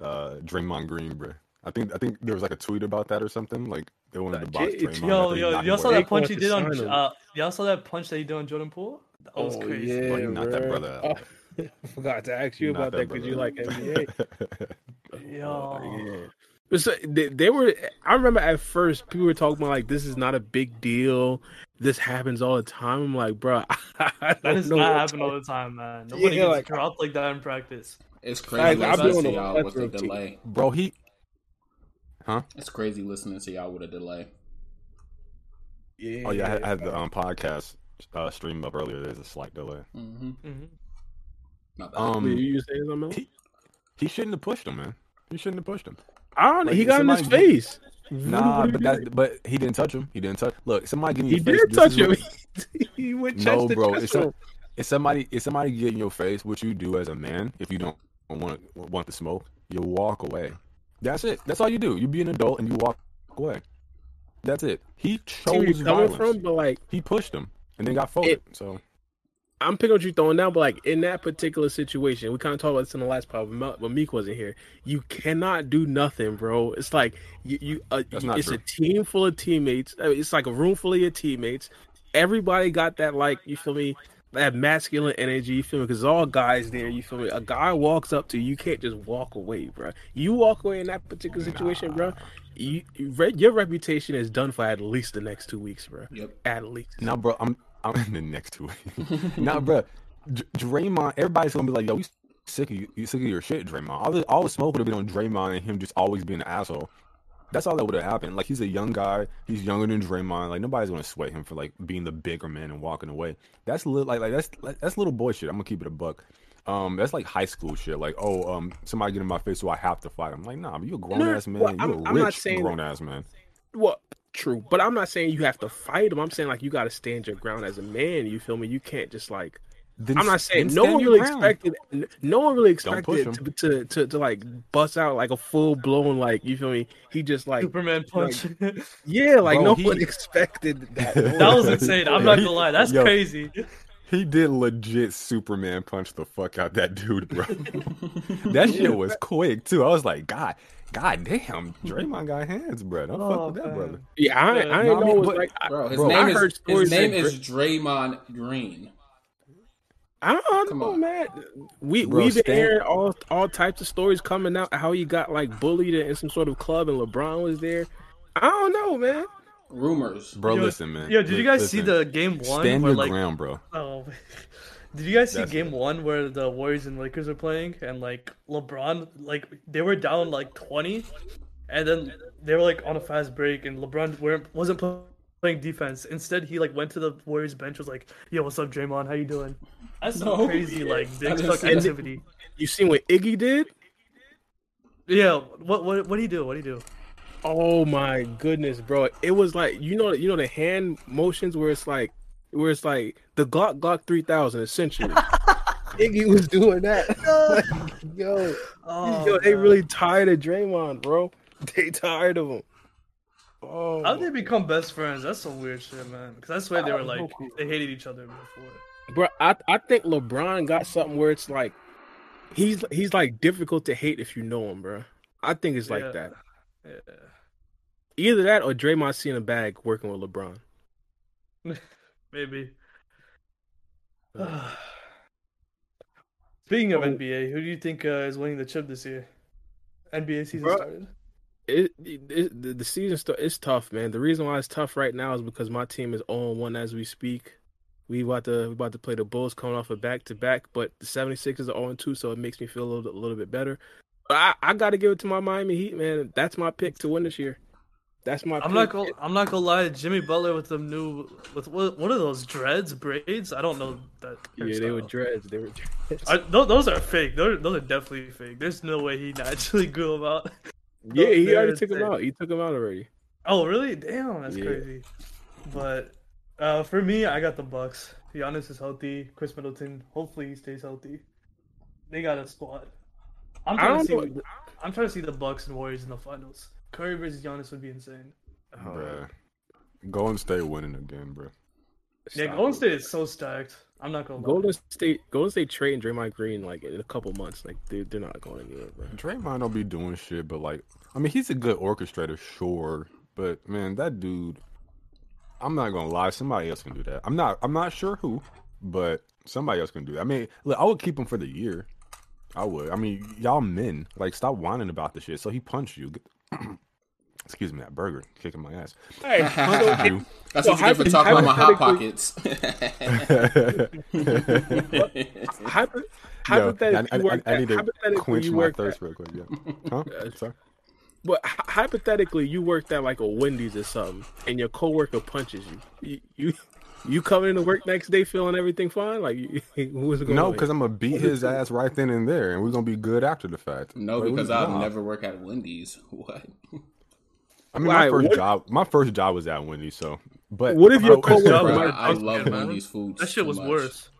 uh Draymond Green, bro? I think I think there was like a tweet about that or something. Like they wanted to box Jake- Draymond. yo, yo, y'all saw that punch he did on. Uh, y'all saw that punch that he did on Jordan Poole. That was oh, crazy. Yeah, Bro, you knocked that brother out. Oh, I forgot to ask you Knocked about that because you like brother NBA. out. Yo. Yeah. But so they, they were. I remember at first people were talking about like this is not a big deal. This happens all the time. I'm like, bro, I That don't does know not what happen all the time, man. Nobody Yeah, gets like- dropped like that in practice. It's Guys, crazy I've been on to a y'all with the plethora of teams. delay. Bro, he It's crazy listening to y'all with a delay. Yeah. Oh yeah, I had, I had the um, podcast uh, stream up earlier. There's a slight delay. Mm-hmm. Mm-hmm. Not bad. Um, Wait, you saying something? else? he, he shouldn't have pushed him, man. He shouldn't have pushed him. I don't know. like, He got in his somebody- face. Nah, but do you that but he didn't touch him. He didn't touch. Look, somebody getting he in your face. He did this touch him. he went chest No, to bro. chest It's with if somebody if somebody get in your face, what you do as a man, if you don't want want the smoke, you walk away. That's it. That's all you do. You be an adult and you walk away. That's it. He chose violence. from, but like He pushed him and then got folded. so I'm picking what you're throwing down, but like in that particular situation, we kind of talked about this in the last part, but when Meek wasn't here. You cannot do nothing, bro. It's like you, you uh, That's not it's true. a team full of teammates. It's like a room full of your teammates. Everybody got that, like you feel me, that masculine energy. You feel me? Because all guys there. You feel me? A guy walks up to you, you can't just walk away, bro. You walk away in that particular situation, bro. You, you- your reputation is done for at least the next two weeks, bro. Yep. At least. now, bro, I'm I'm in the next two weeks. now, bro, Dr- Draymond, everybody's gonna be like, "Yo, you sick of you, you sick of your shit, Draymond." All the all the smoke would have been on Draymond and him just always being an asshole. That's all that would have happened. Like he's a young guy. He's younger than Draymond. Like nobody's gonna sweat him for like being the bigger man and walking away. That's little like like that's like, that's little boy shit. I'm gonna keep it a buck. Um, that's like high school shit. Like, oh, um, somebody get in my face, so I have to fight. I'm like, nah, but you a grown ass man. well, you a rich grown ass man. Well, true, but I'm not saying you have to fight him. I'm saying like you got to stand your ground as a man. You feel me? You can't just like. Then I'm not saying no one really ground. expected. No one really expected to, to to to like bust out like a full blown like you feel me? He just like Superman punch. yeah, like Bro, no he- one expected that. that was insane. I'm not gonna lie. That's Yo. crazy. He did legit Superman punch the fuck out that dude, bro. that shit was quick too. I was like, God, God damn, Draymond got hands, bro. Don't fuck Oh, with that, man. brother. yeah, I, I didn't No, I know mean, but- like. Bro, his Bro, name I is heard his name that is Draymond Green. I don't, Come know, on. man. We Bro, we've been Stan- hearing all all types of stories coming out how he got like bullied in some sort of club and LeBron was there. I don't know, man. Rumors. Bro, Yo, listen, man. Yo, did you guys Listen. see the game one? Stand where, your like, ground, bro. Oh, did you guys see That's game it. one where the Warriors and Lakers are playing and like LeBron, like they were down like twenty, and then they were like on a fast break and LeBron weren't wasn't pl- playing defense. Instead, he like went to the Warriors bench, was like, "Yo, what's up, Draymond? How you doing?" That's some No. crazy like I big didn't stuck activity. You seen what Iggy did? Yeah, what what what do you do? What do you do? Oh my goodness, bro! It was like you know you know the hand motions where it's like where it's like the Glock Glock three thousand essentially. Iggy was doing that. Like, yo, Oh, yo, they really tired of Draymond, bro. They tired of him. Oh, How did they become best friends? That's some weird shit, man. Because I swear they were like don't they hated each other before. bro. I I think LeBron got something where it's like he's he's like difficult to hate if you know him, bro. I think it's like Yeah. that. Yeah. Either that or Draymond seeing a bag working with LeBron. Maybe. Speaking of Oh. NBA, who do you think uh, is winning the chip this year? NBA season Bruh. started. It, it, the, season st- it's tough, man. The reason why it's tough right now is because my team is 0 1 as we speak. We about to we about to play the Bulls coming off a back to back, but the 76ers are 0 2, so it makes me feel a little, a little bit better. But I, I got to give it to my Miami Heat, man. That's my pick to win this year. That's my. I'm pick. not gonna. I'm not gonna lie. Jimmy Butler with them new with what? What are those dreads braids? I don't know that. Yeah, they were dreads. They were dreads. I, those, those are fake. Those, those are definitely fake. There's no way he naturally grew them out. Yeah, he already took them insane. out. He took them out already. Oh, really? Damn, that's Yeah. crazy. But uh, for me, I got the Bucks. Giannis is healthy. Khris Middleton, hopefully he stays healthy. They got a squad. I'm trying to don't see. know. I'm trying to see the Bucks and Warriors in the finals. Curry versus Giannis would be insane. Oh, Bruh. Golden State winning again, bro. Yeah, stop Golden it. State is so stacked. I'm not gonna lie. Golden State, Golden State trading Draymond Green like in a couple months. Like they they're not going anywhere, bro. Draymond don't be doing shit, but like, I mean, he's a good orchestrator, sure, but man, that dude, I'm not gonna lie, somebody else can do that. I'm not, I'm not sure who, but somebody else can do that. I mean, look, I would keep him for the year. I would. I mean, y'all men, like, stop whining about the shit. So he punched you. Get- Excuse me, that burger kicking my ass. Hey, so, That's So what you get for talking about my hot hypothetically- pockets. hypo, Yo, hypothetically, I, you I, work I, I need to hypothetically, quench my thirst that, real quick. Yeah. Huh? Sorry. but hypothetically, you worked at like a Wendy's or something, and your coworker punches you. You you, you coming into work next day feeling everything fine? Like, you, what's going No, because I'm gonna beat his ass right then and there, and we're gonna be good after the fact. no, Like, because I'll nah. never work at Wendy's. What? I mean, Why, my first what- job, my first job was at Wendy's. So, but What if your I- coworker- job Bro, I, I love. Wendy's food. That shit too was much. worse.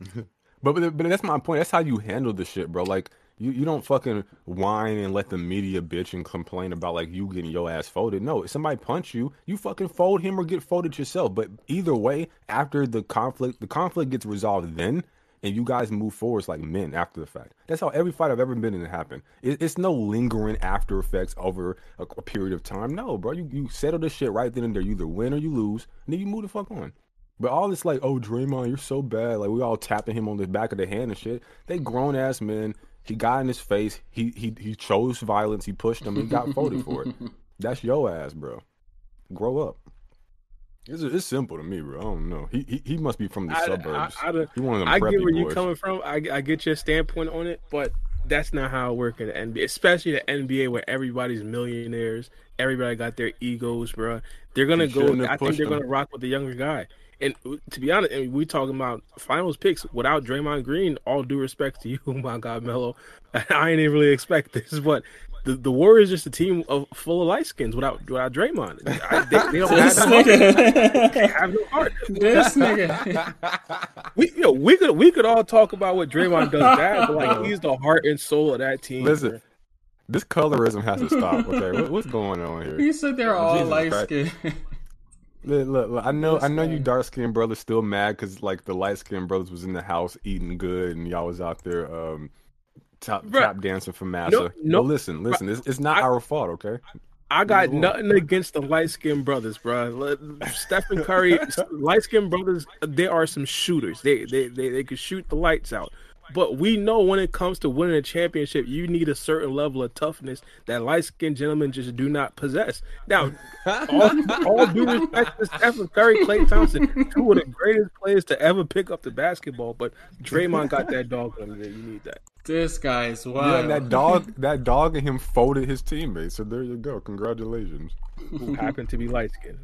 But, but but that's my point. That's how you handle the shit, bro. Like you, you don't fucking whine and let the media bitch and complain about like you getting your ass folded. No, if somebody punch you, you fucking fold him or get folded yourself. But either way, after the conflict, the conflict gets resolved then, and you guys move forward like men after the fact. That's how every fight I've ever been in happened. It, it's no lingering after effects over a, a period of time. No, bro, you you settle the shit right then and there. You either win or you lose, and then you move the fuck on. But all this like, oh Draymond, you're so bad. Like we all tapping him on the back of the hand and shit. They grown ass men. He got in his face. He he he chose violence. He pushed him. He got voted for it. That's your ass, bro. Grow up. It's, it's simple to me, bro. I don't know. He he, he must be from the I- I- suburbs. I don't- he one of them I get where you're coming from. I, I get your standpoint on it, but that's not how it works in the NBA, especially the NBA where everybody's millionaires. Everybody got their egos, bro. They're gonna You go. I think they're them. gonna rock with the younger guy. And to be honest, I mean, we talking about finals picks without Draymond Green. All due respect to you, my God, Mello. I ain't even really expect this, but the, the Warriors just a team of full of light skins without without Draymond. I, they, they don't have, This no nigga. They have no heart. this nigga. We you know, we could we could all talk about what Draymond does bad, but like he's the heart and soul of that team. Listen, bro. this colorism has to stop. Okay, what, what's going on here? You said they're all Jesus light Christ. skinned. Look, look, look, I know, I know you dark skinned brothers still mad because like the light skinned brothers was in the house eating good and y'all was out there um top Bruh. tap dancing for massa. No, listen, listen, it's, it's not I- our fault, okay? I got nothing against the light skinned brothers, bro. Stephen Curry, light skinned brothers, they are some shooters. They they they they could shoot the lights out. But we know when it comes to winning a championship, you need a certain level of toughness that light skinned gentlemen just do not possess. Now, all, all due respect to Stephen Curry, Klay Thompson, two of the greatest players to ever pick up the basketball, but Draymond got that dog in him. You need that. This guy's Yeah, wild. and that dog, that dog and him folded his teammates. So there you go. Congratulations. Who happened to be light skinned.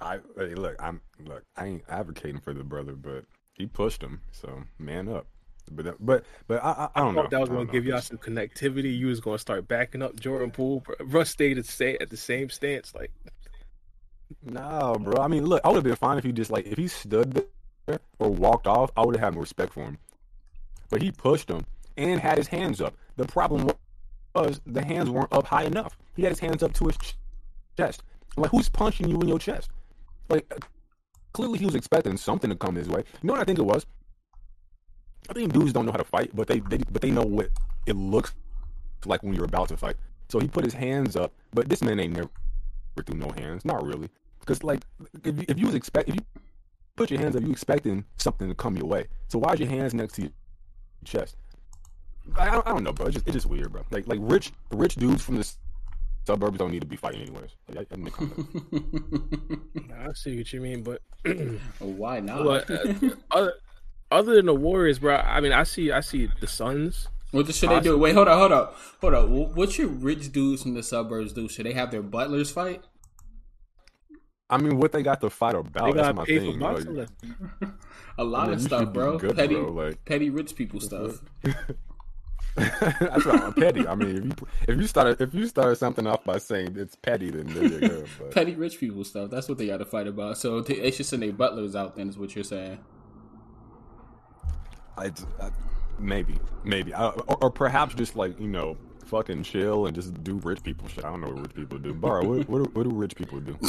I hey, look, I'm look, I ain't advocating for the brother, but he pushed him, so man up. But but but I I, I don't know. thought that was gonna give know. y'all some connectivity. You was going to start backing up Jordan Poole. Russ stayed at the same, at the same stance. Like, No, bro. I mean, look, I would have been fine if he just like if he stood there or walked off. I would have had more respect for him. But he pushed him and had his hands up. The problem was the hands weren't up high enough. He had his hands up to his chest. Like, who's punching you in your chest? Like, clearly he was expecting something to come his way. You know what I think it was? I think dudes don't know how to fight, but they, they but they know what it looks like when you're about to fight. So he put his hands up, but this man ain't never threw no hands. Not really. Because like if you, if you was expect if you put your hands up, you expecting something to come your way. So why is your hands next to your chest? I, I, don't know, bro. It's just it's just weird, bro. Like like rich rich dudes from the suburbs don't need to be fighting anyways. Like, I, I make. I see what you mean, but Why not? but uh, other, other than the Warriors, bro, I mean, I see, I see the Suns. What the, should they do? Wait, hold up, hold up, hold up. What should rich dudes from the suburbs do? Should they have their butlers fight? I mean, what they got to fight about? They that's my thing. for bro. A lot I mean, of stuff, bro. good, petty, bro, like- petty rich people stuff. that's not petty. I mean, if you if you started if you started something off by saying it's petty, then there you go. But Petty rich people stuff. That's what they got to fight about. So they they should send their butlers out. Then is what you're saying. I, I maybe maybe I, or, or perhaps just like you know fucking chill and just do rich people shit. I don't know what rich people do. Bar, what, what, do, what do rich people do?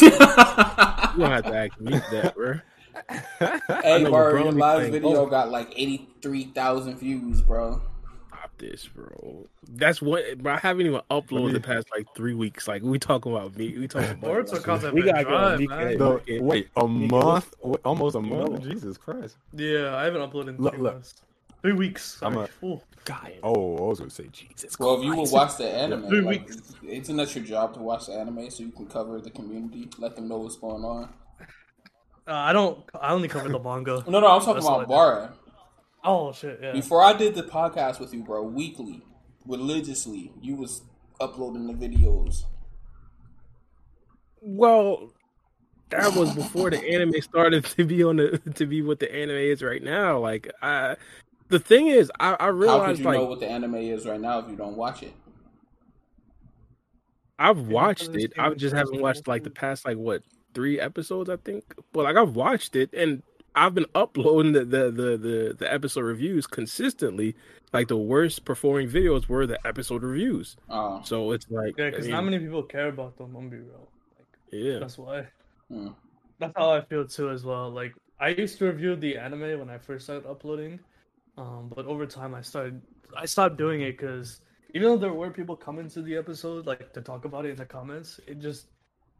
You don't have to ask me that, bro. Hey, bro, your live video got like eighty three thousand views, bro. Stop this, bro. That's what, bro. I haven't even uploaded the past like three weeks. Like we talking about me. We talking about Boruto We gotta go dry, on Mika man. and No, wait, a month, wait, almost a know. month. Jesus Christ! Yeah, I haven't uploaded in Look, three look. months. Three weeks. I'm a- Ooh. God, oh, I was gonna say Jesus. Well, if you will watch the anime, Three like, weeks. isn't that your job to watch the anime so you can cover the community, let them know what's going on? Uh, I don't. I only cover the manga. No, no, I'm talking That's all I about do. Bara. Oh shit! Yeah. Before I did the podcast with you, bro, weekly, religiously, you was uploading the videos. Well, that was before the anime started to be on the to be what the anime is right now. Like, I, the thing is, I, I How could realized you like know what the anime is right now if you don't watch it? I've watched it. I just haven't watched like the past like what three episodes, I think. But like I've watched it and I've been uploading the the the the, the episode reviews consistently. Like the worst performing videos were the episode reviews. Uh, So it's like yeah, I because mean, not many people care about them. I'm be real. Like, yeah. that's why. hmm. That's how I feel too, as well. Like I used to review the anime when I first started uploading, um, but over time I started, I stopped doing it because even though there were people coming to the episode like to talk about it in the comments, it just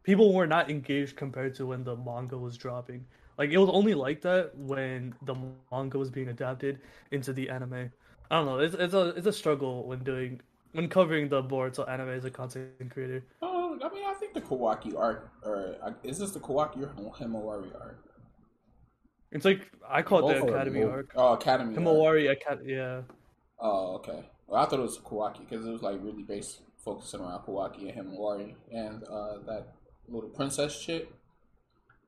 people were not engaged compared to when the manga was dropping. Like it was only like that when the manga was being adapted into the anime. I don't know. It's it's a it's a struggle when doing when covering the Boruto anime as a content creator. Oh, I mean, I think the Kawaki arc, or uh, is this the Kawaki or Himawari arc? It's like I call it Both the Academy arc. Oh, Academy. Himawari Academy. Yeah. Oh, okay. Well, I thought it was Kawaki because it was like really based focusing around Kawaki and Himawari and uh, that little princess chick.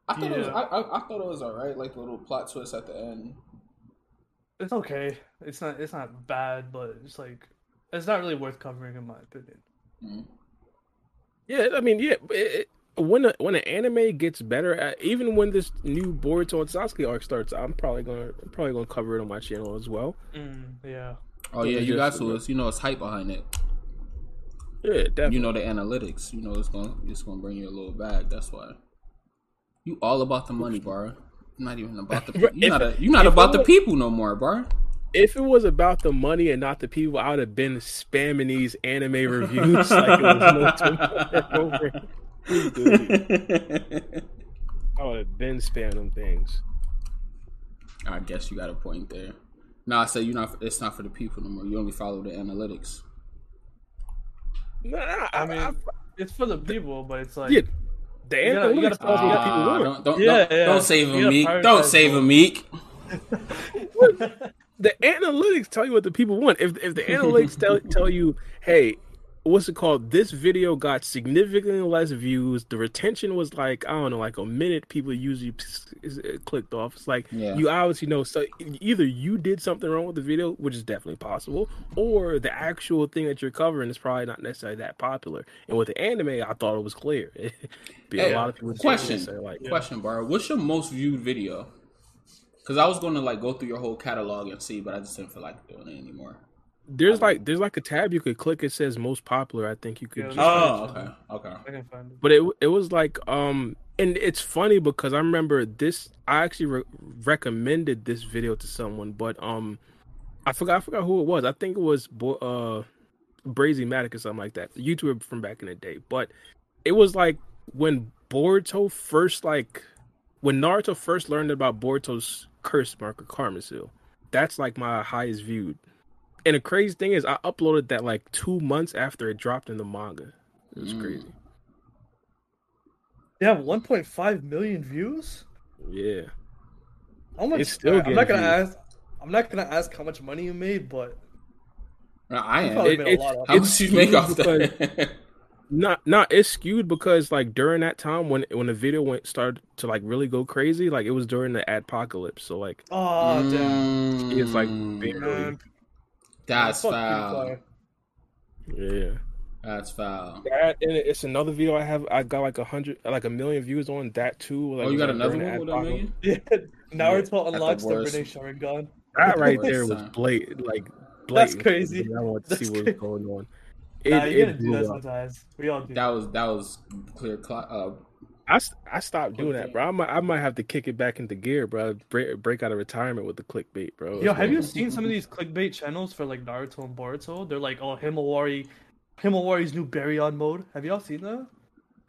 I thought it was. I, I, I thought it was alright. Like the little plot twist at the end. It's okay. It's not. It's not bad, but it's like it's not really worth covering in my opinion. Mm. Yeah, I mean, yeah. It, it, when a, when an anime gets better, at, even when this new Boruto and Sasuke arc starts, I'm probably gonna I'm probably gonna cover it on my channel as well. Mm, yeah. Oh So yeah, you got just- to. It's, you know, it's hype behind it. Yeah, definitely. You know the analytics. You know it's gonna it's gonna bring you a little bag. That's why. You all about the money, Bar. Not even about the. Bro, You're not. A, you're not about it the people no more, bro if it was about the money and not the people, I would have been spamming these anime reviews like it was no tomorrow. I would have been spamming them things. I guess you got a point there. No, I said you not. It's not for the people no more. You only follow the analytics. Nah, I, I I mean, mean, it's for the people, but it's like yeah, the You gotta- you gotta tells you what people Ah, don't don't Yeah, don't, yeah. don't save You a meek. Don't save a meek. the analytics tell you what the people want. If if the analytics tell tell you, hey, what's it called? This video got significantly less views. The retention was like I don't know, like a minute. People usually uh, clicked off. It's like Yeah. you obviously know. So either you did something wrong with the video, which is definitely possible, or the actual thing that you're covering is probably not necessarily that popular. And with the anime, I thought it was clear. Be Hey, a lot of people question. say uh, like, Question, bar. What's your most viewed video? Because I was going to like go through your whole catalog and see, but I just didn't feel like doing it anymore. There's like there's like a tab you could click. It says most popular. I think you could. Yeah, just Oh, okay, okay. I can find it. but it it was like um and it's funny because I remember this I actually re- recommended this video to someone but um I forgot I forgot who it was I think it was Bo- uh Brazy Matic or something like that the YouTuber from back in the day but it was like when Boruto first like when Naruto first learned about Boruto's curse marker Karma Seal that's like my highest viewed and the crazy thing is I uploaded that like two months after it dropped in the manga it was Mm. crazy They have 1.5 million views. yeah How much? It's still I'm not gonna views. ask. I'm not gonna ask how much money you made, but No, I am. probably It- it's- lot How it. much you make off because- that? not not it's skewed because like during that time when when the video went started to like really go crazy like it was during the adpocalypse so like Oh damn! it's like Mm, barely Man, That's fuck foul. Yeah That's foul. that and it's another video i have i got like a hundred like a million views on that too like Oh, you got like, another during one the with a Adpocalypse. million? Yeah, Naruto unlocks the worst. Rinne Sharingan. that right Worst there was time. blatant like That's crazy. i want to That's see what was going on Nah, it, you it gotta do that up. sometimes. We all do. That was that was clear. Cl- uh, I, s- I stopped doing that, bro. I might I might have to kick it back into gear, bro. Break, break out of retirement with the clickbait, bro. Yo, have you seen some of these clickbait channels for like Naruto and Boruto? They're like, oh, Himawari, Himawari's new Baryon mode. Have y'all seen that?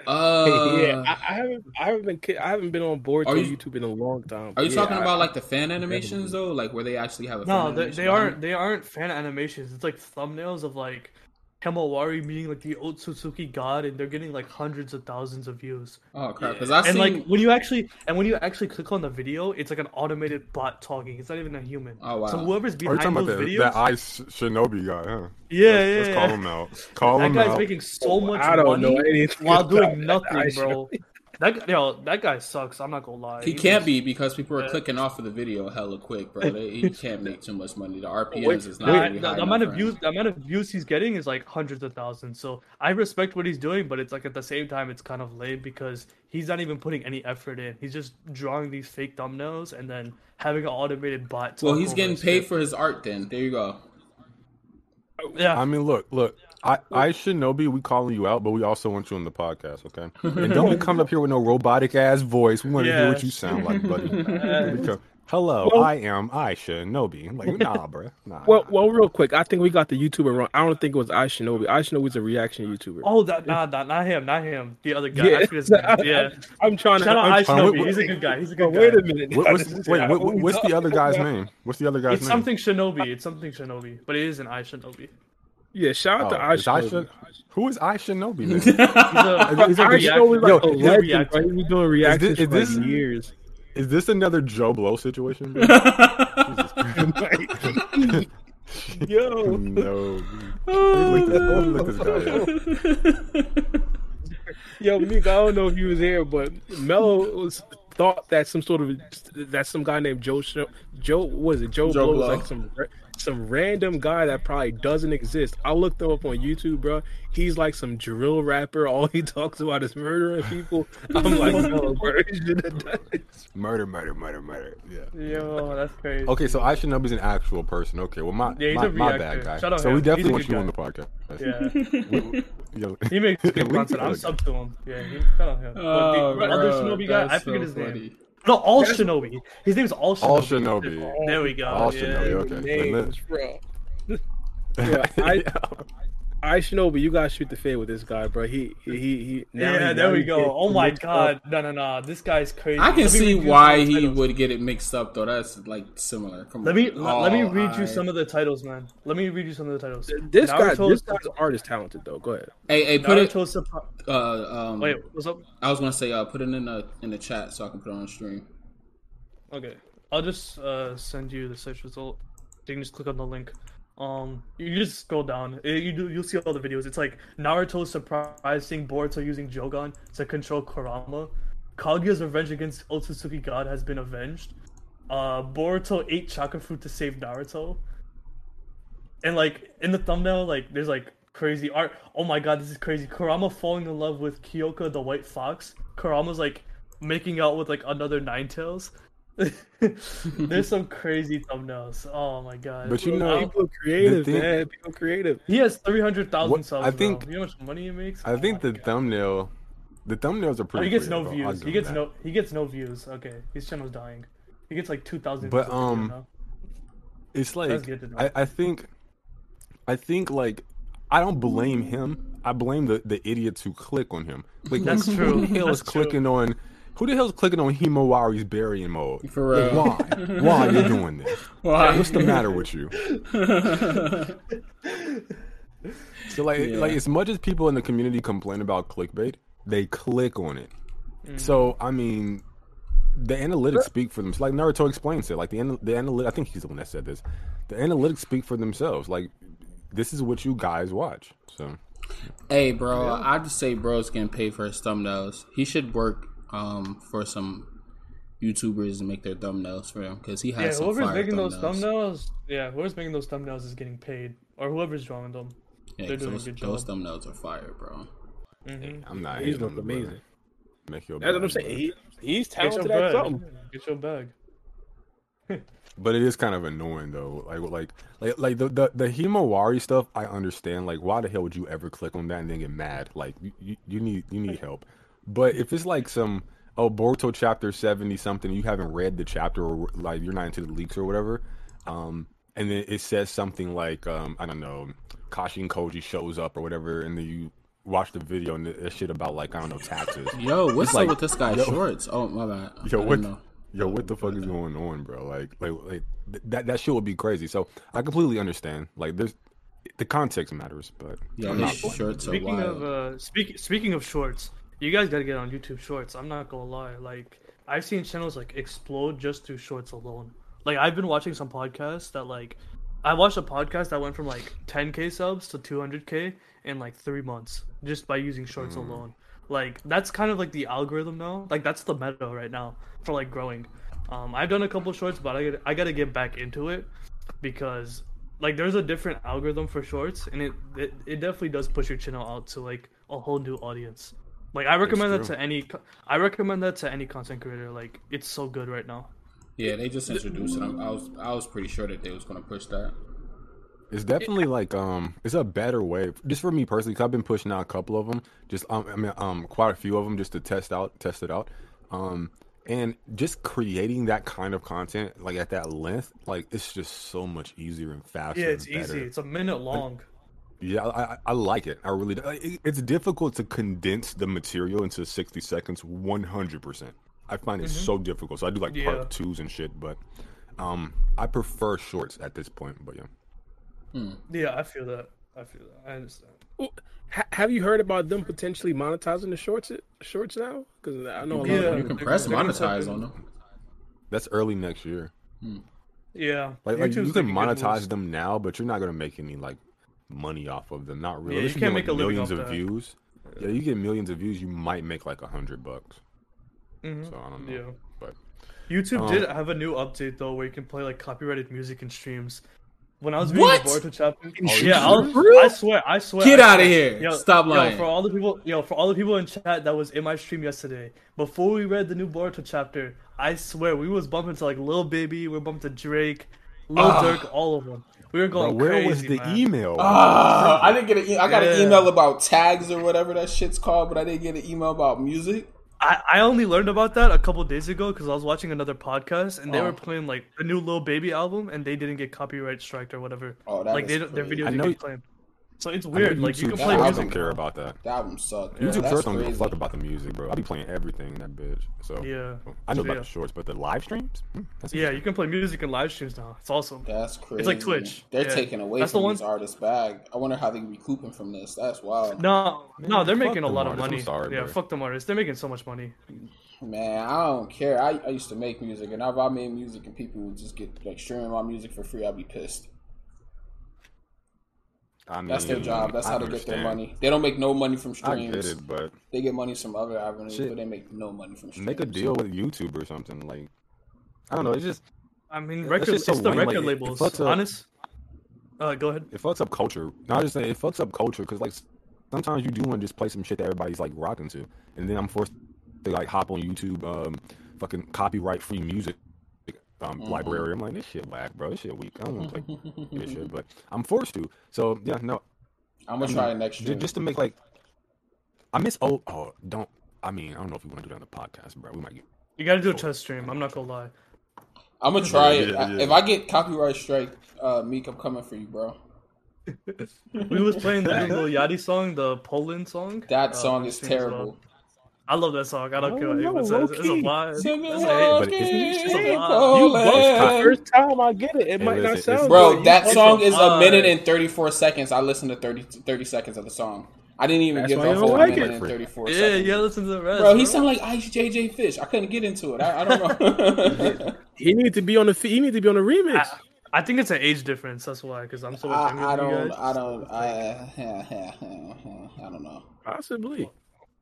uh, yeah, I, I haven't I haven't been I haven't been on board Are to you- YouTube in a long time. Are you Yeah, talking I- about like the fan animations though, like where they actually have a No, fan they, they aren't. They aren't fan animations. It's like thumbnails of like Himawari meeting like the Otsutsuki god, and they're getting like hundreds of thousands of views. Oh crap! Because I and seen like when you actually and when you actually click on the video, it's like an automated bot talking. It's not even a human. Oh, wow. So whoever's Are you behind talking those about that, videos, that Ice Shinobi guy, huh? yeah, let's, yeah, let's yeah. call him out. Call that him guy's making so oh, much I don't know money anything while doing nothing, bro. That yo, that guy sucks. I'm not gonna lie. he He's can't just- be because people are Yeah. clicking off of the video hella quick, bro. They, he can't make too much money. The RPMs Wait, is not Nah, really the, high the amount enough of for views, him. the amount of views he's getting is like hundreds of thousands. So I respect what he's doing, but it's like at the same time, it's kind of lame because he's not even putting any effort in. He's just drawing these fake thumbnails and then having an automated bot. Well, he's getting paid script. for his art. Then there you go. Yeah, I mean, look, look. I, I Shinobi, we calling you out, but we also want you on the podcast, okay? And don't be coming up here with no robotic ass voice. We want to hear what you sound like, buddy. Hello, Well- I am I Shinobi. I'm like, nah, bro. Nah. Well, nah. well, real quick, I think we got the YouTuber wrong. I don't think it was I Shinobi. I Shinobi's a reaction YouTuber. Oh, that nah, nah, not him, not him. The other guy. Yeah. I forget his name. Yeah. I'm trying to. Shout out I'm I trying- Hold on, Shinobi. wait, He's a good guy. He's a Oh, good wait guy. a minute. What, what's, wait, what, what's the other guy's name? What's the other guy's It's name? something Shinobi. It's something Shinobi, but it is an I Shinobi. Yeah, shout out Oh, to I is I Who is I Shinobi? Then? He's a, he's a I reaction. Shinobi like a he's a legend, reaction. bro. He was doing reactions is for this- like years. Is this another Joe Blow situation? Yo, no. Look this, look this guy yo, Meek, I don't know if you was here, but Mello was thought that some sort of that some guy named Joe Joe was it Joe, Joe Blow, Blow. was like some ra- some random guy that probably doesn't exist. I looked him up on YouTube, bro. He's like some drill rapper. All he talks about is murdering people. I'm like, no, bro, you should have done it. Murder, murder, murder, murder. Yeah. Yo, that's crazy. Okay, so I Shinobi's an actual person. Okay, well, my Yeah, he's my, a my bad guy. Shut up, so him. we definitely want good you on the podcast. Yeah, Yo, he makes good Leave content. the I'm other sub to him. Yeah, he, shout out him. But Oh, the, the other bro, Shinobi guy, I that's forget so his name. Funny. No, all Shinobi. His name's all Shinobi. All Shinobi. There we go. All yeah. Shinobi, okay. Names, bro. Yeah, I- I Shinobi, you gotta shoot the fade with this guy, bro. He he he. now yeah, he- there now we go. Oh my god, up. no, no, no, this guy's crazy. I can Let see read you some why he titles. would get it mixed up though. That's like similar. Come Let on. me let, let me Oh, read you some of the titles, man. Let me read you some of the titles. This guy, this guy's art is talented though. Go ahead. Hey, hey, put it. Naruto Uh, um, Wait, what's up? I was gonna say, uh, put it in the in the chat so I can put it on stream. Okay, I'll just uh, send you the search result. You can just click on the link. Um, you just scroll down. Uh, You do. You'll see all the videos. It's like Naruto surprising Boruto using Jogan to control Kurama. Kaguya's revenge against Otsutsuki God has been avenged. Uh, Boruto ate chakra fruit to save Naruto. And like in the thumbnail, like there's like crazy art. Oh my god, this is crazy. Kurama falling in love with Kyoka the White Fox. Kurama's like making out with like another Nine Tails. There's some crazy thumbnails. Oh my god. But you know, People creative, thing- man. People creative. he has three hundred thousand What- subs. I I think- think. You know how much money he makes? I Oh think the God. thumbnail, the thumbnails are Oh, pretty. he gets clear, no bro. Views. He gets that. no. He gets no views. Okay, his channel's dying. He gets like two thousand. But, um, It's like good to know. I, I think, I think like I don't blame him. I blame the, the idiots who click on him. Like That's who true. the hell is true. clicking on? Who the hell is clicking on Himawari's Baryon mode? For Like, real. why? Why are you doing this? Why? What's the matter with you? So like, Yeah. like as much as people in the community complain about clickbait, they click on it. Mm. So I mean, the analytics speak for themselves. Like Naruto explains it. Like the the analytics. I think he's the one that said this. The analytics speak for themselves. Like this is what you guys watch. So Hey, bro, I just say bro's getting paid for his thumbnails. He should work um for some YouTubers to make their thumbnails for him because he has yeah, some whoever's fire making those thumbnails. thumbnails, yeah, whoever's making those thumbnails is getting paid, or whoever's drawing them. Yeah, They're doing a those, good those job. thumbnails are fire, bro. hmm I'm not. He's hating looking on the amazing. Make your That's what I'm saying. He, he's Get talented at something. Get your bag. But it is kind of annoying though. Like like like like the the, the Himawari stuff. I understand. Like why the hell would you ever click on that and then get mad? Like you, you, you need you need help. But if it's like some oh Boruto chapter seventy something, you haven't read the chapter or like you're not into the leaks or whatever, um, and then it says something like um I don't know, Kashin Koji shows up or whatever, and then you watch the video and it's shit about like I don't know taxes. Yo, what's like- up with this guy's yo- shorts? Oh my bad. Yo, what? know. Yo, what the fuck is going on, bro? Like, like, like th- that that shit would be crazy. So I completely understand. Like, there's the context matters, but Yeah, I'm not. shorts are Speaking of uh, speak, speaking of shorts, you guys gotta get on YouTube Shorts. I'm not gonna lie, like I've seen channels like explode just through shorts alone. Like I've been watching some podcasts that like I watched a podcast that went from like 10k subs to 200k in like three months just by using shorts alone. Like that's kind of like the algorithm now. Like that's the meta right now for like growing. Um, I've done a couple shorts, but I got I gotta get back into it because like there's a different algorithm for shorts, and it it, it definitely does push your channel out to like a whole new audience. Like I recommend that to any I recommend that to any content creator. Like it's so good right now. Yeah, they just introduced it. I'm- was I was pretty sure that they was gonna push that. It's definitely like um, it's a better way. Just for me personally, because I've been pushing out a couple of them. Just um, I mean um, quite a few of them just to test out, test it out. Um, and just creating that kind of content like at that length, like it's just so much easier and faster. Yeah, it's and easy. It's a minute long. Yeah, I, I, I like it. I really. do. It, it's difficult to condense the material into sixty seconds, one hundred percent. I find it so difficult. So I do like Mm-hmm. Yeah. part twos and shit, but um, I prefer shorts at this point. But yeah, Yeah, I feel that. I feel that. I understand. Well, ha- have you heard about them potentially monetizing the shorts shorts now? Because I know a lot Yeah. of You can press they're gonna monetize on them. that's early next year. Yeah, Like, like you can making good monetize them now, but you're not gonna make any like money off of them. Not really. Yeah, you can't get, make a millions of that. views. Yeah, you get millions of views, you might make like a hundred bucks. Mhm. So I don't know. Yeah. But YouTube Um, did have a new update though, where you can play like copyrighted music in streams. When I was What? reading the Boruto chapter, yeah, I'll, serious? I swear, I swear. Get out of swear. here. Stop lying. Yo, for all the people, yo, for all the people in chat that was in my stream yesterday, before we read the new Boruto chapter, I swear we was bumping to like Lil Baby, we are bumping to Drake, Lil Ah. Durk, all of them. We were bro, going where crazy. was the man. email? Ah, I didn't get an. E- I got an email about tags or whatever that shit's called, but I didn't get an email about music. I, I only learned about that a couple days ago because I was watching another podcast and they Oh. were playing like the new Lil Baby album and they didn't get copyright striked or whatever. Oh, that like is they, don't- their crazy. videos I didn't know- get claimed. So it's I know weird. Like you can play I music. don't care about that. That album sucked. Yeah, YouTube That's Shorts don't give a fuck about the music, bro. I be playing everything in that bitch. So Yeah. I know about Yeah. the shorts, but the live streams, Hmm, that's Yeah, you can play music in live streams now. It's awesome. That's crazy. It's like Twitch. They're Yeah. taking away That's the from one- these artists' bag. I wonder how they recouping from this. That's wild. No, no, they're making a them lot of artists. I'm money. sorry, yeah, bro. fuck them artists. They're making so much money. Man, I don't care. I, I used to make music, and if I made music and people would just get like streaming my music for free, I'd be pissed. I mean, That's their job. That's I how they get their money. They don't make no money from streams. I streams. get it, but They get money from other avenues, Shit. but they make no money from streams. make a deal with YouTube or something. Like, I don't know. It's just I mean, record. just so it's the lame, like, record it- it labels. fucks up- Honest. Uh, go ahead. it fucks up culture. Not just saying it fucks up culture because like sometimes you do want to just play some shit that everybody's like rocking to, and then I'm forced to like hop on YouTube, um, fucking copyright free music. Um, Mhm. library. I'm like, this shit whack, bro. This shit weak. I don't want to play this shit, but I'm forced to. So yeah, no, I'm gonna I try mean, it next year. just to make like, I miss old. Oh, don't. I mean, I don't know if we want to do that on the podcast, bro. We might get. You gotta do a test stream. I'm not gonna lie. I'm gonna try Yeah, it. yeah, yeah. If I get copyright strike, uh, Meek, I'm coming for you, bro. We was playing the Lil Yachty song, the Poland song. That uh, song on is stream as well. terrible. I love that song. I don't Oh, care what no, anyone says. It's a low-key. vibe. Sing That's it a hit. but it's- it's a vibe. You Poland. the first time I get it, it Hey, might not listen, it's- sound Bro, good. that song is a minute and 34 seconds. I listened to 30, 30 seconds of the song. I didn't even That's give why a you don't whole like minute it. and 34 Yeah, seconds. yeah. Listen to the rest. Bro, he sound like Ice JJ Fish. I couldn't get into it. I, I don't know. He needs to be on the he needs to be on the remix. I, I think it's an age difference. That's why. Because I'm so much younger I, I than you don't. guys. I don't. Uh, I, I don't know. Possibly.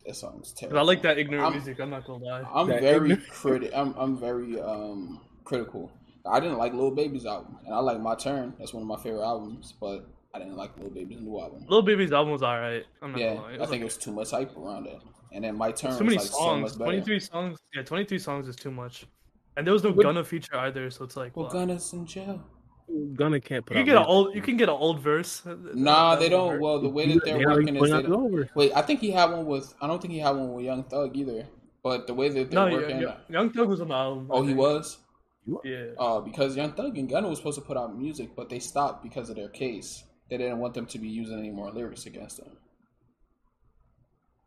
That song's 'Cause terrible. I like that ignorant I'm- music. I'm not gonna lie. I'm That very ignorant- criti- I'm I'm very um critical. I didn't like Lil Baby's album, and I like My Turn. That's one of my favorite albums, but I didn't like Lil Baby's new album. Lil Baby's album was alright. I'm Yeah, gonna lie. I was think it was too much hype around it, and then My Turn too many was like songs. much better. 23 songs. Yeah, 23 songs is too much. And there was no What- Gunna feature either, so it's like. Well, wow. Gunna's in jail. Gunna can't put You out get an old. You can get an old verse. Nah, they don't. hurt. Well, the way that they're he already working is put they over. wait. I think he had one with. I don't think he had one with Young Thug either. But the way that they're No, working. yeah, Young Thug was on the album. Oh, he was. Yeah. Uh, because Young Thug and Gunna was supposed to put out music, but they stopped because of their case. They didn't want them to be using any more lyrics against them.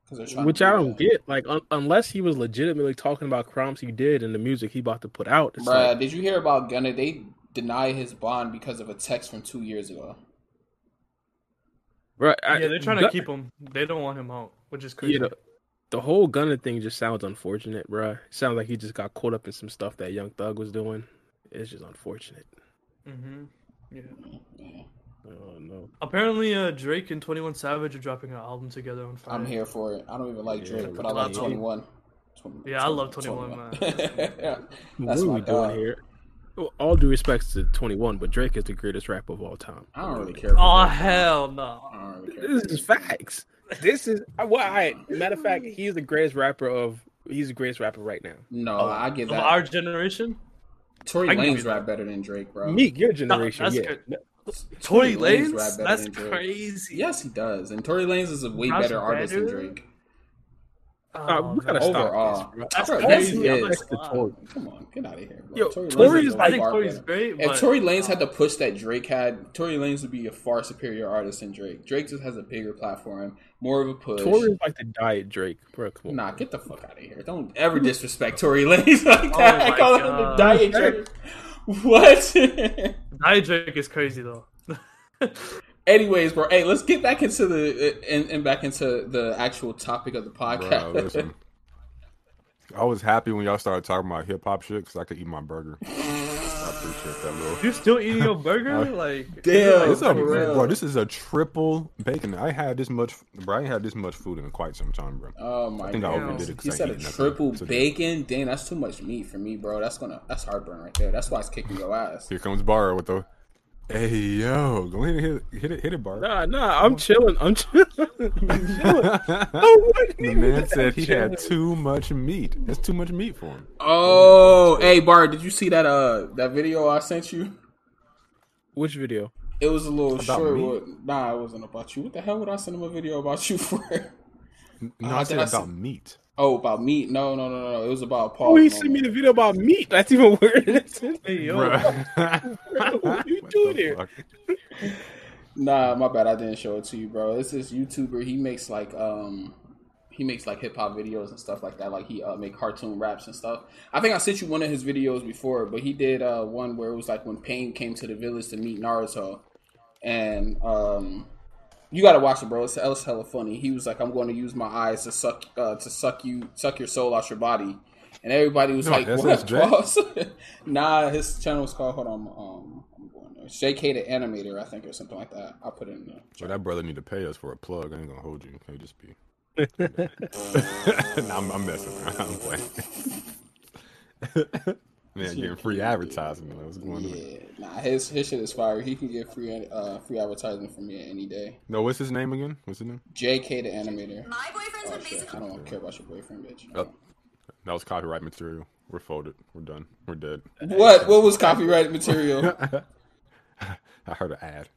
Because. Which I do don't that. get. Like, un- unless he was legitimately talking about crimes he did and the music he about to put out. It's Bruh, like, did you hear about Gunna? They deny his bond because of a text from two years ago. bruh, I- yeah, they're trying to keep him. They don't want him out, which is crazy. Yeah, the, the whole Gunna thing just sounds unfortunate, bruh. It sounds like he just got caught up in some stuff that Young Thug was doing. It's just unfortunate. hmm Yeah. Yeah. Oh no. Apparently, uh, Drake and Twenty One Savage are dropping an album together on Friday. I'm here for it. I don't even like Yeah, Drake, but I I like love it. 21. Yeah, I love 21, man. yeah. What That's are my we doing here? Well, All due respects to 21, but Drake is the greatest rapper of all time. I don't really care. Oh Drake. hell no! Really. This is facts. This is uh, well. I matter of fact, he's the greatest rapper of. He's the greatest rapper right now. No, Oh, I get Of that. our generation, Tory I can Lanez rap better than Drake, bro. Meek, your generation, that's yeah. good. Tory Lanez Lanez, rap better that's than Drake. crazy. Yes, he does. And Tory Lanez is a way That's better artist than? Drake. Uh, Oh, we gotta no. stop Overall. this, bro. That's Bro, crazy. yes, he I'm is. to Tory. Come on, get out of here, bro. Yo, Tory Tory Lanez is like- I think Tory's better. great. If Tory Lanez had uh, the push that Drake had, Tory Lanez would be a far superior artist than Drake. Drake just has a bigger platform, more of a push. Tory is like the diet Drake, bro. Come on. Nah, get the fuck out of here. Don't ever disrespect Tory Lanez like that. Oh I my call him the diet Drake. What? Nia Drake is crazy though. Anyways, bro. Hey, let's get back into the and, and back into the actual topic of the Bro, podcast. listen. I was happy when y'all started talking about hip hop shit because I could eat my burger. I appreciate that, little. you still eating your burger? Like Damn, It's a, bro, this is a triple bacon. I had this much, bro. I ain't had this much food in quite some time, bro. Oh my I think I god! overdid it 'cause He I said a ate nothing triple bacon. Dang, that's too much meat for me, bro. That's gonna that's heartburn right there. That's why it's kicking your ass. Here comes Bar with the, hey yo, go ahead and hit it, hit it, hit it, Bar. Nah, nah, I'm chilling. I'm chilling. I'm chilling. the man said he had too much meat. That's too much meat for him. Oh, hey Bart, did you see that uh that video I sent you? Which video? It was a little About short. me? one. Nah, it wasn't about you. What the hell would I send him a video about you for? No, Uh, I did said I about say- meat. Oh, about meat? No, no, no, no. It was about Paul. Oh, he sent me the video about meat. That's even weirder. Hey yo, Bruh. What you What doing the here? fuck? Nah, my bad. I didn't show it to you, bro. It's this YouTuber. He makes like um, he makes like hip hop videos and stuff like that. Like he uh, make cartoon raps and stuff. I think I sent you one of his videos before, but he did uh one where it was like when Pain came to the village to meet Naruto, and um, you gotta watch it, bro. It's, it's hella funny. He was like, "I'm going to use my eyes to suck uh, to suck you suck your soul out your body," and everybody was No, like, that's "What?" his Drake? Pause. nah, his channel is called. Hold on, um, I'm going there. JK the Animator, I think, or something like that. I'll put it in there. So that brother need to pay us for a plug. I ain't gonna hold you. Can just be? nah, I'm, I'm messing around. I'm playing. Man, getting free advertising. man. What's going on? Yeah, nah, his his shit is fire. He can get free uh free advertising from me any day. No, what's his name again? What's his name? JK the Animator. My boyfriend's Oh been basically I don't care about your boyfriend, bitch. Oh. That was copyright material. We're folded. We're done. We're dead. What? What was copyright material? I heard an ad.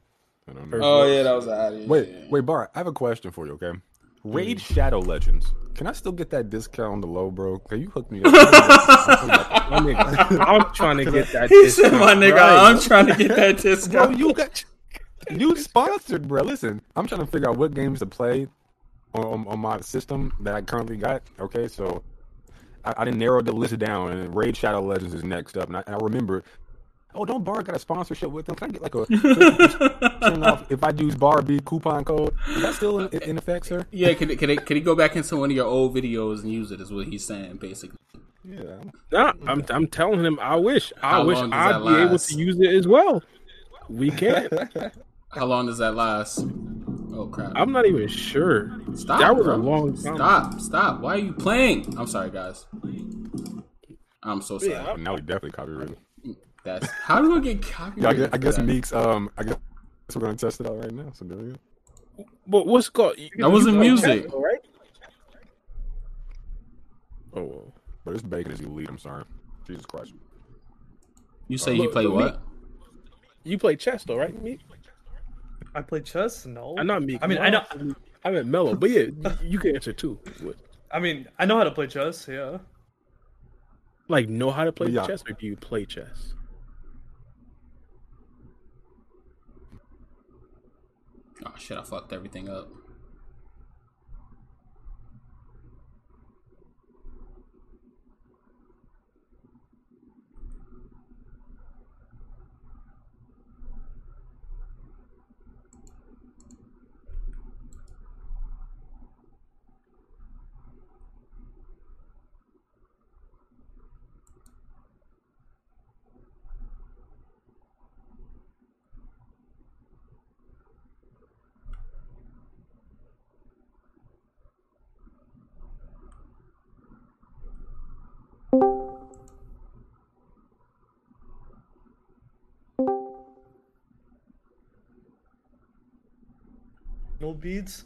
I don't know. Oh yeah, that was an ad. Wait, yeah. wait, Bart. I have a question for you. Okay, Raid Shadow Legends. Can I still get that discount on the low, bro? Can you hook me up? My nigga, I'm trying to get that. He said, "My discount, nigga, right? I'm trying to get that bro, discount." you got you sponsored, bro. Listen, I'm trying to figure out what games to play on, on, on my system that I currently got. Okay, so I, I didn't narrow the list down, and Raid Shadow Legends is next up. And I, and I remember, oh, don't Bar got a sponsorship with them? Can I get like a 50% off if I use Bar B coupon code? Is that still in, in effect, sir? Yeah, can can he, can he go back into one of your old videos and use it? Is what he's saying, basically. Yeah. Nah, I'm I'm telling him. I wish. I How wish I'd that be able to use it as well. We can't. How long does that last? Oh crap! I'm not even sure. Stop. that was bro. a long time. Stop! Stop! Why are you playing? I'm sorry, guys. I'm so sorry. Yeah, Now we definitely copyrighted. That's how do we get Yeah, I guess, I guess? Meeks. Um, I guess we're gonna test it out right now. So there we go. But what's it called? You- That wasn't music. chess, right? Oh, well. But this bacon is elite. I'm sorry. Jesus Christ. You say you play look, what? you play chess though, right? Me? I play chess. No, I'm not me. I mean, I know. I meant Mello, but yeah, you can answer too. What- I mean, I know how to play chess. Yeah. Like, know how to play Yeah. chess, or do you play chess? Oh shit! I fucked everything up. No beads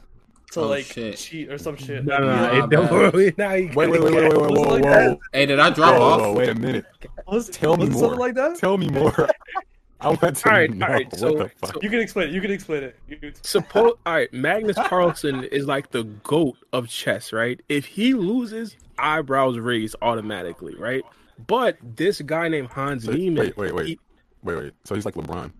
to Oh, like shit. cheat or some shit. No, no, Yeah, no. my It don't worry. Now you Wait, wait, wait, wait, wait, wait, Was it whoa, like whoa. Hey, did I drop Whoa, off? whoa, wait a minute. Was, Tell me was more. Something like that. Tell me more. I want to All right, know all right, what so- You can explain it. You can explain it. You can- Suppose all right, Magnus Carlsen is like the goat of chess, right? If he loses, eyebrows raised automatically, right? But this guy named Hans So- Niemann, wait, wait, wait, he- wait, wait. So he's like LeBron.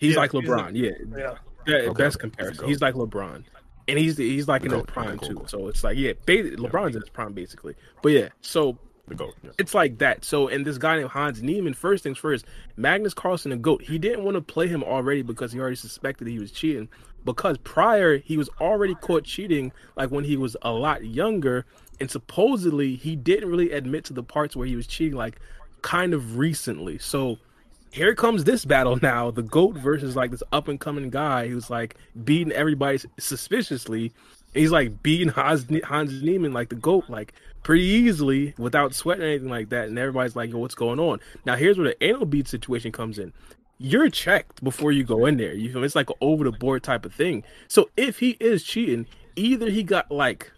he's Yeah, like he's LeBron, like- yeah, Yeah. Yeah, Okay, best comparison. He's like LeBron, and he's he's like The in his prime cool, too. cool. So it's like yeah, LeBron's in his prime basically. But yeah, so The GOAT. Yeah. it's like that. So, and this guy named Hans Niemann, first things first, Magnus Carlsen, the GOAT, he didn't want to play him already because he already suspected he was cheating. Because prior, he was already caught cheating, like when he was a lot younger. And supposedly, he didn't really admit to the parts where he was cheating, like kind of recently. So, here comes this battle now the GOAT versus like this up and coming guy who's like beating everybody suspiciously. He's like beating Hans, Hans Niemann, like the GOAT, like pretty easily without sweating or anything like that. And everybody's like, yo, what's going on? Now, here's where the anal bead situation comes in. You're checked before you go in there. You feel me? It's like an over the board type of thing. So if he is cheating, either he got like,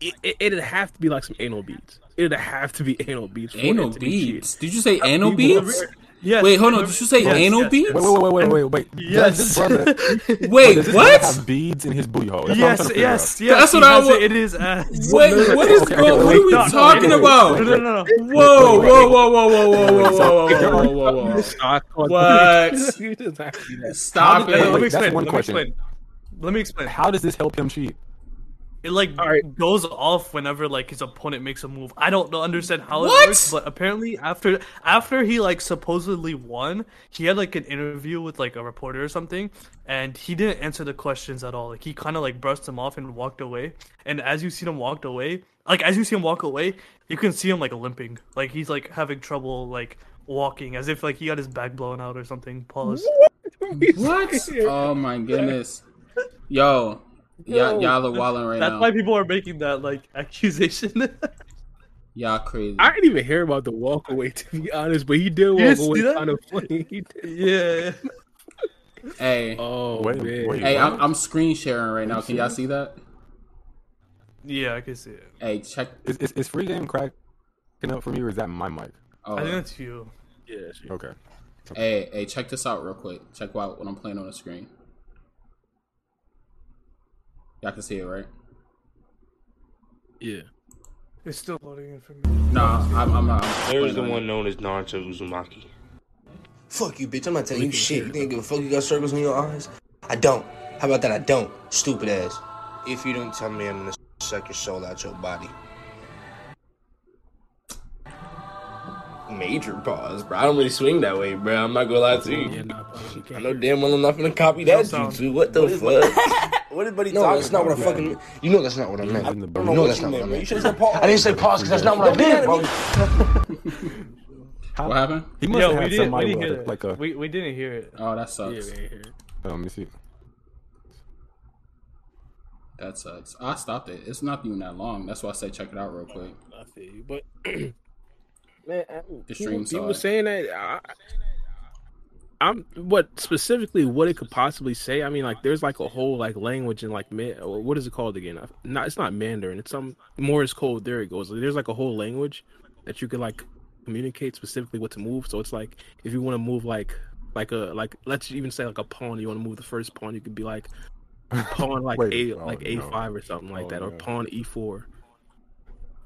it, it, it'd have to be like some anal beads. It'd have to be anal beads. for Anal it to be Did you say anal beads? Yes. Wait, hold on. Did you say Yes, anal yes, beads? Wait, wait, wait, wait, wait, wait. Yes. Does this brother, Wait, does this what? have beads in his booty hole? That's what Yes, trying yes, yes. That's what I has wa- it ass. Uh, wait, what is Okay, going? okay, What are we no, no, talking wait, wait, about? No, no, no, no. Whoa, whoa, whoa, whoa, whoa, whoa, whoa, whoa, whoa, whoa, whoa, whoa. What? You just have to do that. Stop did- Let me wait, that's explain. one Let me question. explain. Let me explain. How does this help him cheat? It like All right. goes off whenever like his opponent makes a move. I don't know, understand how What? it works, but apparently after after he like supposedly won, he had like an interview with like a reporter or something, and he didn't answer the questions at all. Like he kind of like brushed them off and walked away. And as you see him walked away, like as you see him walk away, you can see him like limping, like he's like having trouble like walking, as if like he got his back blown out or something. Pause. What? Oh my goodness. Yo, y'all, y'all are wilding right now. That's now. why people are making that like accusation. Y'all crazy. I didn't even hear about the walk away to be honest, but he did walk didn't away see kind of funny. He did. yeah. Hey, Oh Wait, man. wait. hey. I'm, I'm screen sharing right now. Can y'all see that? Yeah, I can see it. Hey, check. Is, is, is free game cracking up for me, or is that my mic? Oh, I think that's you. Yeah, she- Okay. hey, hey, check this out real quick. Check out what I'm playing on the screen. Y'all can see it, right? yeah. It's still loading in for me. No, I'm, I'm not. I'm There's the playing on one known as Naruto Uzumaki. Fuck you, bitch. I'm not telling you shit. You think I give a fuck you got circles in your eyes? I don't. How about that? I don't. Stupid ass. If you don't tell me, I'm gonna suck your soul out your body. Major pause, bro. I don't really swing that way, bro. I'm not gonna lie to you. Yeah, nah, I know damn well I'm not gonna copy that sound. jutsu. What the fuck? What is buddy No, talking that's not what I about, fucking. You know that's not what I meant. in the You know what that's you not what I meant. You meant. should've said pause. I didn't say pause because that's not what I meant, bro. What happened? He must Yo, have we had didn't, we didn't hear it. like a. we, we didn't hear it. Oh, that Yeah, sucks. man, here. Oh, let me see. That sucks. I stopped it. It's not even that long. That's why I say check it out real quick. I feel you, but man, I- The people, stream people side. saying that. I, I'm what specifically what it could possibly say. I mean, like there's like a whole like language in like man, what is it called again? I- Not it's not Mandarin. It's some Morse code. There it goes. There's like a whole language that you could like communicate specifically what to move. So it's like if you want to move like like a like let's even say like a pawn. You want to move the first pawn. You could be like pawn like Wait, a oh, like a no. five or something like Oh, that, or pawn e four.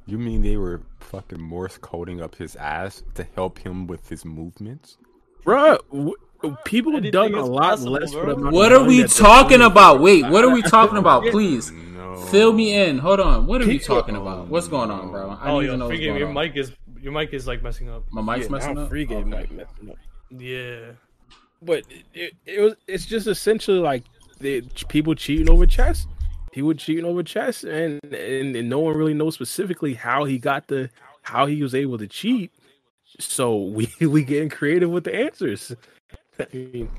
You mean they were fucking Morse coding up his ass to help him with his movements? Bruh, w- people have Anything done a is lot possible, less for the amount What are money we that they're talking paying. about? Wait, what are we talking about? Please No. fill me in. Hold on. What are we People- talking about? What's going on, bro? I Oh, need to yo, know what's free game. going Your on. mic is your mic is like messing up. My mic's Yeah, messing now up. free game Okay. like messing up. Yeah. But it, it, it was it's just essentially like the people cheating over chess. People cheating over chess, and, and and no one really knows specifically how he got the how he was able to cheat. So we we getting creative with the answers. I mean,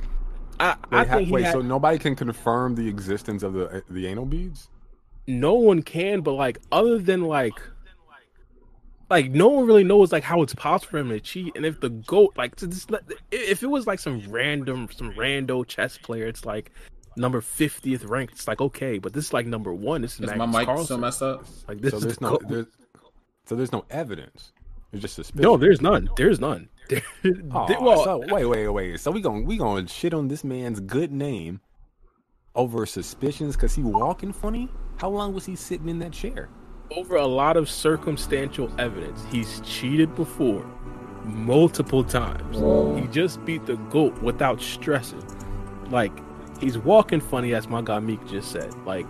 I, I Wait, ha- think he wait had- so nobody can confirm the existence of the the anal beads? no one can, but like other than like like no one really knows like how it's possible for him to cheat. And if the goat like to just let- if it was like some random some rando chess player, it's like number fiftieth ranked. It's like okay, but this is like number one. This is, Is my mic Carlsen. still messed up? Like this So is there's the no goat. there's, so there's no evidence. There's just suspicion. no, there's none. There's none. Oh, There- well, so wait, wait, wait. So we going we to shit on this man's good name over suspicions because he walking funny? How long was he sitting in that chair? over a lot of circumstantial evidence, he's cheated before multiple times. He just beat the goat without stressing. Like he's walking funny, as my guy Meek just said. Like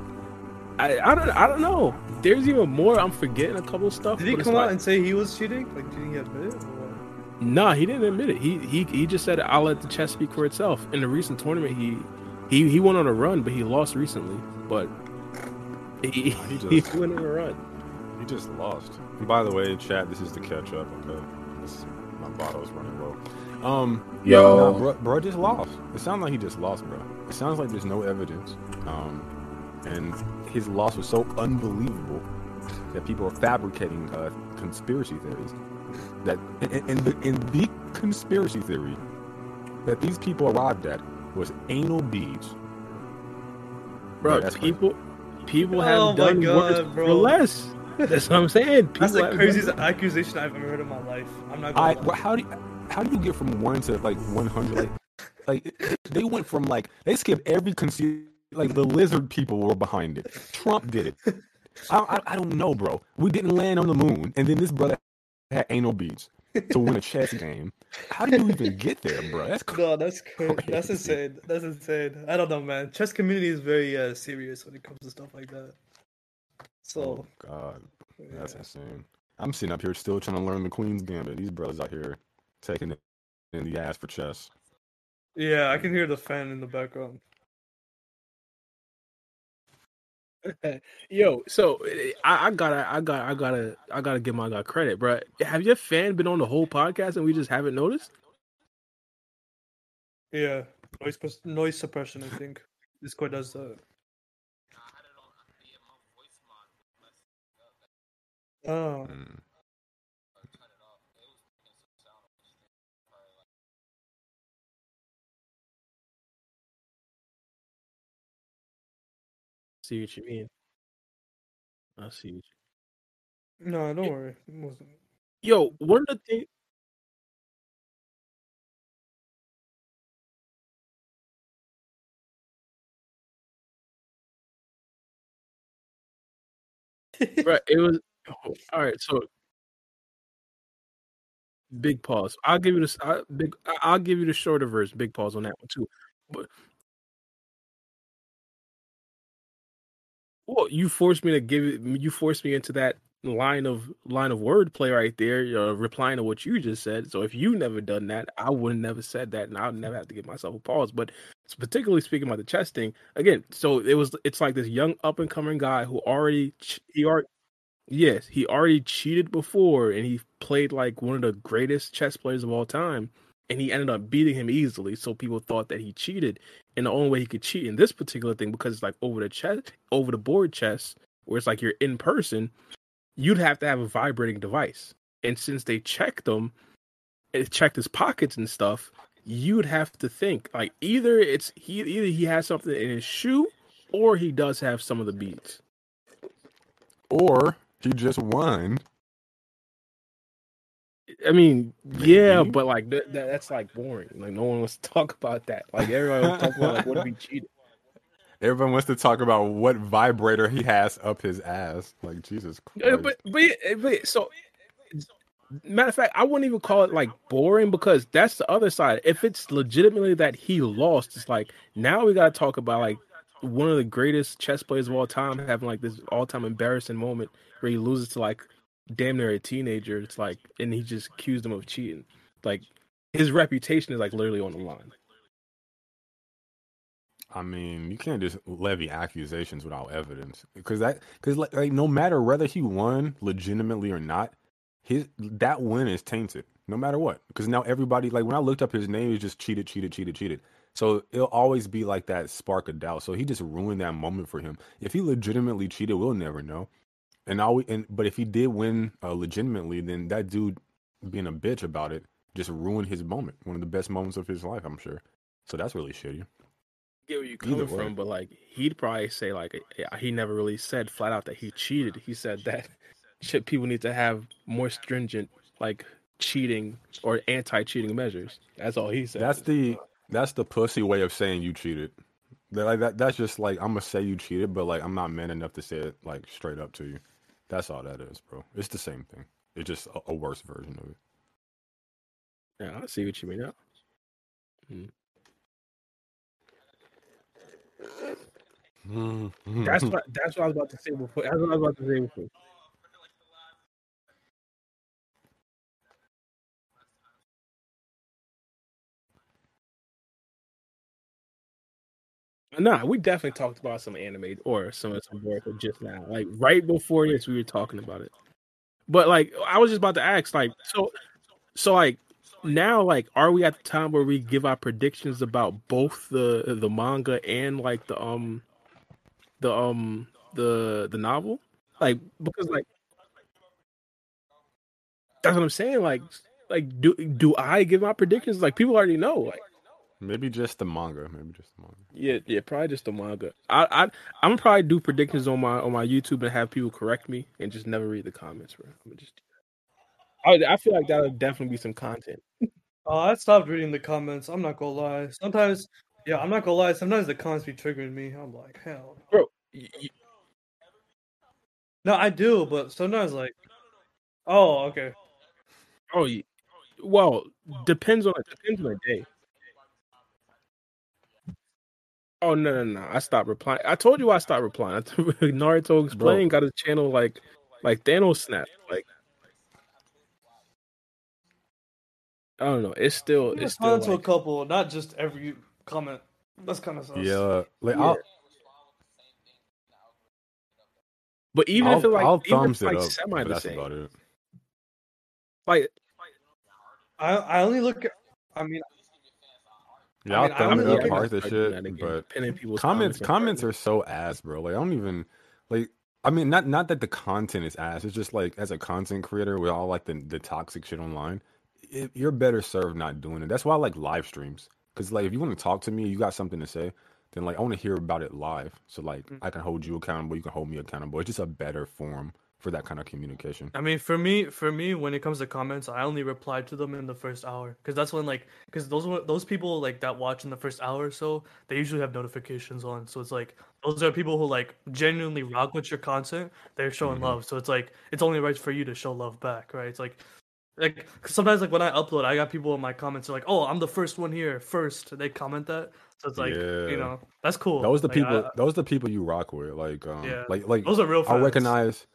I, I don't, I don't know. There's even more. I'm forgetting a couple of stuff. Did he but it's come out and say he was cheating? Like, did he admit it? Or what? Nah, he didn't admit it. He he he just said, "I'll let the chess speak for itself." In the recent tournament, he he he went on a run, but he lost recently. But he, he he just- went on a run. He just lost. And by the way, chat, this is the catch up. Okay, this, my bottle is running low. Um, Yo. nah, bro, bro just lost. It sounds like he just lost, bro. It sounds like there's no evidence. Um, and his loss was so unbelievable that people are fabricating uh, conspiracy theories. That and, and, the, and the conspiracy theory that these people arrived at was anal beads. bro. Yeah, that's crazy. people, people Oh have done God, worse bro. for less. That's what I'm saying. People That's the have craziest done- accusation I've ever heard in my life. I'm not I gonna well, how do you, how do you get from one to like one hundred? Like, like they went from like they skipped every conceal like the lizard people were behind it. Trump did it. I, I, I don't know, bro. We didn't land on the moon, and then this brother had anal beats to win a chess game. How do you even get there, bro? That's No, that's crazy. That's insane. That's insane. I don't know, man. Chess community is very uh, serious when it comes to stuff like that. So oh god, that's yeah. insane. I'm sitting up here still trying to learn the Queen's Gambit. These brothers out here taking it in the ass for chess. yeah, I can hear the fan in the background. Yo, so eh, I, I gotta, I got, I gotta, I gotta give my guy credit, bro. Have your fan been on the whole podcast and we just haven't noticed? Yeah, noise noise suppression. I think Discord does that. Oh, Mm. See what you mean? I see. What you... no, don't worry. Yo, one of the things. Right, it was oh, all right. So, big pause. I'll give you this. I, big. I- I'll give you the shorter version. Big pause on that one too. But well, you forced me to give it. You forced me into that line of line of wordplay right there. You're replying to what you just said. So if you never done that, I would have never said that, and I'd never have to give myself a pause. But particularly speaking about the chess thing again. So it was. It's like this young up and coming guy who already he already. Yes, he already cheated before, and he played like one of the greatest chess players of all time, and he ended up beating him easily. So people thought that he cheated, and the only way he could cheat in this particular thing because it's like over the chess, over the board chess, where it's like you're in person, you'd have to have a vibrating device, and since they checked him, it eh, checked his pockets and stuff, you'd have to think like either it's he either he has something in his shoe, or he does have some of the beats. Or he just won. I mean, yeah, but like th- that, that's like boring. Like no one wants to talk about that. Like everyone wants to talk about like what if he cheated. Everyone wants to talk about what vibrator he has up his ass. Like Jesus Uh, Christ. But but but so matter of fact, I wouldn't even call it like boring because that's the other side. If it's legitimately that he lost, it's like now we gotta talk about like one of the greatest chess players of all time having like this all time embarrassing moment where he loses to like damn near a teenager. It's like and he just accused him of cheating. Like his reputation is like literally on the line. I mean, you can't just levy accusations without evidence because that because like, like no matter whether he won legitimately or not, his that win is tainted no matter what. Because now everybody like when I looked up his name, it's just cheated, cheated, cheated, cheated. So it'll always be like that spark of doubt. So he just ruined that moment for him. If he legitimately cheated, we'll never know. And all we, and but if he did win uh, legitimately, then that dude being a bitch about it just ruined his moment, one of the best moments of his life, I'm sure. So that's really shitty. get where you're coming from, but like he'd probably say like he never really said flat out that he cheated. He said that shit people need to have more stringent like cheating or anti-cheating measures. That's all he said. That's the that's the pussy way of saying you cheated. That, like that that's just like I'm gonna say you cheated, but like I'm not man enough to say it like straight up to you. That's all that is, bro. It's the same thing. It's just a, a worse version of it. yeah, I see what you mean now. That's what that's what I was about to say before. That's what I was about to say before. Nah, we definitely talked about some anime or some of some work just now. Like right before this, we were talking about it. But like, I was just about to ask, like, so, so like now, like, are we at the time where we give our predictions about both the the manga and like the um the um the the novel? Like, because like that's what I'm saying. Like, like do do I give my predictions? Like, people already know. Like. Maybe just the manga. Maybe just the manga. Yeah, yeah, probably just the manga. I, I, I'm gonna probably do predictions on my on my YouTube and have people correct me and just never read the comments, bro. I'm gonna just. I, I feel like that would definitely be some content. Oh, I stopped reading the comments. I'm not gonna lie. Sometimes, yeah, I'm not gonna lie. Sometimes the comments be triggering me. I'm like, hell. no. bro. y- y- No, I do, but sometimes like, oh, okay. Oh, well, depends on it. depends on the day. Oh no no no! I stopped replying. I told you I stopped replying. Naruto explain got his channel like like Thanos snap. Like I don't know. It's still I it's still respond to a couple, not just every comment. That's kind of sus. Yeah, like Yeah. I'll, but even I'll, if it like I'll even if it like up, semi but the that's same. about it. Like I I only look at. I mean, Yeah, I mean, I'll I thumbs only it up, heart the shit, but pinning people's comments comments are so ass, bro. Like I don't even like. I mean, not not that the content is ass. It's just like as a content creator with all like the the toxic shit online, it, you're better served not doing it. That's why I like live streams. Cause like if you want to talk to me, you got something to say, then like I want to hear about it live. So like Mm. I can hold you accountable, you can hold me accountable. It's just a better form for that kind of communication. I mean, for me, for me, when it comes to comments, I only reply to them in the first hour because that's when like because those those people like that watch in the first hour or so, they usually have notifications on. So it's like those are people who like genuinely rock with your content. They're showing Mhm. love. So it's like it's only right for you to show love back, right? It's like like sometimes like when I upload, I got people in my comments are like, "Oh, I'm the first one here, first. They comment that, so it's like Yeah. you know that's cool. Those the Like, people. I- those the people you rock with. Like um, Yeah. like like those are real. I recognize.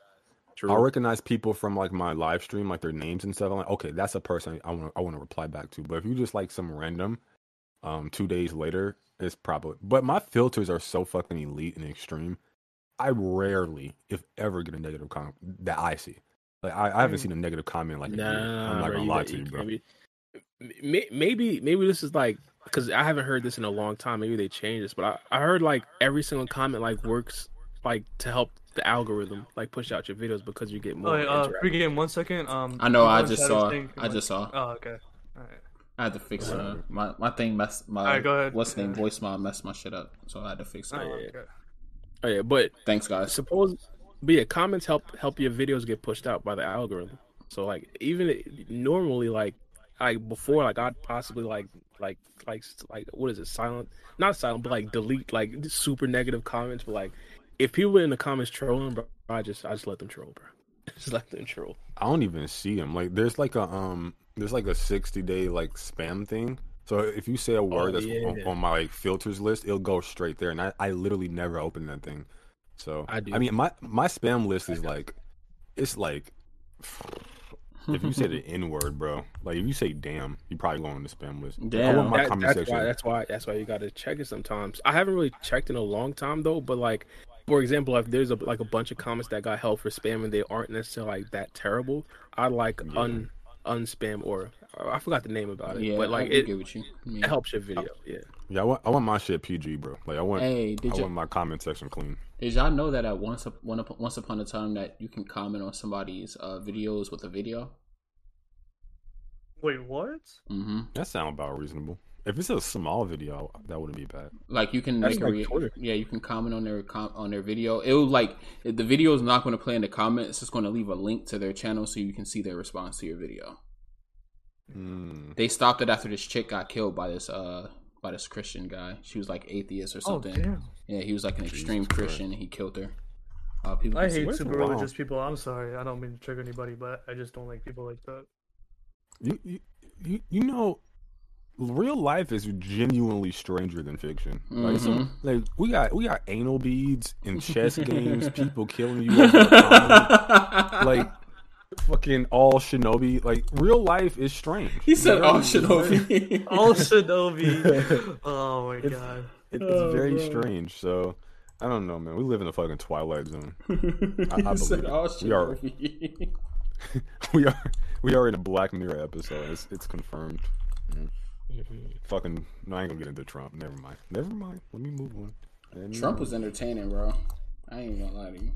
True. I'll recognize people from like my live stream, like their names and stuff. I'm like, okay, that's a person I want to I want to reply back to. But if you just like some random, um, two days later, it's probably. But my filters are so fucking elite and extreme. I rarely, if ever, get a negative comment that I see. Like I, I haven't Mm. seen a negative comment like a Nah. I'm not bro, gonna you lie got- to you, bro. can't be- May- Maybe maybe this is like because I haven't heard this in a long time. Maybe they changed this, but I, I heard like every single comment like works like to help the algorithm like push out your videos because you get Oh, more. wait, uh, interaction. pregame. One second. Um, I know. I just saw. thing- I just saw. Oh, okay. All right. I had to fix uh, my my thing messed my Alright, go ahead. what's name voicemail messed my shit up, so I had to fix it. Oh, yeah. okay. Oh yeah, but Thanks, guys. suppose but yeah, comments help help your videos get pushed out by the algorithm. So like even normally like like before like I'd possibly like like like like what is it silent not silent but like delete like super negative comments but like if people were in the comments trolling bro I just I just let them troll bro just let them troll I don't even see them. Like there's like a um there's like a 60 day like spam thing. So if you say a word that's on, yeah. on my like filters list, it'll go straight there, and I, I literally never open that thing. So I do. I mean my my spam list is like it's like if you say the n word, bro, like if you say damn, you probably go on the spam list. I Damn. want my That- comment that's section. why that's why that's why you got to check it sometimes. I haven't really checked in a long time though, but like for example, if there's a like a bunch of comments that got held for spam and they aren't necessarily like that terrible, I like Yeah. un unspam or I forgot the name about it, Yeah, but like I it, get what you mean. it helps your video. Yeah, Yeah, I want I want my shit PG, bro. Like I want Hey, did I you want my comment section clean. did y'all know that at once up- one up- once upon a time that you can comment on somebody's uh, videos with a video? Wait, what? Mm-hmm. That sound about reasonable. If it's a small video, that wouldn't be bad. Like you can That's make a like re- yeah, you can comment on their com- on their video. It will like if the video is not going to play in the comments. It's just going to leave a link to their channel so you can see their response to your video. Mm. They stopped it after this chick got killed by this uh by this Christian guy. She was like atheist or Oh something. damn! yeah, he was like an extreme Christ. Christian and he killed her. Uh, people I hate super the wrong? religious people. I'm sorry. I don't mean to trigger anybody, but I just don't like people like that. You, you you you know, real life is genuinely stranger than fiction. Like, some, Mhm. like we got we got anal beads and chess games, people killing you, over a comment, like fucking all shinobi. Like real life is strange. he said, Very- "Oh, Shinobi." All Shinobi. oh my god. It, it's Oh, very bro. strange. So I don't know, man. We live in the fucking twilight zone. I he said, believe it. "Oh, We are- we are we are in a Black Mirror episode. It's it's confirmed. Fucking no, I ain't gonna get into Trump. Never mind. Never mind. Let me move on. Let me Trump move was entertaining, bro. I ain't gonna lie to you.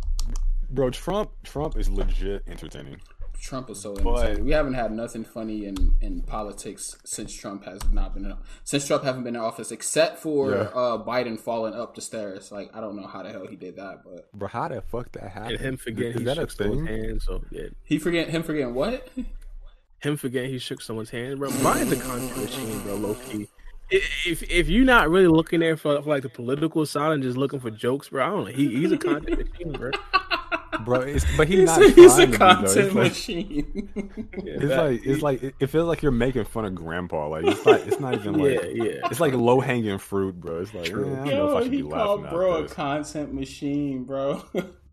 Bro, Trump Trump is legit entertaining. Trump was so But- entertaining. We haven't had nothing funny in, in politics since Trump has not been in, since Trump haven't been in office, except for Yeah. uh, Biden falling up the stairs. Like I don't know how the hell he did that, but Bro, how the fuck that happened? and him forgetting is he that a thing? hand. So yeah, he forget him forgetting what? him forgetting he shook someone's hand, bro. Biden's a content machine, bro. Low key. If if you're not really looking there for, for like the political side and just looking for jokes, bro, I don't know. He, he's a content machine, bro. bro. It's, but he's, He's, not. a, he's a to be, though. content like, machine. Yeah, it's that- like it's like it feels like you're making fun of grandpa. Like it's not. It's not even like. yeah, yeah. It's like low hanging fruit, bro. It's like True. eh, I don't know if I should he be called laughing bro a this. content machine, bro.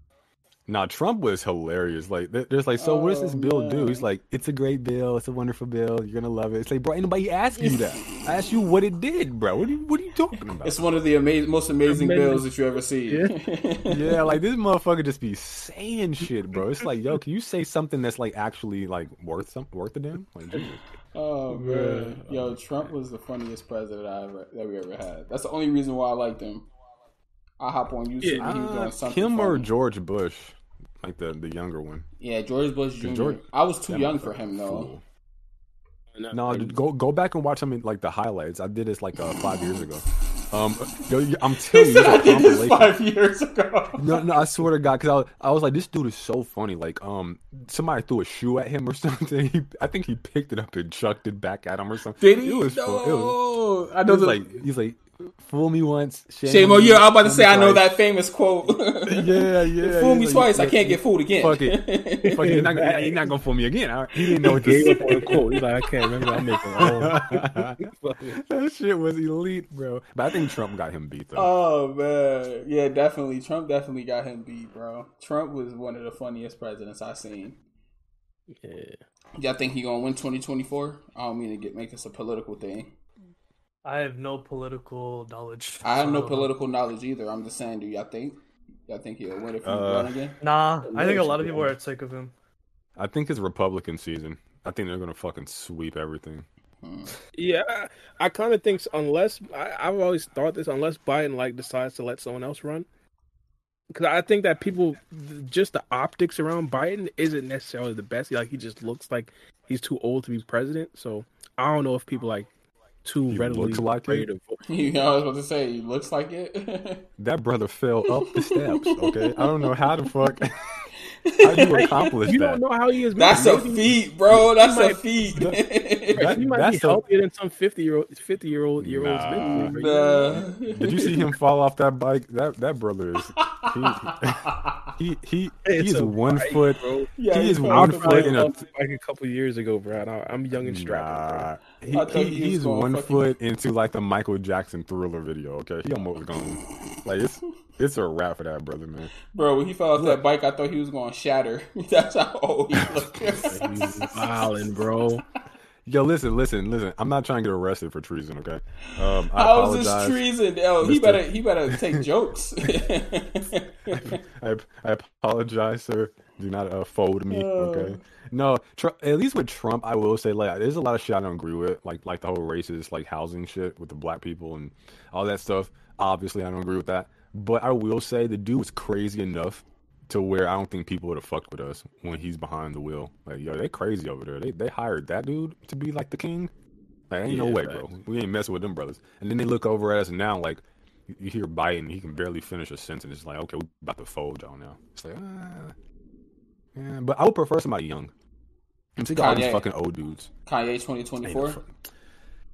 Nah, Trump was hilarious. Like, there's like, so what does Oh, this bill do? He's like, it's a great bill. It's a wonderful bill. You're gonna love it. It's like, bro, ain't nobody asked you that. I asked you what it did, bro. What are you, what are you talking about? it's one of the ama- most amazing Amazing. bills that you ever see. yeah, like this motherfucker just be saying shit, bro. It's like, yo, can you say something that's like actually like worth some worth a damn? Like, Jesus. Oh man, yo, Trump was the funniest president I ever that we ever had. That's the only reason why I liked him. I hop on YouTube and he was Uh, doing something. Kim or funny. George Bush, like the the younger one. Yeah, George Bush Jr. George- I was too young for him though. fool. No, dude, go go back and watch some like the highlights. I did this like uh, five years ago. Um, yo, I'm telling He you, said I it's did this five years ago. No, no, I swear to God, because I was, I was like, this dude is so funny. Like, um, somebody threw a shoe at him or something. He, I think he picked it up and chucked it back at him or something. Did he? It was no, fun. It was, I it know was the like he's like, fool me once, shame, shame on on you. I'm about to fool say I know twice." that famous quote. Yeah, yeah. Fool he's me like, twice, I can't get fooled again. Fuck it, fuck it. You're not, gonna- you're not gonna fool me again. I- He didn't know what to Gave say. up on quote. He's like, I can't remember. I'm making that shit was elite, bro. But I think Trump got him beat though. Oh man, yeah, definitely. Trump definitely got him beat, bro. Trump was one of the funniest presidents I've seen. Yeah. Y'all think he gonna win twenty twenty four? I don't mean to get make this a political thing. I have no political knowledge. I have no political knowledge either. I'm just saying, do y'all think? Y'all think he'll win if he Uh, run again? Nah, I think a lot of people bro? are sick of him. I think it's Republican season. I think they're gonna fucking sweep everything. Yeah, I, I kind of think so, unless I, I've always thought this, unless Biden like decides to let someone else run, because I think that people just the optics around Biden isn't necessarily the best. Like he just looks like he's too old to be president. So I don't know if people like too He readily looks like ready it? to vote. You know, I was about to say, he looks like it. That brother fell up the steps. Okay, I don't know how the fuck. how do you accomplish You that? don't know how he is. That's a feat, bro. That's a feat. feet. That- he might that's be a- healthier than some fifty year old, fifty year old year olds. Nah. mentally, bro. You Nah. Did you see him fall off that bike? That that brother is he he he, It's he is one bike, foot. bro. Yeah, he is one foot in a. like a couple years ago, bro. I- I'm young and strapping. Nah, he, he, he he's one fucking- foot into like the Michael Jackson Thriller video. Okay, he almost gone. Like it's it's a wrap for that brother, man. Bro, when he fell off that bike, I thought he was going to shatter. That's how old he looked. He's wildin', bro. Yo, listen, listen, listen. I'm not trying to get arrested for treason. Okay, um, I How is apologize. this treason? Oh, he better he better take jokes. I, I apologize, sir. Do not uh, fold me. Okay. No, tr- at least with Trump, I will say like there's a lot of shit I don't agree with, like like the whole racist like housing shit with the black people and all that stuff. Obviously, I don't agree with that. But I will say the dude was crazy enough to where I don't think people would have fucked with us when he's behind the wheel. Like, yo, they crazy over there. They they hired that dude to be like the king. Like, ain't yeah, no way, right. bro. We ain't messing with them brothers. And then they look over at us now, like, you hear Biden, he can barely finish a sentence. It's like, okay, we about to fold y'all now. It's like, ah. Yeah, but I would prefer somebody young. I'm sick of all these fucking old dudes. Kanye 2024?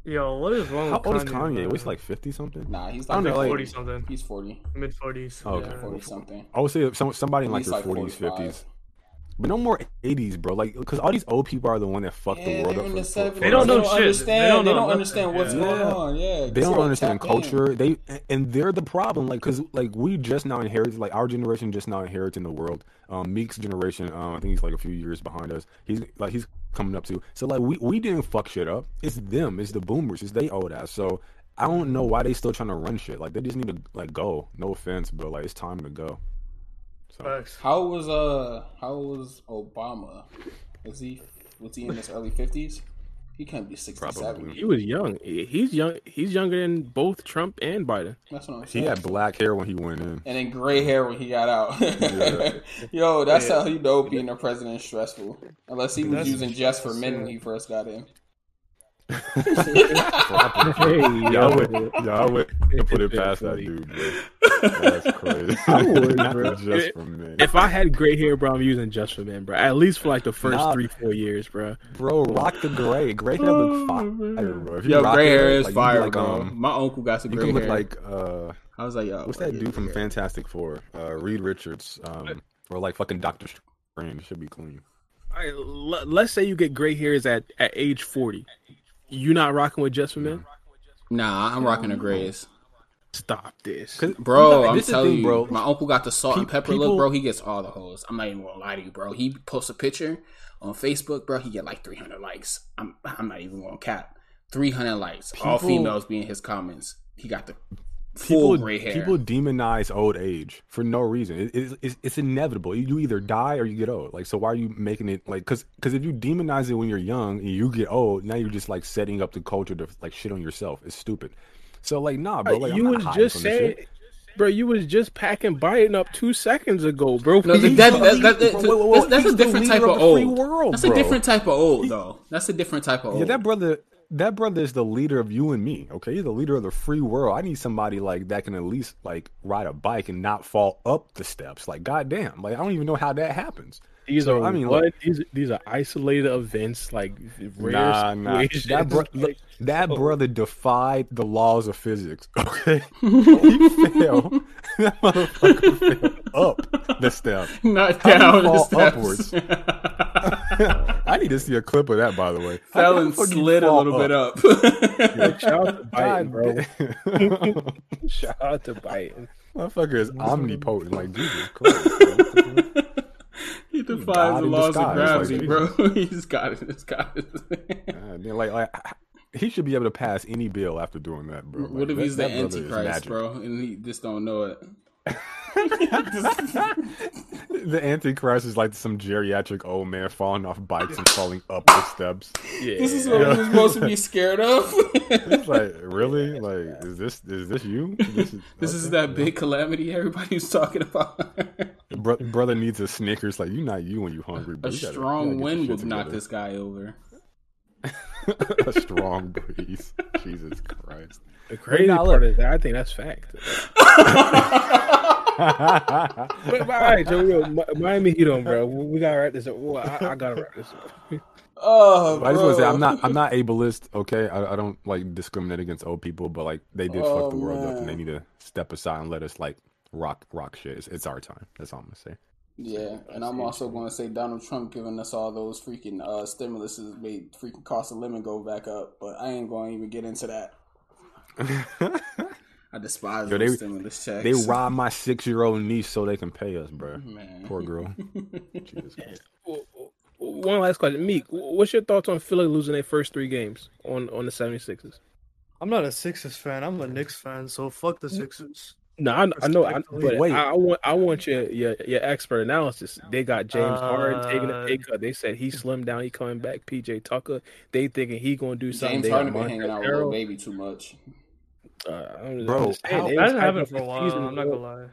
Yo, what is wrong How with old is Kanye? Kanye? man? He's like 50 something? Nah, he's I don't like know, like- forty something, He's forty. mid forties. Oh, okay. Yeah, forty something. I would say some, somebody in like He's their 40s, 45. 50s. But no more 80s, bro. Like, because all these old people are the one that fucked the world up. For, the for- for They don't us. know They don't shit. understand. They They don't don't, understand what's Yeah. going on. Yeah, they don't understand tap in. culture. They and they're the problem. Like, cause like we just now inherited, like our generation just now inheriting the world. Um, Meek's generation, um, I think he's like a few years behind us. He's like he's coming up too. So like we we didn't fuck shit up. It's them. It's the boomers. It's they old ass. So I don't know why they still trying to run shit. Like they just need to like go. No offense, but like it's time to go. So Facts. How was uh how was Obama? Was he was he in his early fifties? He can't be sixty seven. Probably. He was young. He's young. He's younger than both Trump and Biden. That's what I'm he had black hair when he went in. and then gray hair when he got out. Yeah. Yo, that's Yeah. how you know being a president is stressful. Unless he was That's using just for men when he first got in. Hey, y'all would, y'all would put it past that dude, bro. That's crazy. I would, bro. just for men. If I had gray hair, bro, I'm using just for men, bro. At least for like the first Nah. three, four years, bro. Bro, rock the gray. Gray hair look fire, bro. If you Yo, gray it, hair is like, fire, like, bro. um, My uncle got some you gray can look hair. like uh, I was like, yo, what's that dude from yeah. Fantastic Four? Uh, Reed Richards, um, or like fucking Doctor Strange. Should be clean. All right, l- let's say you get gray hairs at, at age 40. You not rocking with just for men? Nah, I'm rocking the grays. Stop this, Bro, I'm this telling thing, you, bro. my uncle got the salt and pepper people- look, bro. He gets all the hoes. I'm not even gonna lie to you, bro. He posts a picture on Facebook, bro. He get like 300 likes. I'm I'm not even gonna cap. 300 likes, all People- females being his comments. He got the full People, gray hair. people demonize old age for no reason. It, it, it's, it's inevitable. You either die or you get old. Like, so why are you making it like? Because because if you demonize it when you're young and you get old, now you're just like setting up the culture to like shit on yourself. It's stupid. So like, nah, bro. Like, uh, you I'm was just from this saying, bro. You was just packing Biden up two seconds ago, bro. No, that, that, that, that- that- bro, wait, wait, that's, that's a different type of of old. world, that's a different type of old, though. That's a different type of old. Yeah, that brother. That brother is the leader of you and me. Okay, he's the leader of the free world. I need somebody like that can at least like ride a bike and not fall up the steps. Like, goddamn, like I don't even know how that happens. These So, are I mean, what? look- these these are isolated events, like rare Nah, nah. situations. That, bro- look, Like, that oh. brother defied the laws of physics. Okay, he fell. That motherfucker fell up the step. not How do you down the steps. upwards? I need to see a clip of that, by the way. How Fell and slid a fall little bit up. shout out to Biden, God bro. Shout out to Biden. Motherfucker is omnipotent. Like Jesus Christ. He defies the laws of gravity, like- bro. He's got it. He's got it. God damn, like, like he should be able to pass any bill after doing that, bro. what Like, if that- he's the antichrist, bro, and he just don't know it? The antichrist is like some geriatric old man falling off bikes and falling up the steps. Yeah, This is what we're supposed to be scared of. It's like, really? Like, is this is this you? This is, This is okay. that big calamity everybody's talking about. Bro- brother needs a Snickers. Like, you not you when you hungry. A You strong gotta wind would knock this guy over. a strong breeze. Jesus Christ. The crazy nah, part look. is that I think that's fact. But, but, all right, so yo, Miami Heat on, bro. We gotta wrap this up. Well, I, I gotta wrap this up. Oh, I just want to say I'm not I'm not ableist. Okay, I, I don't like discriminate against old people, but like they did Oh, fuck the world up, and they need to step aside and let us like rock rock shit. It's, it's our time. That's all I'm gonna say. Yeah, and I'm also going to say Donald Trump giving us all those freaking uh, stimuluses made freaking cost of living go back up, but I ain't going to even get into that. I despise Yo, those they- stimulus checks. They robbed my six year old niece so they can pay us, bro. Man. Poor girl. Jesus One last question, Meek. What's your thoughts on Philly losing their first three games on on the 76ers? I'm not a Sixers fan. I'm a Knicks fan. So fuck the Sixers. No, I, I know, I, Respectfully. but Wait. I, I want I want your, your your expert analysis. They got James Harden taking a Uh, pay cut. They said he slimmed down, he coming back. PJ Tucker, they thinking he gonna do something. James They got Harden been hanging out with Montrezl Lil Baby too much. Uh, I don't Bro, understand. how- That hasn't happened for a while. season I'm not gonna lie.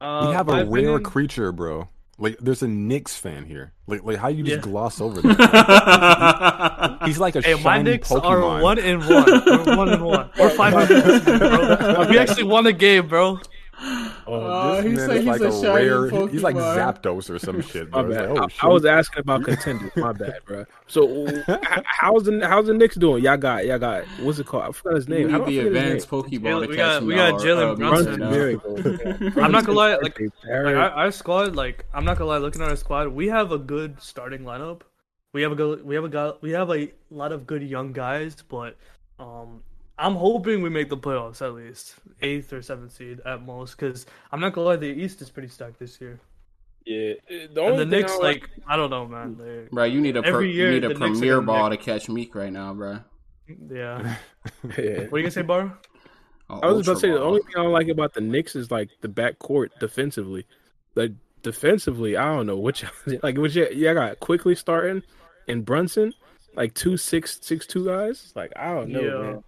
Uh, we have my a rare opinion- creature, bro. Like, there's a Knicks fan here. Like, like how you just Yeah. gloss over that? He's like a Hey, my shiny Knicks Pokemon. are one in one. We're one in one. We're five hundred. We actually won a game, bro. Oh, Uh, This he man said is he's like a a, shiny rare. He's like Pokemon. Zapdos or some shit, My bro. Bad. like, oh, I, I was asking about contenders. My bad, bro. So how's the how's the Knicks doing? Y'all got y'all got what's it called? I forgot his name. How need the advanced? Pokeball we catch got- him we got or, Jalen Brunson. now. There we go. I'm not gonna lie, like, Like our, our squad, like I'm not gonna lie, looking at our squad, we have a good starting lineup. We have a good, we have a guy, we have a lot of good young guys, but um, I'm hoping we make the playoffs at least eighth or seventh seed at most. Because I'm not gonna lie, the East is pretty stacked this year. yeah, the And only the thing I Knicks, don't like I don't know, man. They, Bro, you need a per, Every year, you need a the premier ball make- to catch Meek right now, bro. yeah. yeah. What are you gonna say, Bar? I was about to say the only thing I don't like about the Knicks is like the backcourt defensively. Like defensively, I don't know what y'all like. What you yeah, I got Quickley starting and Brunson, like two six six two guys. Like I don't know, Yeah. man.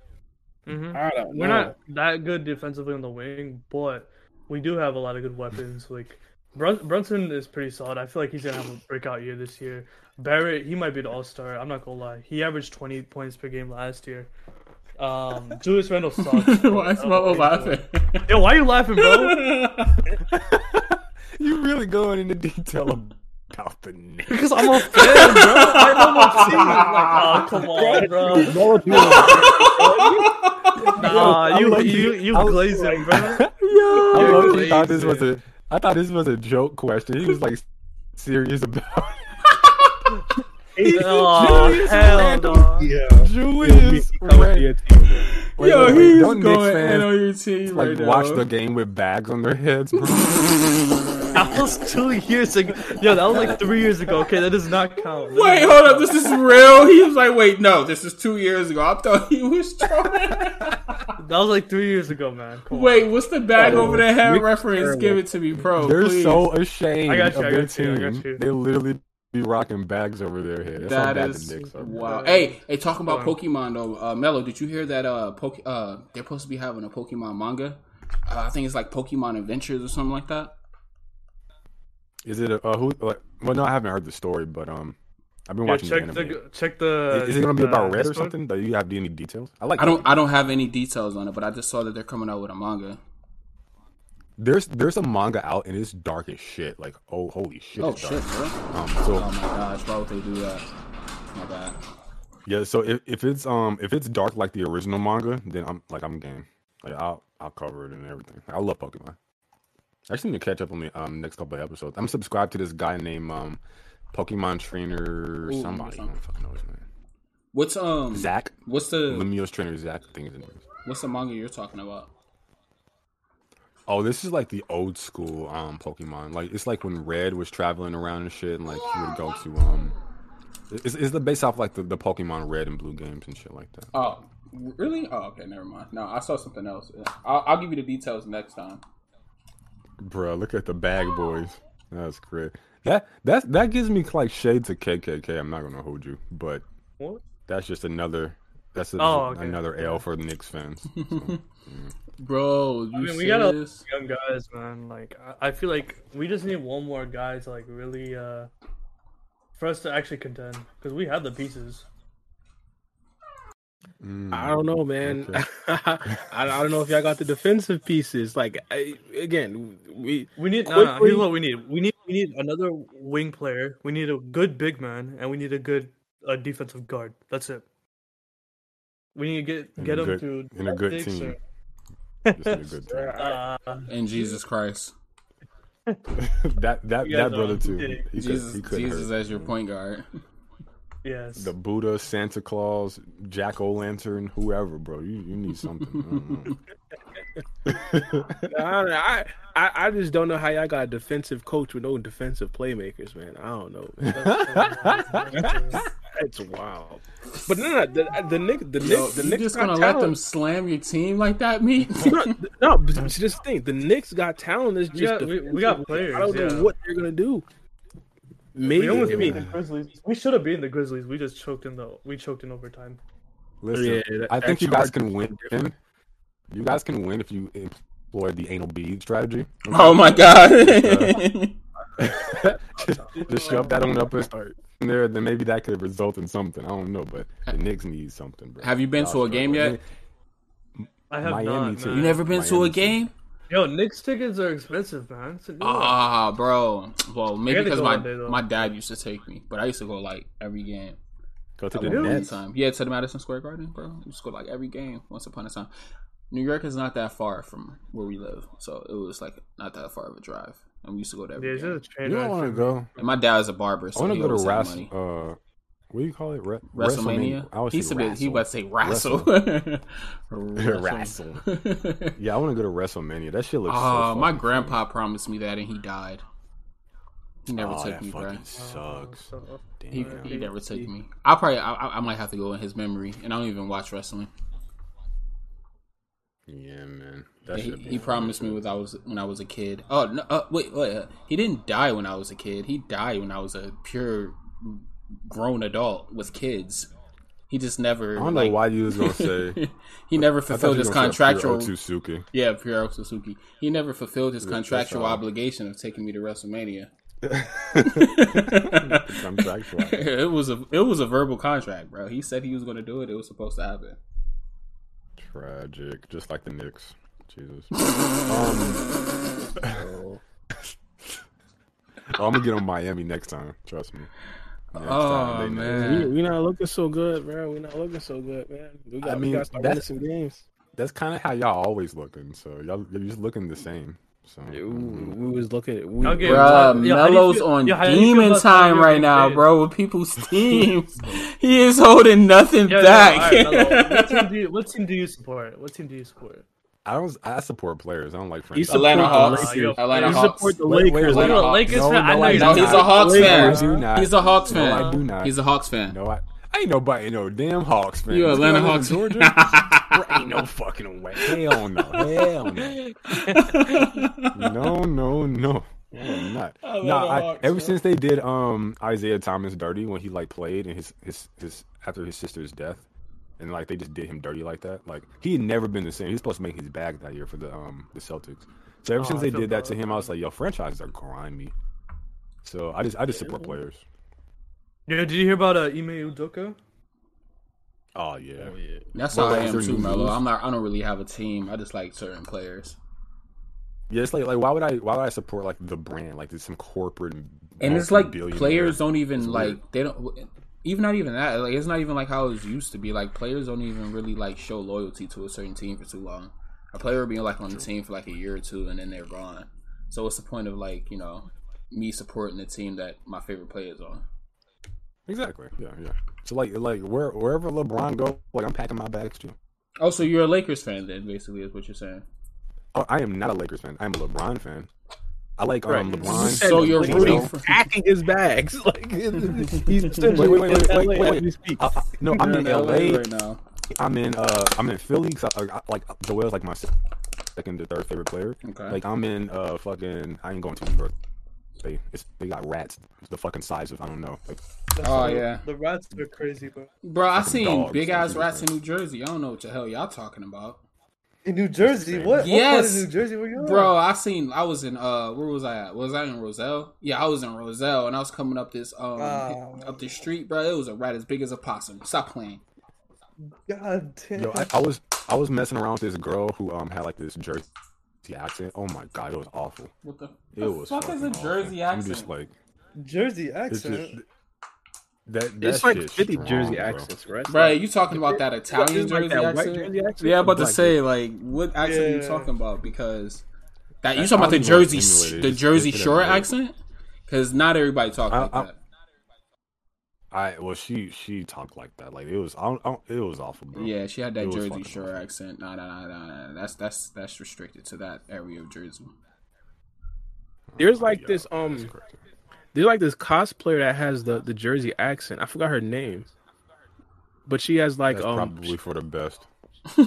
Hmm I don't We're not that good defensively on the wing, but we do have a lot of good weapons. Like Brun- Brunson is pretty solid. I feel like he's gonna have a breakout year this year. Barrett, he might be the all star. I'm not gonna lie. He averaged 20 points per game last year. Um, Julius Randle sucks. Why is Mama laughing? Yo, why are you laughing, bro? You really going into detail about the Knicks? Because I'm a fan, bro. I know my team. Like, oh, come on, bro. Nah, you you you I- glazing, bro. I thought this was a. I thought this was a joke question. He was like serious about Oh Julius hell Randle. no. Yeah. Julius. Randle. Wait, Yo, wait, wait, he's don't going fans, in on your team like right now. watch the game with bags on their heads, bro. That was two years ago. Yo, that was like three years ago. Okay, that does not count. That Wait, hold not up. This is real. He was like, wait, no, this is two years ago. I thought he was trolling. That was like three years ago, man. Come on. wait, what's the bag Oh, over the head Knicks reference? terrible. Give it to me, bro. They're please. so ashamed I got you, of I their got you, I team. got you. They literally be rocking bags over their head. That's how bad is the Knicks are. wow. Hey, hey, talking about Wow. Pokemon though, uh, Mello, did you hear that? Uh, Poke, uh, they're supposed to be having a Pokemon manga. Uh, I think it's like Pokemon Adventures or something like that. Is it a uh, who? Like, well, no, I haven't heard the story, but um, I've been Yeah, watching check the the anime. check the. Is it gonna be the about red or something? Do you have any details? I like. I don't, I don't have any details on it, but I just saw that they're coming out with a manga. There's there's a manga out and it's dark as shit. Like oh holy shit. Oh it's shit, dark. bro! Um, so Oh my gosh, why would they do that? My bad. yeah, so if, if it's um if it's dark like the original manga, then I'm like I'm game. Like I'll I'll cover it and everything. I love Pokemon. I just need to catch up on the um next couple of episodes. I'm subscribed to this guy named um Pokemon trainer Ooh, somebody. I don't fucking know his name. What's um Zach. What's the Lemieux's trainer Zach. I think his name is. what's the manga you're talking about? Oh, this is like the old school um Pokemon. Like it's like when Red was traveling around and shit, and like he would go to um. It's, it's the based off like the, the Pokemon Red and Blue games and shit like that. Oh, really? Oh, okay, never mind. No, I saw something else. I'll, I'll give you the details next time. Bruh, look at the bag boys. That's great. That that that gives me like shades of KKK. I'm not gonna hold you, but What? that's just another. That's a, Oh, okay. another L for the Knicks fans. So, Bro, you I mean, we got a young guys, man. Like, I I feel like we just need one more guy to like really, uh, for us to actually contend because we have the pieces. Mm. I don't know, man. Okay. I, I don't know if y'all got the defensive pieces. Like I, again, we We need. No, no, Quickley- here's what we need. We need. We need another wing player. We need a good big man, and we need a good uh, defensive guard. That's it. We need to get get a him good- to in a good team. or- Just in a good team. Uh, And Jesus Christ. that that that guys brother too. kidding. He could Jesus, he could Jesus hurt. as your point guard. Yes. The Buddha, Santa Claus, Jack O' Lantern, whoever, bro. You you need something. I don't know. I. I, I I just don't know how y'all got a defensive coach with no defensive playmakers, man. I don't know. man. That's wild. But no, no, the the Nick the Nick Yo, the you Knicks just gonna let them slam your team like that, me? no, no, but see, this the Knicks got talent. It's just got- we- we got players, I don't yeah. know what they're gonna do. Maybe we almost beat the Grizzlies. We should have beaten the Grizzlies. We just choked in the. We choked in overtime. Listen, Yeah, I think you guys can win. different. You guys can win if you employ the anal bead strategy. oh my god. just, just shove that on up and start there. Then maybe that could result in something. I don't know, but the Knicks need something, bro. Have you been to a game struggle. yet? I have Miami not. too. You never been to a game? too. Game? Yo, Knicks tickets are expensive, man. It's a deal. Ah, bro. Well, maybe because my day, my dad used to take me, but I used to go like every game. Go to the went Nets. time. Yeah, to the Madison Square Garden, bro. We used to go like every game once upon a time. New York is not that far from where we live, so it was like not that far of a drive, and we used to go to Yeah, every it's game. just a train You don't want to go. And my dad is a barber, so I so want he to go to always Ras. money. Uh, what do you call it? Re- WrestleMania. I always He say said he about to say wrestle. Wrestle. Yeah, I want to go to WrestleMania. That shit looks. Ah, so my grandpa promised me that, and he died. He never Oh, took me, bro. sucks. He, he never took me. I probably I, I- I might have to go in his memory, and I don't even watch wrestling. Yeah, man. That he, he promised me when I was when I was a kid. Oh no! Uh, wait, wait. Uh, he didn't die when I was a kid. He died when I was a pure grown adult with kids. He just never. I don't like, know why you was gonna say. he never I fulfilled you his was say contractual. Otsutsuki. Yeah, Pierre Suzuki. He never fulfilled his That's contractual obligation of taking me to WrestleMania. Contractual. it was a it was a verbal contract, bro. He said he was going to do it. It was supposed to happen. Tragic, just like the Knicks. Jesus. um, I'm gonna get on Miami next time. Trust me. Next Oh, time man. We, we not looking so good, bro. We're not looking so good, man. We got, I we mean, got to start winning that's- some games. That's kind of how y'all always looking. So y'all you're just looking the same. So We, mm-hmm. we was looking. We, Okay, Bruh, Yo, how do Mello's on yo, how do you feel demon time right now, fans? bro, with people's teams. he is holding nothing Yo, yo, back. alright, Mello, what, team do you, what team do you support? What team do you support? I don't. I support players. I don't like You friends. Atlanta Hawks. Lakers. yo, Atlanta You Hawks. support the Wait, wait, Lakers. wait. You're a Hawks. Lakers No, fan? I no, know I you're No, he's a Hawks Lakers. fan. I do not. He's a Hawks No, I fan. do not. He's a Hawks fan. No, I, I ain't nobody no damn Hawks fan. You This Atlanta guy live Hawks. Georgia? Bro, ain't no fucking way. Hell no. Hell no. No, no, no. No, I'm not. Atlanta No, I, Hawks, ever man. since they did um Isaiah Thomas dirty when he like played and his his his after his sister's death, and like they just did him dirty like that. Like he had never been the same. He was supposed to make his bag that year for the um the Celtics. So ever Oh, since I they did that to him, I was like, yo, franchises are grimy. So I just I just support players. Yeah, did you hear about uh, Ime Udoka? Oh yeah. Oh, yeah. That's Well, how I like, am too, Mello. I'm not. I don't really have a team. I just like certain players. Yeah, it's like like why would I why would I support like the brand like there's some corporate And it's like players don't even It's like weird. they don't. Even not even that. Like it's not even like how it used to be. Like players don't even really like show loyalty to a certain team for too long. A player will be like on the team for like a year or two, and then they're gone. So what's the point of like you know me supporting the team that my favorite player is on? exactly yeah yeah. So like like where wherever LeBron go like I'm packing my bags too. Oh, so you're a Lakers fan then? Basically, is what you're saying. Oh, I am not a Lakers fan. I'm a LeBron fan. I like um, Right. LeBron. So you're He's rooting for- packing his bags. Like he's Wait, essentially wait, wait, wait, wait, wait. as speak. I- I- no, I'm in You're LA. right now. I'm in uh I'm in Philly. 'cause I, I, like Joel's like my second to third favorite player. Okay. Like I'm in uh fucking I ain't going to New York. They it's, they got rats the fucking size of I don't know. Like, Oh, the- yeah. the rats are crazy, bro. Bro, I Fucking seen big ass rats in. New Jersey. I don't know what the hell y'all talking about. In New Jersey, same. what? What part Yes. of New Jersey were you in? Bro, I seen I was in uh where was I at? Was I in Roselle? Yeah, I was in Roselle and I was coming up this um Wow. up the street, bro. It was a rat as big as a possum. Stop playing. God damn. yo, I, I was I was messing around with this girl who um had like this Jersey accent. Oh my god, it was awful. What the, It the was fuck is a Jersey awful. accent? I'm just like Jersey accent. Just that, that It's like shit's 50 strong, Jersey bro. accents, right? Bro, you talking about that Italian It's like Jersey that accent? Jersey accent? Yeah, I'm about to Black say like what accent are you talking about? Because that you talking about the Jersey simulated. the Jersey Shore accent? Because not everybody talk I- like I- that. I well, she she talked like that. Like it was, I don't, I don't, it was awful, bro. Yeah, she had that It Jersey Shore awful. accent. Nah, nah, nah, nah, nah. That's that's that's restricted to that area of Jersey. There's like Yeah, this that's um crazy. there's like this cosplayer that has the the Jersey accent. I forgot her name. But she has like That's um probably for the best.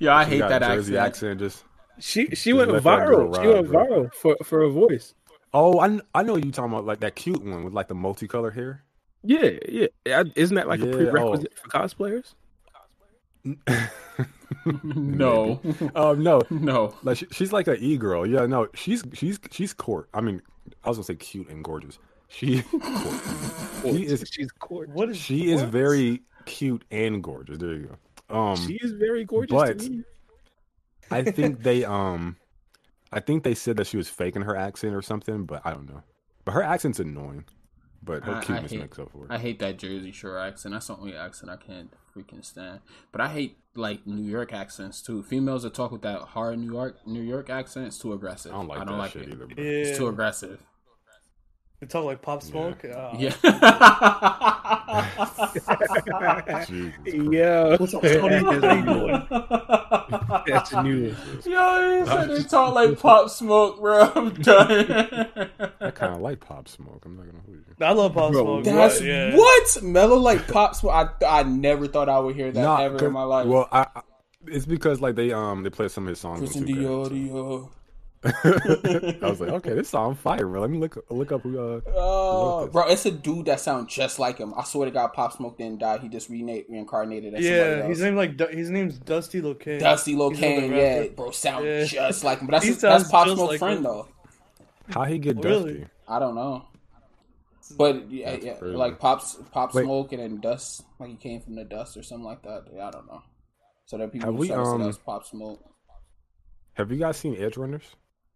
yeah, I She hate that Jersey accent. accent. Just she she Just went let that girl viral. She went bro. viral for for her voice. oh, I I know you talking about like that cute one with like the multicolored hair. Yeah, yeah. I- Isn't that like Yeah, a prerequisite for cosplayers? No, Um, no, no. like she, she's like an e girl. Yeah, no, she's she's she's court. I mean, I was gonna say cute and gorgeous. She she is she's gorgeous. What is she is very cute and gorgeous. There you go. Um, She is very gorgeous but- to me. I think they um, I think they said that she was faking her accent or something, but I don't know. But her accent's annoying. But her I- I cuteness hate- makes up for it. I hate that Jersey Shore accent. That's the only accent I can't freaking stand. But I hate like New York accents too. Females that talk with that hard New York New York accent is too aggressive. I don't like that shit it. either. Bro. Yeah. It's too aggressive. You talk like Pop Smoke? Uh, Yeah. Jesus Christ. Yeah. What's up, Tony? How you doing? That's new. Yo, you said they talk like Pop Smoke, bro. I'm done. I kind of like Pop Smoke. I'm not gonna hold you. I love Pop Bro, Smoke. That's but, yeah. what Mello like Pop Smoke. I I never thought I would hear that Nah, ever 'cause- in my life. Well, I, I, it's because like they um they play some of his songs. Christian on 2K, so- Dior, I was like, okay, this song fire, bro. Let me look look up. Uh, Oh, this. bro, it's a dude that sounds just like him. I swear to God, Pop Smoke didn't die. He just rena- reincarnated as Yeah, his else. name like his name's Dusty Locane. Dusty He's Locane, yeah, bro, sound Yeah. just like him. But that's He his, that's Pop Smoke's like friend him. though. how he get Really? dusty? I don't know. But yeah, That's yeah crazy. like Pops Pop Wait. Smoke and then Dust, like he came from the dust or something like that. Yeah, I don't know. So there are people Have who we, try to say um, Pop Smoke. Have you guys seen Edge Runners?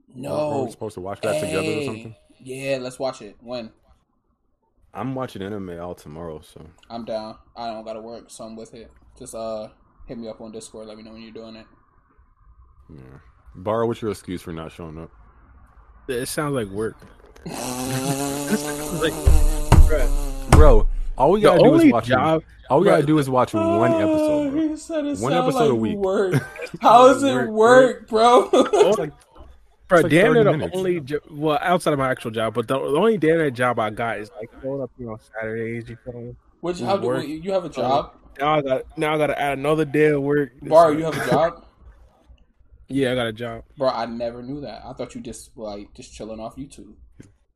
Were No, we supposed to watch that together or something? Yeah, let's watch it. When I'm watching anime all tomorrow, so I'm down. I don't gotta work, so I'm with it. Just uh, hit me up on Discord. Let me know when you're doing it. yeah. Bar, what's your excuse for not showing up? It sounds like work. like, Bro, all we gotta do is watch. job. all we bro, gotta do is watch one episode. Bro. He it One sound episode a week. Work. How is it Work, work, bro? Like- bro, it's like damn near the minutes. only jo- well outside of my actual job, but the, the only damn near job I got is like showing up here on Saturdays. You feel me? Which how do Work. you have a job? Now I got now I got to add another day of work. Bar, you have a job? Yeah, I got a job. Bro, I never knew that. I thought you just like just chilling off YouTube.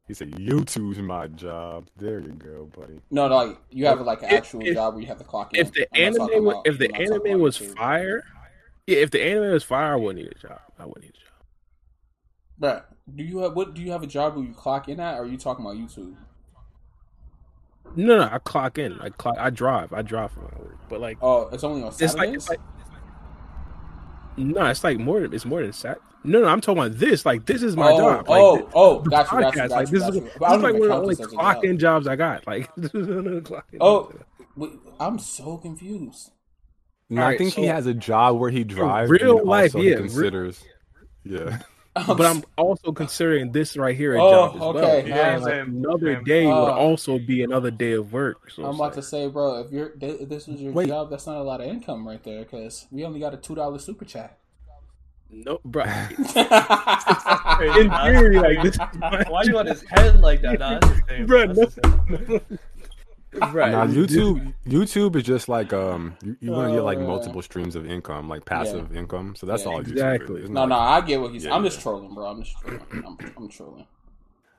He said, "YouTube's my job." There you go, buddy. No, no, like you have like an If- actual if- job where you have to clock in. If the I'm anime, was, about- if the I'm not anime was YouTube. fire, yeah, if the anime was fire, I wouldn't need a job. I wouldn't need a job. Bruh, do you have what? Do you have a job where you clock in at, or are you talking about YouTube? No, no, I clock in. I clock. I drive. I drive for my work. But like, Oh, it's only on it's like, Saturdays. it's like, no, it's like more. It's more than sat. No, no, I'm talking about this. Like, this is my oh, job. Like, oh, the- oh, the got you, got you, podcast, got like you, this got is, you. this is But I don't like one of the only this clock in jobs I got. Like, this is one clock in Oh, I got. wait, I'm so confused. No, I Alright, think he has a job where he drives. real and then life, also yeah, re- considers. Yeah, but I'm also considering this right here a Oh, job as okay. well. Yeah, And, like, another same. day would Uh, also be another day of work. So I'm about like, to say, bro, if you're if this was your Wait. job, that's not a lot of income right there, because we only got a two dollar super chat. no, bro. In theory, like this. Why you on his head like that? Nah, that's the same. Bro, That's the same. Right. now YouTube, YouTube is just like um, you, you want to get like multiple streams of income, like passive income. So that's Yeah, all YouTube exactly. is. No, not no, I get what he's. Yeah, I'm yeah. just trolling, bro. I'm just trolling. I'm, I'm trolling.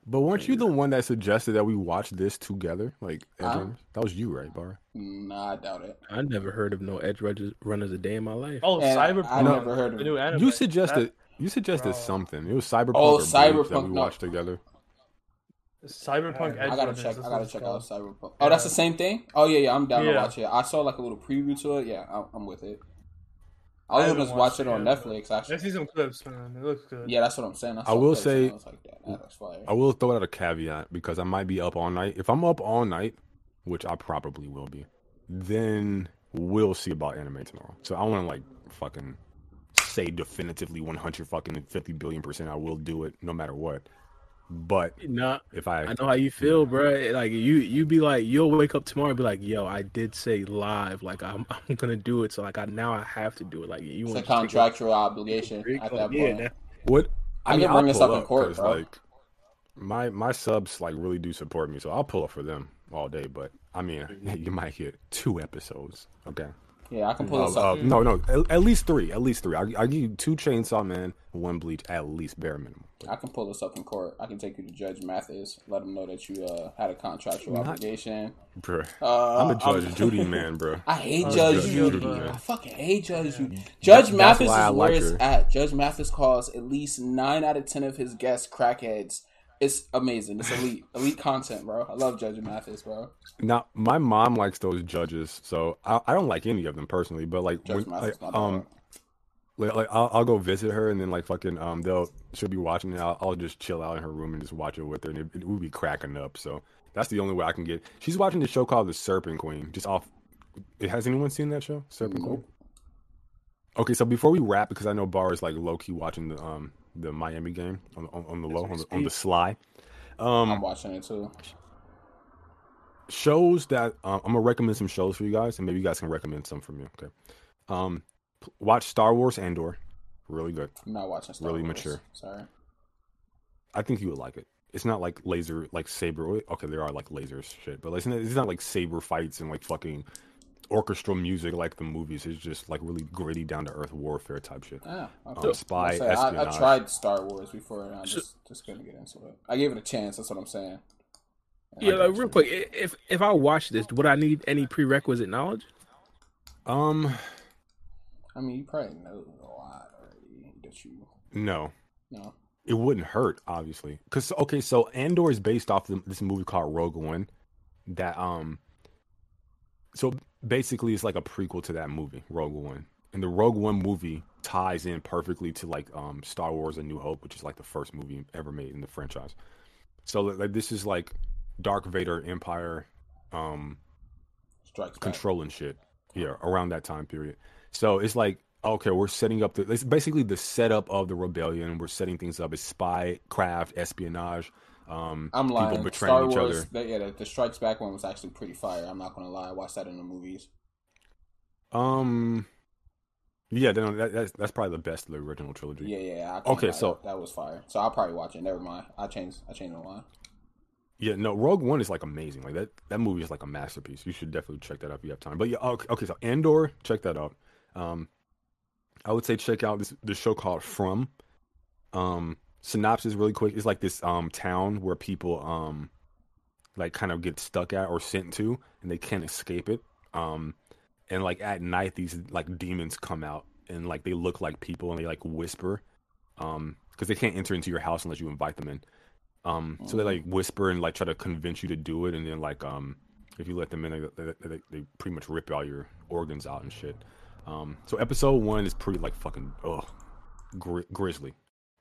But weren't you the one that suggested that we watch this together? Like, Edge Huh? That was you, right, Bar? Nah, I doubt it. I never heard of no edge runners, runners a day in my life. Oh, And I Cyberpunk. never heard of it. You suggested. That- You suggested Bro. something. It was Cyberpunk Oh, or Bleach that Cyberpunk, we no. watched together. Cyberpunk. Edge I gotta check. I gotta check called. out Cyberpunk. Oh, that's the same thing. Oh yeah, yeah. I'm down to watch it. I saw like a little preview to it. Yeah, I'm, I'm with it. I I was haven't just watch it it on yet, Netflix. I see some clips, man. It looks good. yeah, that's what I'm saying. I will say- I was like, that, that looks fire. I will throw out a caveat because I might be up all night. If I'm up all night, which I probably will be, then we'll see about anime tomorrow. So I want to like fucking say definitively 100 fucking 50 billion percent I will do it no matter what. But Nah, if I, I know how you feel, bro. Like you, you be like, you'll wake up tomorrow and be like, "Yo, I did say live, like I'm, I'm gonna do it." So like, I now I have to do it. Like you It's a want contractual obligation at that Yeah, point. that- what I mean, can bring I'll this pull up in court, bro. Like my my subs like really do support me, so I'll pull up for them all day. But I mean, you might get two episodes. Okay. Yeah, I can pull Uh, this uh, up. no, no, at, at least three. At least three. I I give you two Chainsaw Man, one Bleach, at least bare minimum. I can pull this up in court. I can take you to Judge Mathis, let him know that you uh, had a contractual Not- obligation. Bro, Uh, I'm a Judge Judy man, bro. I hate Judge Judge Judy. Judy, I fucking hate Judge Judy. Judge Mathis is where like it's her. at. Judge Mathis calls at least nine out of ten of his guests crackheads. It's amazing. It's elite, elite content, bro. I love Judge Mathis, bro. Now, my mom likes those judges, so I, I don't like any of them personally. But like, Judge when, Mathis, like um, like, like I'll, I'll go visit her, and then like fucking um, they'll she'll be watching it. I'll, I'll just chill out in her room and just watch it with her, and it, it would be cracking up. So that's the only way I can get. She's watching the show called The Serpent Queen. Just off. Has anyone seen that show, Serpent Queen? Okay, so before we wrap, because I know Bar is like low key watching the um the Miami game on on, on the low on the, on the sly. Um, I'm watching it too. shows that um, I'm gonna recommend some shows for you guys, and maybe you guys can recommend some for me. Okay, um, p- watch Star Wars Andor, really good. I'm not watching Star Wars. Really Wars. mature. Sorry. I think you would like it. It's not like laser, like saber. Okay, there are like lasers shit, but it's not, it's not like saber fights and like fucking orchestral music like the movies. It's just like really gritty, down to earth warfare type shit. Yeah, Um, spy, I, say, I, I tried Star Wars before, and I just just couldn't get into it. I gave it a chance. That's what I'm saying. Yeah, like, real you. quick, if if I watch this, would I need any prerequisite knowledge? Um, I mean, you probably know a lot already that you no, No. it wouldn't hurt, obviously. Cause okay, so Andor is based off the, this movie called Rogue One. That um, so basically it's like a prequel to that movie, Rogue One. And the Rogue One movie ties in perfectly to like um Star Wars: A New Hope, which is like the first movie ever made in the franchise. So like this is like Dark Vader Empire, um, Strikes back. controlling shit. Yeah, around that time period. So it's like, okay, we're setting up the it's basically the setup of the rebellion. We're setting things up as spy craft, espionage, um I'm lying. people betraying Star each Wars, other. the, yeah, the, the Strikes Back one was actually pretty fire. I'm not gonna lie. I watched that in the movies. Um Yeah, then that, that's that's probably the best of the original trilogy. Yeah, yeah. Okay, so- that, that was fire. So I'll probably watch it. Never mind. I changed. I changed the line. Yeah, no, Rogue One is like amazing. Like that that movie is like a masterpiece. You should definitely check that out if you have time. But yeah, okay, okay so Andor, check that out. Um I would say check out this this show called From. Um synopsis really quick. It's like this um town where people um like kind of get stuck at or sent to and they can't escape it. Um and like at night these like demons come out and like they look like people and they like whisper um because they can't enter into your house unless you invite them in. Um, so they like whisper and like try to convince you to do it, and then like um, if you let them in, they, they, they, they pretty much rip all your organs out and shit. Um, so episode one is pretty like fucking ugh, gri- grisly.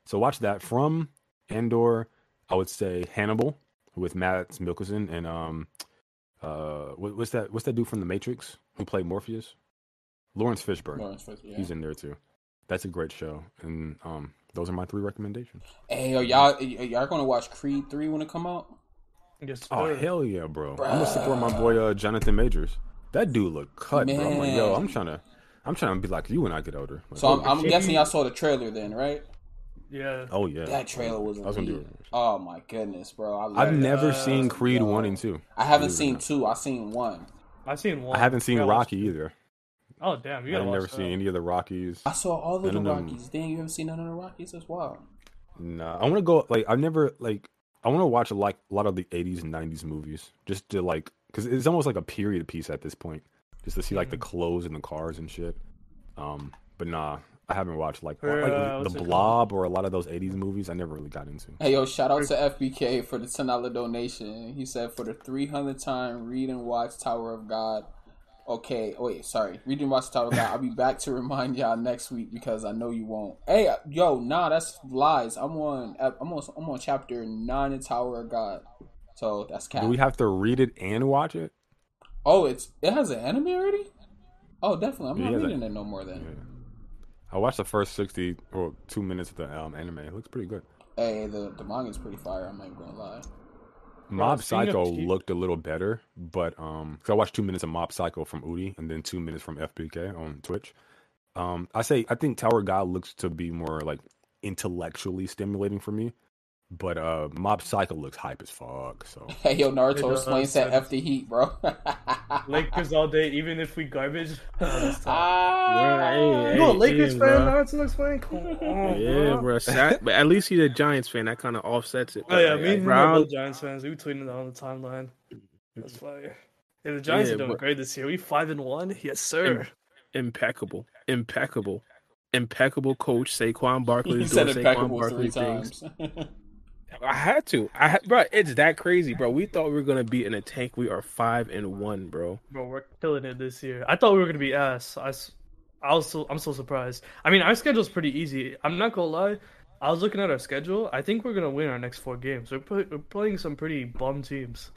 So watch that from Andor. I would say Hannibal with Mads Mikkelsen and um, uh, what, what's that? What's that dude from The Matrix who played Morpheus? Laurence Fishburne. Laurence Fishburne, yeah. He's in there too. That's a great show, and um, those are my three recommendations. Hey, yo, y'all, y- y'all gonna watch Creed three when it come out? Yes, Oh hell yeah, bro! I'm gonna support my boy uh, Jonathan Majors. That dude look cut, bro. I'm like, yo, I'm trying to, I'm trying to be like you when I get older. Like, So I'm, I'm guessing y'all saw the trailer then, right? Yeah. Oh yeah, That trailer was I was gonna do it. Oh my goodness, bro! I I've never Uh, seen Creed yo. one and two. I haven't Believe it or seen not. two. I seen one. I've seen one. I haven't seen You watch Rocky either. Oh damn, you I've never watch seen any of the Rockies. I saw all of the None them. Rockies. Dang, you haven't seen none of the Rockies? That's wild. Nah, I want to go. Like I've never like I want to watch like a lot of the '80s and '90s movies just to like because it's almost like a period piece at this point, just to see like the clothes and the cars and shit. Um, but nah, I haven't watched like, Or, like uh, the what's called? Blob or a lot of those '80s movies. I never really got into. Hey yo, shout out to FBK for the ten dollar donation. He said for the three hundred time, read and watch Tower of God. Okay, oh, wait, sorry, read and watch Tower of God. I'll be back to remind y'all next week because I know you won't. Hey, yo, nah, that's lies. I'm on, I'm on, I'm on chapter nine in Tower of God. So that's cap. Do we have to read it and watch it? oh, it's it has an anime already. Oh, definitely. I'm not Yeah, reading that- it no more then. Yeah. I watched the first sixty or two minutes of the um, anime. It looks pretty good. Hey, the the manga's pretty fire. I'm not even gonna lie. Mob speaking Psycho cheap- looked a little better, but um, cause I watched two minutes of Mob Psycho from Udi and then two minutes from FBK on Twitch. Um, I say I think Tower of God looks to be more like intellectually stimulating for me, but uh, Mob Psycho looks hype as fuck. So Hey, yo, Naruto does, explains that and- F the heat, bro. Lakers all day, even if we garbage. That's. Ah, you a Lakers hey, fan? bro. Naruto looks funny. Come on, Yeah, bro. bro. Sad, but at least he's a Giants fan. That kind of offsets it. Oh yeah, Like, me and him are Brown- both Giants fans. We tweeted that on the timeline. That's fire. Yeah, the Giants Yeah, are doing but- great this year. We five and one. Yes, sir. impeccable, impeccable, impeccable coach Saquon Barkley he is said doing Saquon impeccable Barkley three things. times. I had to. I had, bro. It's that crazy, bro. We thought we were gonna be in a tank. We are five and one, bro. Bro, we're killing it this year. I thought we were gonna be ass. I, I was so, I'm so surprised. I mean, our schedule's pretty easy. I'm not gonna lie. I was looking at our schedule. I think we're gonna win our next four games. We're, play, we're playing some pretty bum teams.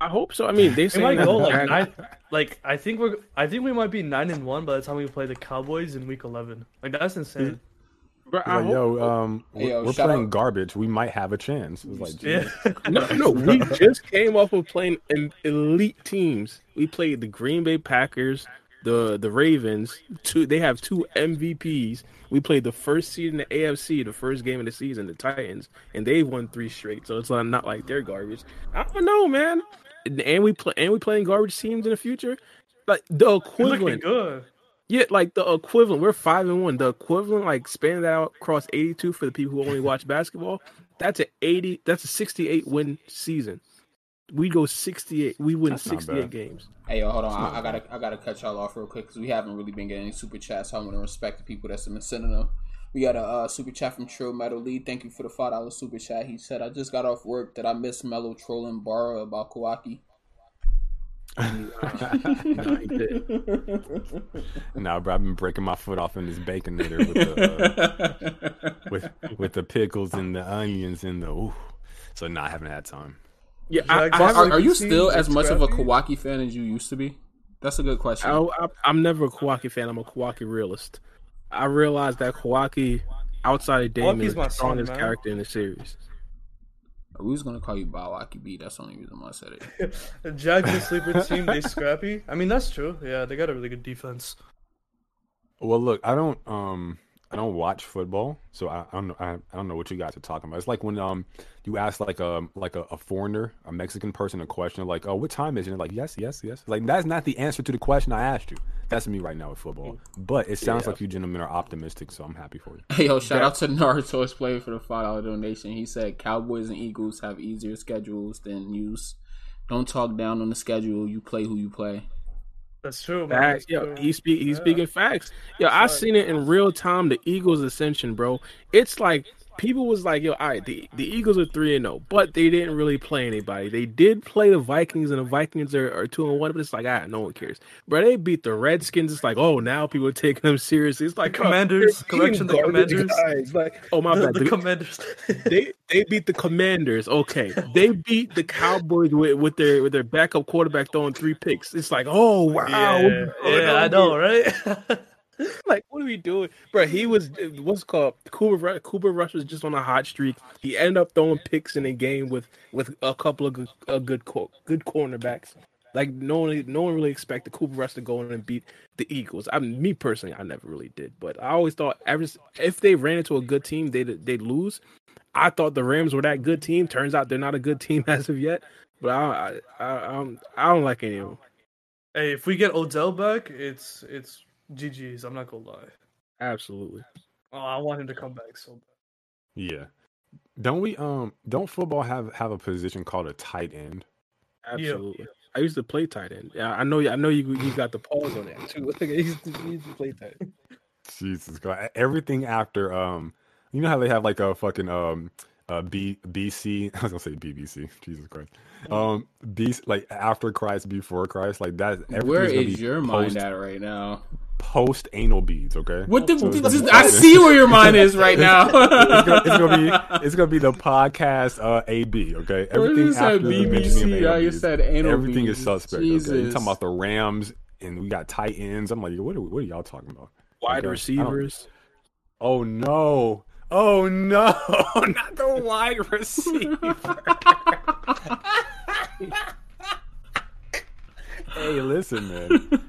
I hope so. I mean, they might go like nine. Like I think we're. I think we might be nine and one by the time we play the Cowboys in week eleven. Like that's insane. Mm-hmm. Bro, I Like, hope- yo, um, Hey, yo, we're, we're playing out- garbage. We might have a chance. It's like, Yeah. no, no, we just came off of playing em- elite teams. We played the Green Bay Packers, the the Ravens. Two, they have two MVPs. We played the first seed in the AFC, the first game of the season, the Titans, and they won three straight. So it's not, not like they're garbage. I don't know, man. And we play, and we playing garbage teams in the future. like the You're looking equivalent. good. Yeah, like the equivalent. We're five and one. The equivalent, like spanning that out across eighty-two for the people who only watch basketball. That's an eighty. That's a sixty-eight win season. We go sixty-eight. We win That's sixty-eight games. Hey, yo, hold on. I, I gotta, I gotta cut y'all off real quick because we haven't really been getting any super chats. So I want to respect the people that's been sending them. We got a uh, super chat from Trill Metal Lee. Thank you for the five dollar super chat. He said, "I just got off work. That I miss Mello trolling Barra about Kawaki?" No, he did. Nah, bro, I've been breaking my foot off in this baconator with the uh, with with the pickles and the onions and the ooh. So nah, I haven't had time. Yeah, I, Jack- I, are, are you still as much of a Scrappy? Kawaki fan as you used to be? That's a good question. I, I, I'm never a Kawaki fan. I'm a Kawaki realist. I realized that Kawaki, outside of Daemon, Kawaki's is my the strongest man. character in the series. We was gonna call you Bawaki B. That's the only reason why I said it. The Jags sleeper team, they scrappy. I mean, that's true. Yeah, they got a really good defense. Well, look, I don't um I don't watch football, so I, I don't know I, I don't know what you guys are talking about. It's like when um you ask like a like a, a foreigner, a Mexican person, a question like, "Oh, what time is it?" And they're like, "Yes, yes, yes." Like that's not the answer to the question I asked you. That's me right now with football. But it sounds Yeah. like you gentlemen are optimistic, so I'm happy for you. Hey, yo, shout out to Naruto's player for the five dollar donation. He said Cowboys and Eagles have easier schedules than you. Don't talk down on the schedule. You play who you play. That's true, man. Facts. That's Yo, he's speak, he's Yeah. speaking facts. Yo, I seen it in real time. The Eagles' ascension, bro. It's like people was like, yo, all right, the the Eagles are three and zero, but they didn't really play anybody. They did play the Vikings, and the Vikings are, are two and one, but it's like, ah, no one cares. Bro, they beat the Redskins. It's like, oh, now people are taking them seriously. It's like Commanders, correction, the Commanders. guys. Like, oh my bad. the The- commanders. they they beat the Commanders. Okay, they beat the Cowboys with, with their with their backup quarterback throwing three picks. It's like, oh wow, yeah, yeah, I know, right? Like, what are we doing, bro? He was what's called Cooper. Cooper Rush was just on a hot streak. He ended up throwing picks in a game with with a couple of good uh, good good cornerbacks. Like no one no one really expected Cooper Rush to go in and beat the Eagles. I me personally, I never really did, but I always thought ever if they ran into a good team, they they'd lose. I thought the Rams were that good team. Turns out they're not a good team as of yet. But I I I, I'm, I don't like any of them. hey, if we get Odell back, it's it's GG's. I'm not gonna lie. Absolutely. Oh, I want him to come back so bad. Yeah. Don't we um don't football have have a position called a tight end? Absolutely. I used to play tight end. Yeah, I know. I know you. You got the pause on that too. I used to, I used to play tight. end. Jesus God. Everything after um you know how they have like a fucking um uh B BC I was gonna say BBC, Jesus Christ. Um B like after Christ, before Christ, like that Where is, be your post, mind at right now? post anal beads, okay? What the? So it's this I see where your mind is right now. it's, gonna, it's gonna be it's gonna be the podcast uh AB, okay? Everything you said after the mentioning BBC, anal I beads, said anal everything is beads. suspect. Okay? You Jesus. talking about the Rams and we got tight ends. I'm like, what are, what are y'all talking about? Wide Okay, receivers. Oh no. Oh no, not the wide receiver. hey, listen, man.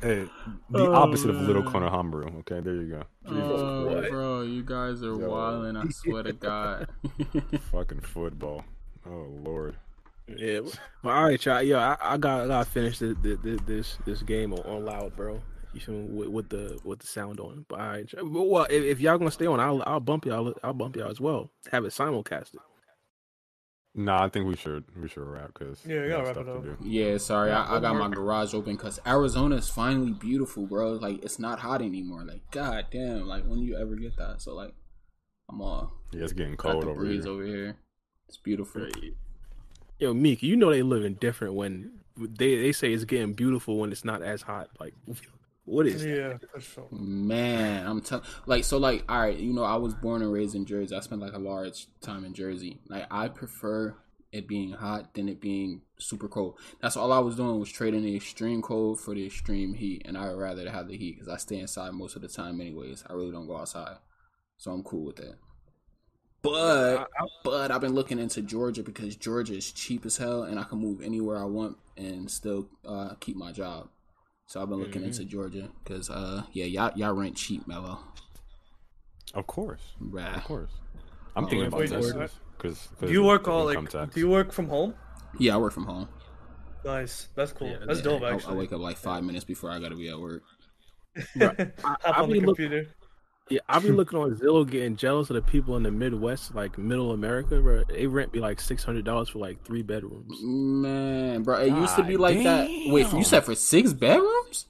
Hey, the Oh, opposite of little man. Connor Okay, there you go. Oh, What? bro, you guys are wilding. I swear to God. Fucking football. Oh lord. Yeah. Well, all right, y'all. Yeah, I, I got I got to finish this, this this this game on, on loud, bro. You feel me? With, with the with the sound on. But all right, y'all. But, well, if, if y'all gonna stay on, I'll I'll bump y'all. I'll bump y'all as well. Have it simulcasted. Nah, I think we should we should wrap because Yeah, we gotta wrap it up. Yeah, sorry, I, I got my garage open because Arizona is finally beautiful, bro. Like it's not hot anymore. Like god damn, like when do you ever get that? So like, I'm all Yeah, it's getting got cold the over breeze here. over here. It's beautiful. Yo, Meek, you know they living different when they they say it's getting beautiful when it's not as hot. Like, what is? that? Yeah, for sure. Man, I'm telling like so like all right, you know, I was born and raised in Jersey. I spent like a large time in Jersey. Like I prefer it being hot than it being super cold. That's all I was doing was trading the extreme cold for the extreme heat, and I would rather have the heat because I stay inside most of the time anyways. I really don't go outside, so I'm cool with that. But but I've been looking into Georgia because Georgia is cheap as hell, and I can move anywhere I want and still uh, keep my job. So I've been looking into Georgia because uh yeah y'all y'all rent cheap, Mello. Of course, Right. of course. I'm Oh, thinking about wait, Texas wait. because Do you work all like? Do you work from home? Yeah, I work from home. Nice. That's cool. Yeah, That's yeah. dope. I, I wake up like five minutes before I gotta be at work. I, Hop I on the be look, computer. Yeah, I be looking on Zillow, getting jealous of the people in the Midwest, like Middle America, where they rent be like six hundred dollars for like three bedrooms. Man, bro, it used to be God like that. Wait, you said for six bedrooms?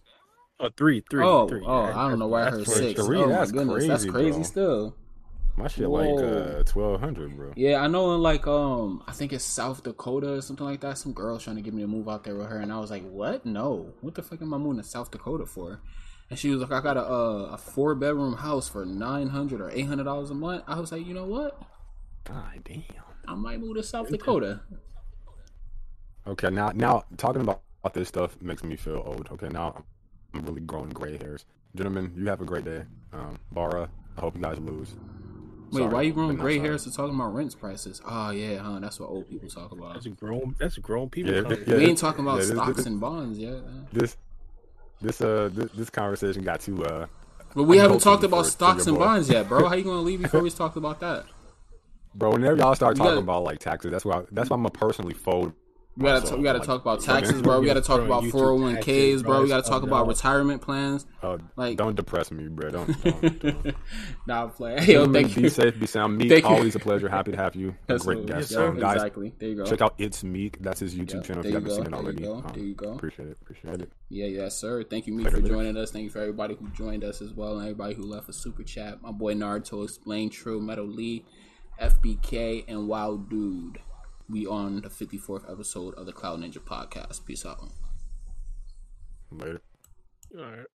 Oh, three, three, oh, three. oh, Yeah, I don't know why I heard for six. three, Oh my that's goodness, that's crazy, crazy bro. still. My shit like Whoa. uh twelve hundred, bro. Yeah, I know in like um I think it's South Dakota or something like that. Some girl's trying to get me to move out there with her, and I was like, "What? No! What the fuck am I moving to South Dakota for?" And she was like, "I got a uh, a four bedroom house for nine hundred or eight hundred dollars a month." I was like, "You know what? God damn. I might move to South Dakota." Okay, now now talking about, about this stuff makes me feel old. Okay, now I'm really growing gray hairs. Gentlemen, you have a great day. Um, Bara, I hope you guys lose. Wait, Sorry, why you growing gray hairs to talking about rent prices? Oh yeah, huh? That's what old people talk about. That's a grown. That's a grown people. Yeah, yeah. we ain't talking about this- this- stocks this- and bonds yet. This this uh this, this conversation got too uh But we I'm haven't talked about stocks and boy. bonds yet, bro. How you gonna leave before we talked about that? bro. Whenever y'all start talking gotta- about like taxes, that's why that's why I'm gonna personally fold. We gotta myself, we gotta like, talk about taxes, bro. We gotta talk about four hundred one ks, bro. We gotta talk about bro. retirement plans. Uh, Like- don't depress me, bro. Don't. don't, don't. nah, I'm playing. Yo, thank be you. safe, be sound. Meek, Thank you. always a pleasure. Happy to have you. A great guest. Yes, sir. Um, guys, exactly. There you go. check out It's Meek. That's his YouTube Yeah, channel if you you haven't seen it there you already. go, Um, there you go. Appreciate it. Appreciate it. Yeah, yes, sir. Thank you, me, Later, for joining us. Thank you for everybody who joined us as well, and everybody who left a super chat. My boy Naruto, Explain True, Metal Lee, FBK, and Wild Dude. We on the 54th episode of the Cloud Ninja Podcast. Peace out. Later. All right.